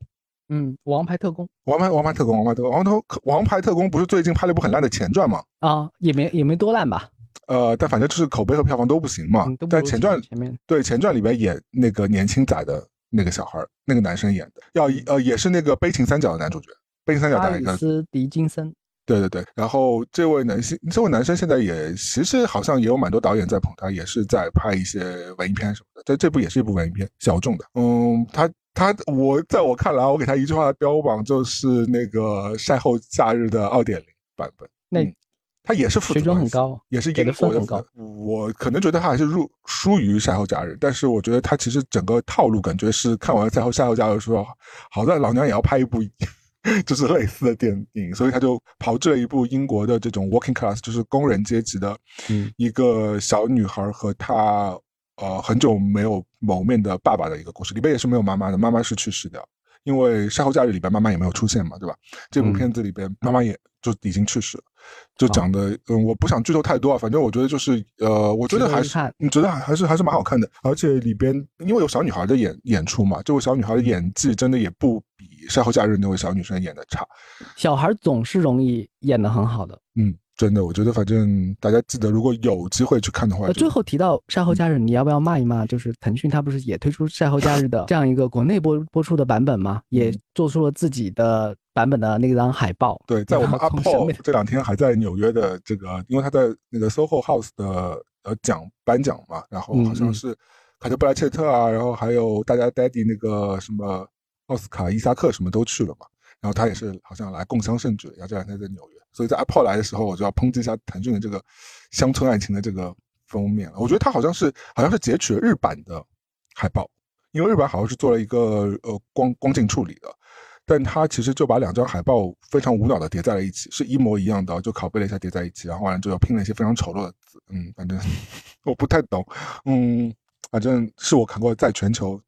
嗯，《王牌特工》。王牌王牌特工，王牌特工，王头王牌特工不是最近拍了一部很烂的前传吗？啊，也没也没多烂吧。呃，但反正就是口碑和票房都不行嘛。但前传前面对前传里边演那个年轻仔的那个小孩，那个男生演的，要呃也是那个悲情三角的男主角，悲情三角大一个。斯迪金森。对对对，然后这位男性，这位男生现在也其实好像也有蛮多导演在捧他，也是在拍一些文艺片什么的。这这部也是一部文艺片，小众的。嗯，他他我在我看来，我给他一句话的标榜就是那个晒后假日的二点零版本。那他也是水准很高，也是给的分很高。我可能觉得他还是入输于晒后假日，但是我觉得他其实整个套路感觉是看完赛后晒后假日说，好在老娘也要拍一部。就是类似的电影，所以他就炮制了一部英国的这种 working class，就是工人阶级的一个小女孩和她呃很久没有谋面的爸爸的一个故事。里边也是没有妈妈的，妈妈是去世的，因为《赛后假日》里边妈妈也没有出现嘛，对吧？这部片子里边妈妈也就已经去世了。就讲的，嗯，我不想剧透太多啊，反正我觉得就是，呃，我觉得还是，你觉得还是还是蛮好看的，而且里边因为有小女孩的演演出嘛，这位小女孩的演技真的也不比《赛后假日》那位小女生演的差。小孩总是容易演的很好的，嗯。真的，我觉得反正大家记得，如果有机会去看的话，最后提到赛后假日，你要不要骂一骂？就是腾讯它不是也推出赛后假日的 这样一个国内播播出的版本吗？也做出了自己的版本的那张海报。对，在我们阿炮这两天还在纽约的这个，因为他在那个 SOHO House 的呃奖颁奖嘛，然后好像是凯特布莱切特啊，然后还有大家 Daddy 那个什么奥斯卡伊萨克什么都去了嘛。然后他也是好像来共襄盛举，然后这两天在纽约，所以在 Apple 来的时候，我就要抨击一下谭俊的这个乡村爱情的这个封面了。我觉得他好像是好像是截取了日版的海报，因为日版好像是做了一个呃光光镜处理的，但他其实就把两张海报非常无脑的叠在了一起，是一模一样的，就拷贝了一下叠在一起，然后完了之后拼了一些非常丑陋的字。嗯，反正我不太懂，嗯，反正是我看过在全球。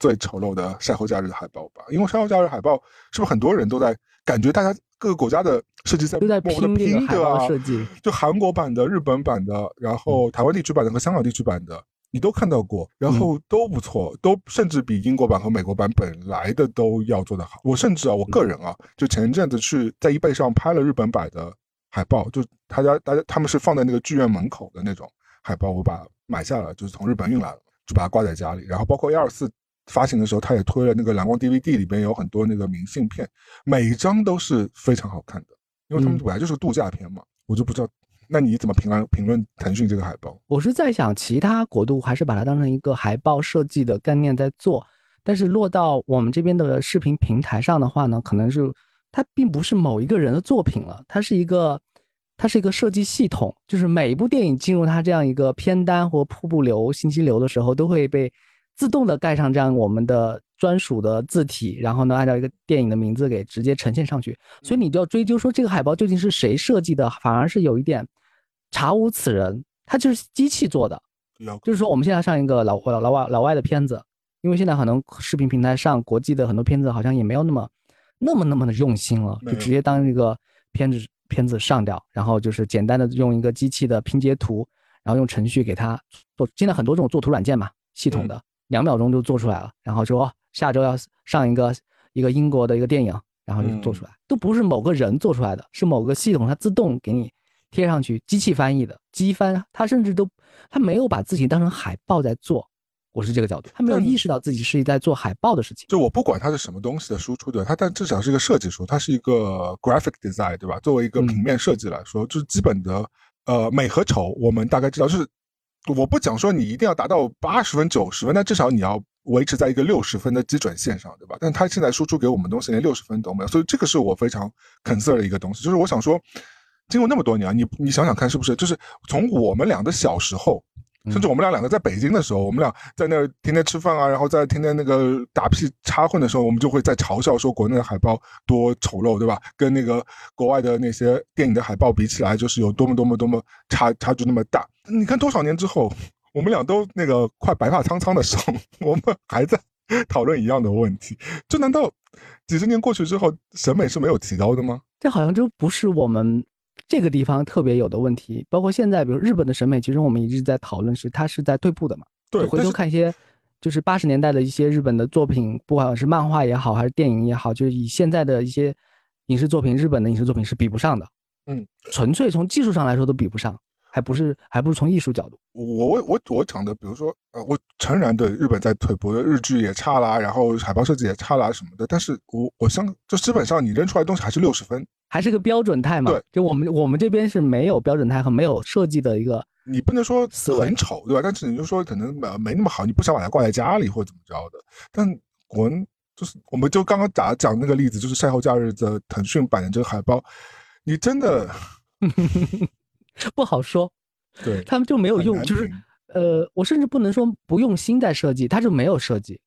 最丑陋的晒后假日的海报吧，因为晒后假日海报是不是很多人都在感觉大家各个国家的设计在都在拼拼海报设计，就韩国版的、日本版的，然后台湾地区版的和香港地区版的，你都看到过，然后都不错，都甚至比英国版和美国版本来的都要做得好。我甚至啊，我个人啊，就前一阵子去在 eBay 上拍了日本版的海报，就他家大家他们是放在那个剧院门口的那种海报，我把买下了，就是从日本运来了，就把它挂在家里，然后包括一二四。发行的时候，他也推了那个蓝光 DVD，里边有很多那个明信片，每一张都是非常好看的。因为他们本来就是度假片嘛，我就不知道，那你怎么评论评论腾讯这个海报？我是在想，其他国度还是把它当成一个海报设计的概念在做，但是落到我们这边的视频平台上的话呢，可能是它并不是某一个人的作品了，它是一个，它是一个设计系统，就是每一部电影进入它这样一个片单或瀑布流、信息流的时候，都会被。自动的盖上这样我们的专属的字体，然后呢，按照一个电影的名字给直接呈现上去。所以你就要追究说这个海报究竟是谁设计的，反而是有一点查无此人，它就是机器做的。就是说我们现在上一个老老老外老外的片子，因为现在可能视频平台上国际的很多片子好像也没有那么那么那么的用心了，就直接当一个片子片子上掉，然后就是简单的用一个机器的拼接图，然后用程序给它做。现在很多这种做图软件嘛，系统的。两秒钟就做出来了，然后说下周要上一个一个英国的一个电影，然后就做出来，都不是某个人做出来的，是某个系统它自动给你贴上去，机器翻译的机翻，它甚至都它没有把自己当成海报在做。我是这个角度，他没有意识到自己是在做海报的事情。就我不管它是什么东西的输出的，它但至少是一个设计书，它是一个 graphic design，对吧？作为一个平面设计来说，就是基本的呃美和丑，我们大概知道。就是我不讲说你一定要达到八十分、九十分，那至少你要维持在一个六十分的基准线上，对吧？但他现在输出给我们东西连六十分都没有，所以这个是我非常 concern 的一个东西。就是我想说，经过那么多年，你你想想看，是不是？就是从我们俩的小时候。甚至我们俩两个在北京的时候，我们俩在那儿天天吃饭啊，然后在天天那个打屁插混的时候，我们就会在嘲笑说国内的海报多丑陋，对吧？跟那个国外的那些电影的海报比起来，就是有多么多么多么差差距那么大。你看多少年之后，我们俩都那个快白发苍苍的时候，我们还在讨论一样的问题。这难道几十年过去之后，审美是没有提高的吗？这好像就不是我们。这个地方特别有的问题，包括现在，比如日本的审美，其实我们一直在讨论是它是在退步的嘛。对，回头看一些，就是八十年代的一些日本的作品，不管是漫画也好，还是电影也好，就是以现在的一些影视作品，日本的影视作品是比不上的。嗯，纯粹从技术上来说都比不上。还不是，还不是从艺术角度。我我我我讲的，比如说，呃，我诚然对日本在退步，日剧也差啦，然后海报设计也差啦什么的。但是我我相就基本上你扔出来的东西还是六十分，还是个标准态嘛。对，就我们我们这边是没有标准态和没有设计的一个。你不能说很丑，对吧？但是你就说可能没没那么好，你不想把它挂在家里或者怎么着的。但国就是，我们就刚刚讲讲那个例子，就是赛后假日的腾讯版的这个海报，你真的。不好说，对他们就没有用，就是，呃，我甚至不能说不用心在设计，他就没有设计。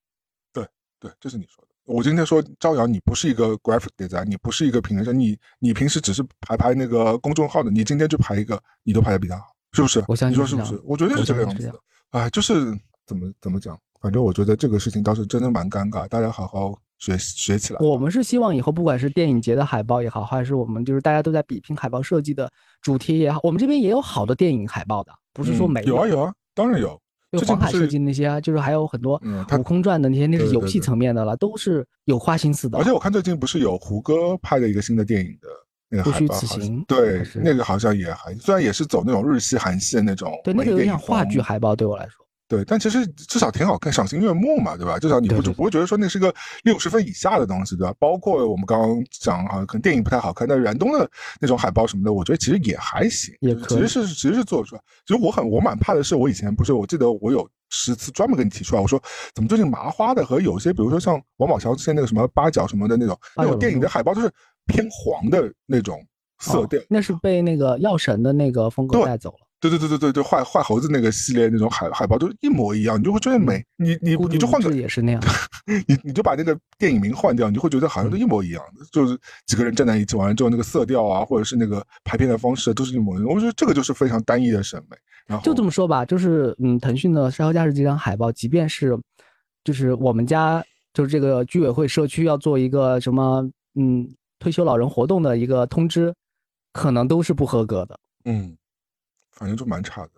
对对，这是你说的。我今天说招摇，你不是一个 graphic design，你不是一个品牌商，你你平时只是排排那个公众号的，你今天就排一个，你都排的比他好，是不是？我相信你说是不是？我觉得是这个样子的。哎，就是怎么怎么讲，反正我觉得这个事情倒是真的蛮尴尬，大家好好。学学起来。我们是希望以后，不管是电影节的海报也好，还是我们就是大家都在比拼海报设计的主题也好，我们这边也有好的电影海报的，不是说没有啊有啊，当然有。就黄海设计那些啊，就是还有很多《悟空传》的那些，那是游戏层面的了，都是有花心思的。而且我看最近不是有胡歌拍的一个新的电影的那个海报，不虚此行。对，那个好像也还，虽然也是走那种日系、韩系的那种。对，那个有点像话剧海报，对我来说。对，但其实至少挺好看，赏心悦目嘛，对吧？至少你不不会觉得说那是个六十分以下的东西，对吧？包括我们刚刚讲啊，可能电影不太好看，但燃冬的那种海报什么的，我觉得其实也还行，也其实是其实是做出来。其实我很我蛮怕的是，我以前不是我记得我有十次专门跟你提出来，我说怎么最近麻花的和有些比如说像王宝强之前那个什么八角什么的那种那种电影的海报都是偏黄的那种色调，那是被那个药神的那个风格带走了。对对对对对对，坏坏猴子那个系列那种海海报都一模一样，你就会觉得美。你你你就换个也是那样，你你就把那个电影名换掉，你就会觉得好像都一模一样的，就是几个人站在一起，完了之后那个色调啊，或者是那个拍片的方式都是一模一样。我觉得这个就是非常单一的审美。然后就这么说吧，就是嗯，腾讯的《山后驾驶》这张海报，即便是就是我们家就是这个居委会社区要做一个什么嗯退休老人活动的一个通知，可能都是不合格的。嗯。反正就蛮差的，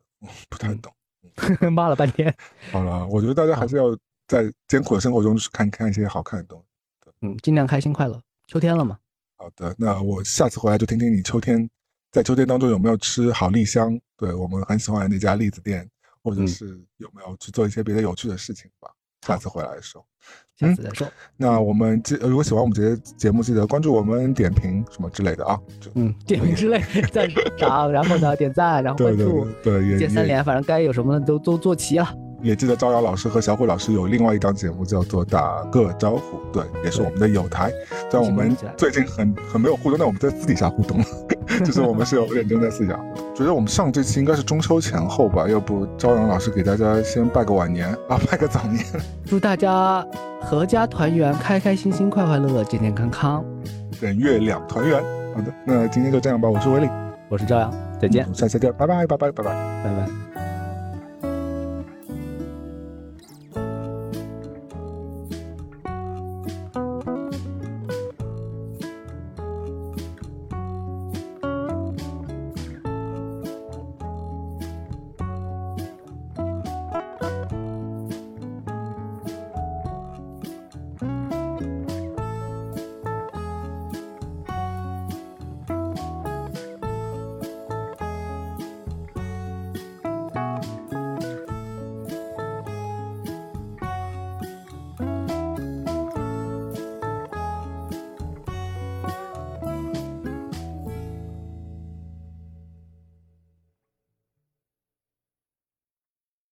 不太懂 骂了半天。好了，我觉得大家还是要在艰苦的生活中看看一些好看的东西。嗯，尽量开心快乐。秋天了嘛。好的，那我下次回来就听听你秋天在秋天当中有没有吃好栗香？对我们很喜欢那家栗子店，或者是有没有去做一些别的有趣的事情吧。下次回来的时候。下次再说。那我们记，如果喜欢我们这些节目，记得关注我们、点评什么之类的啊。嗯，点评之类，赞赏，然后呢，点赞，然后关注，对，接三连，反正该有什么的都都做齐了。也记得招摇老师和小虎老师有另外一档节目叫做打个招呼，对，也是我们的友台。虽然我们最近很很没有互动，但我们在私底下互动了，就是我们是有认真在私下。觉得我们上这期应该是中秋前后吧，要不朝阳老师给大家先拜个晚年啊，拜个早年，祝大家阖家团圆，开开心心，快快乐乐，健健康康，人月两团圆。好的，那今天就这样吧，我是威力，我是朝阳，再见，下期再见，拜拜，拜拜，拜拜，拜拜。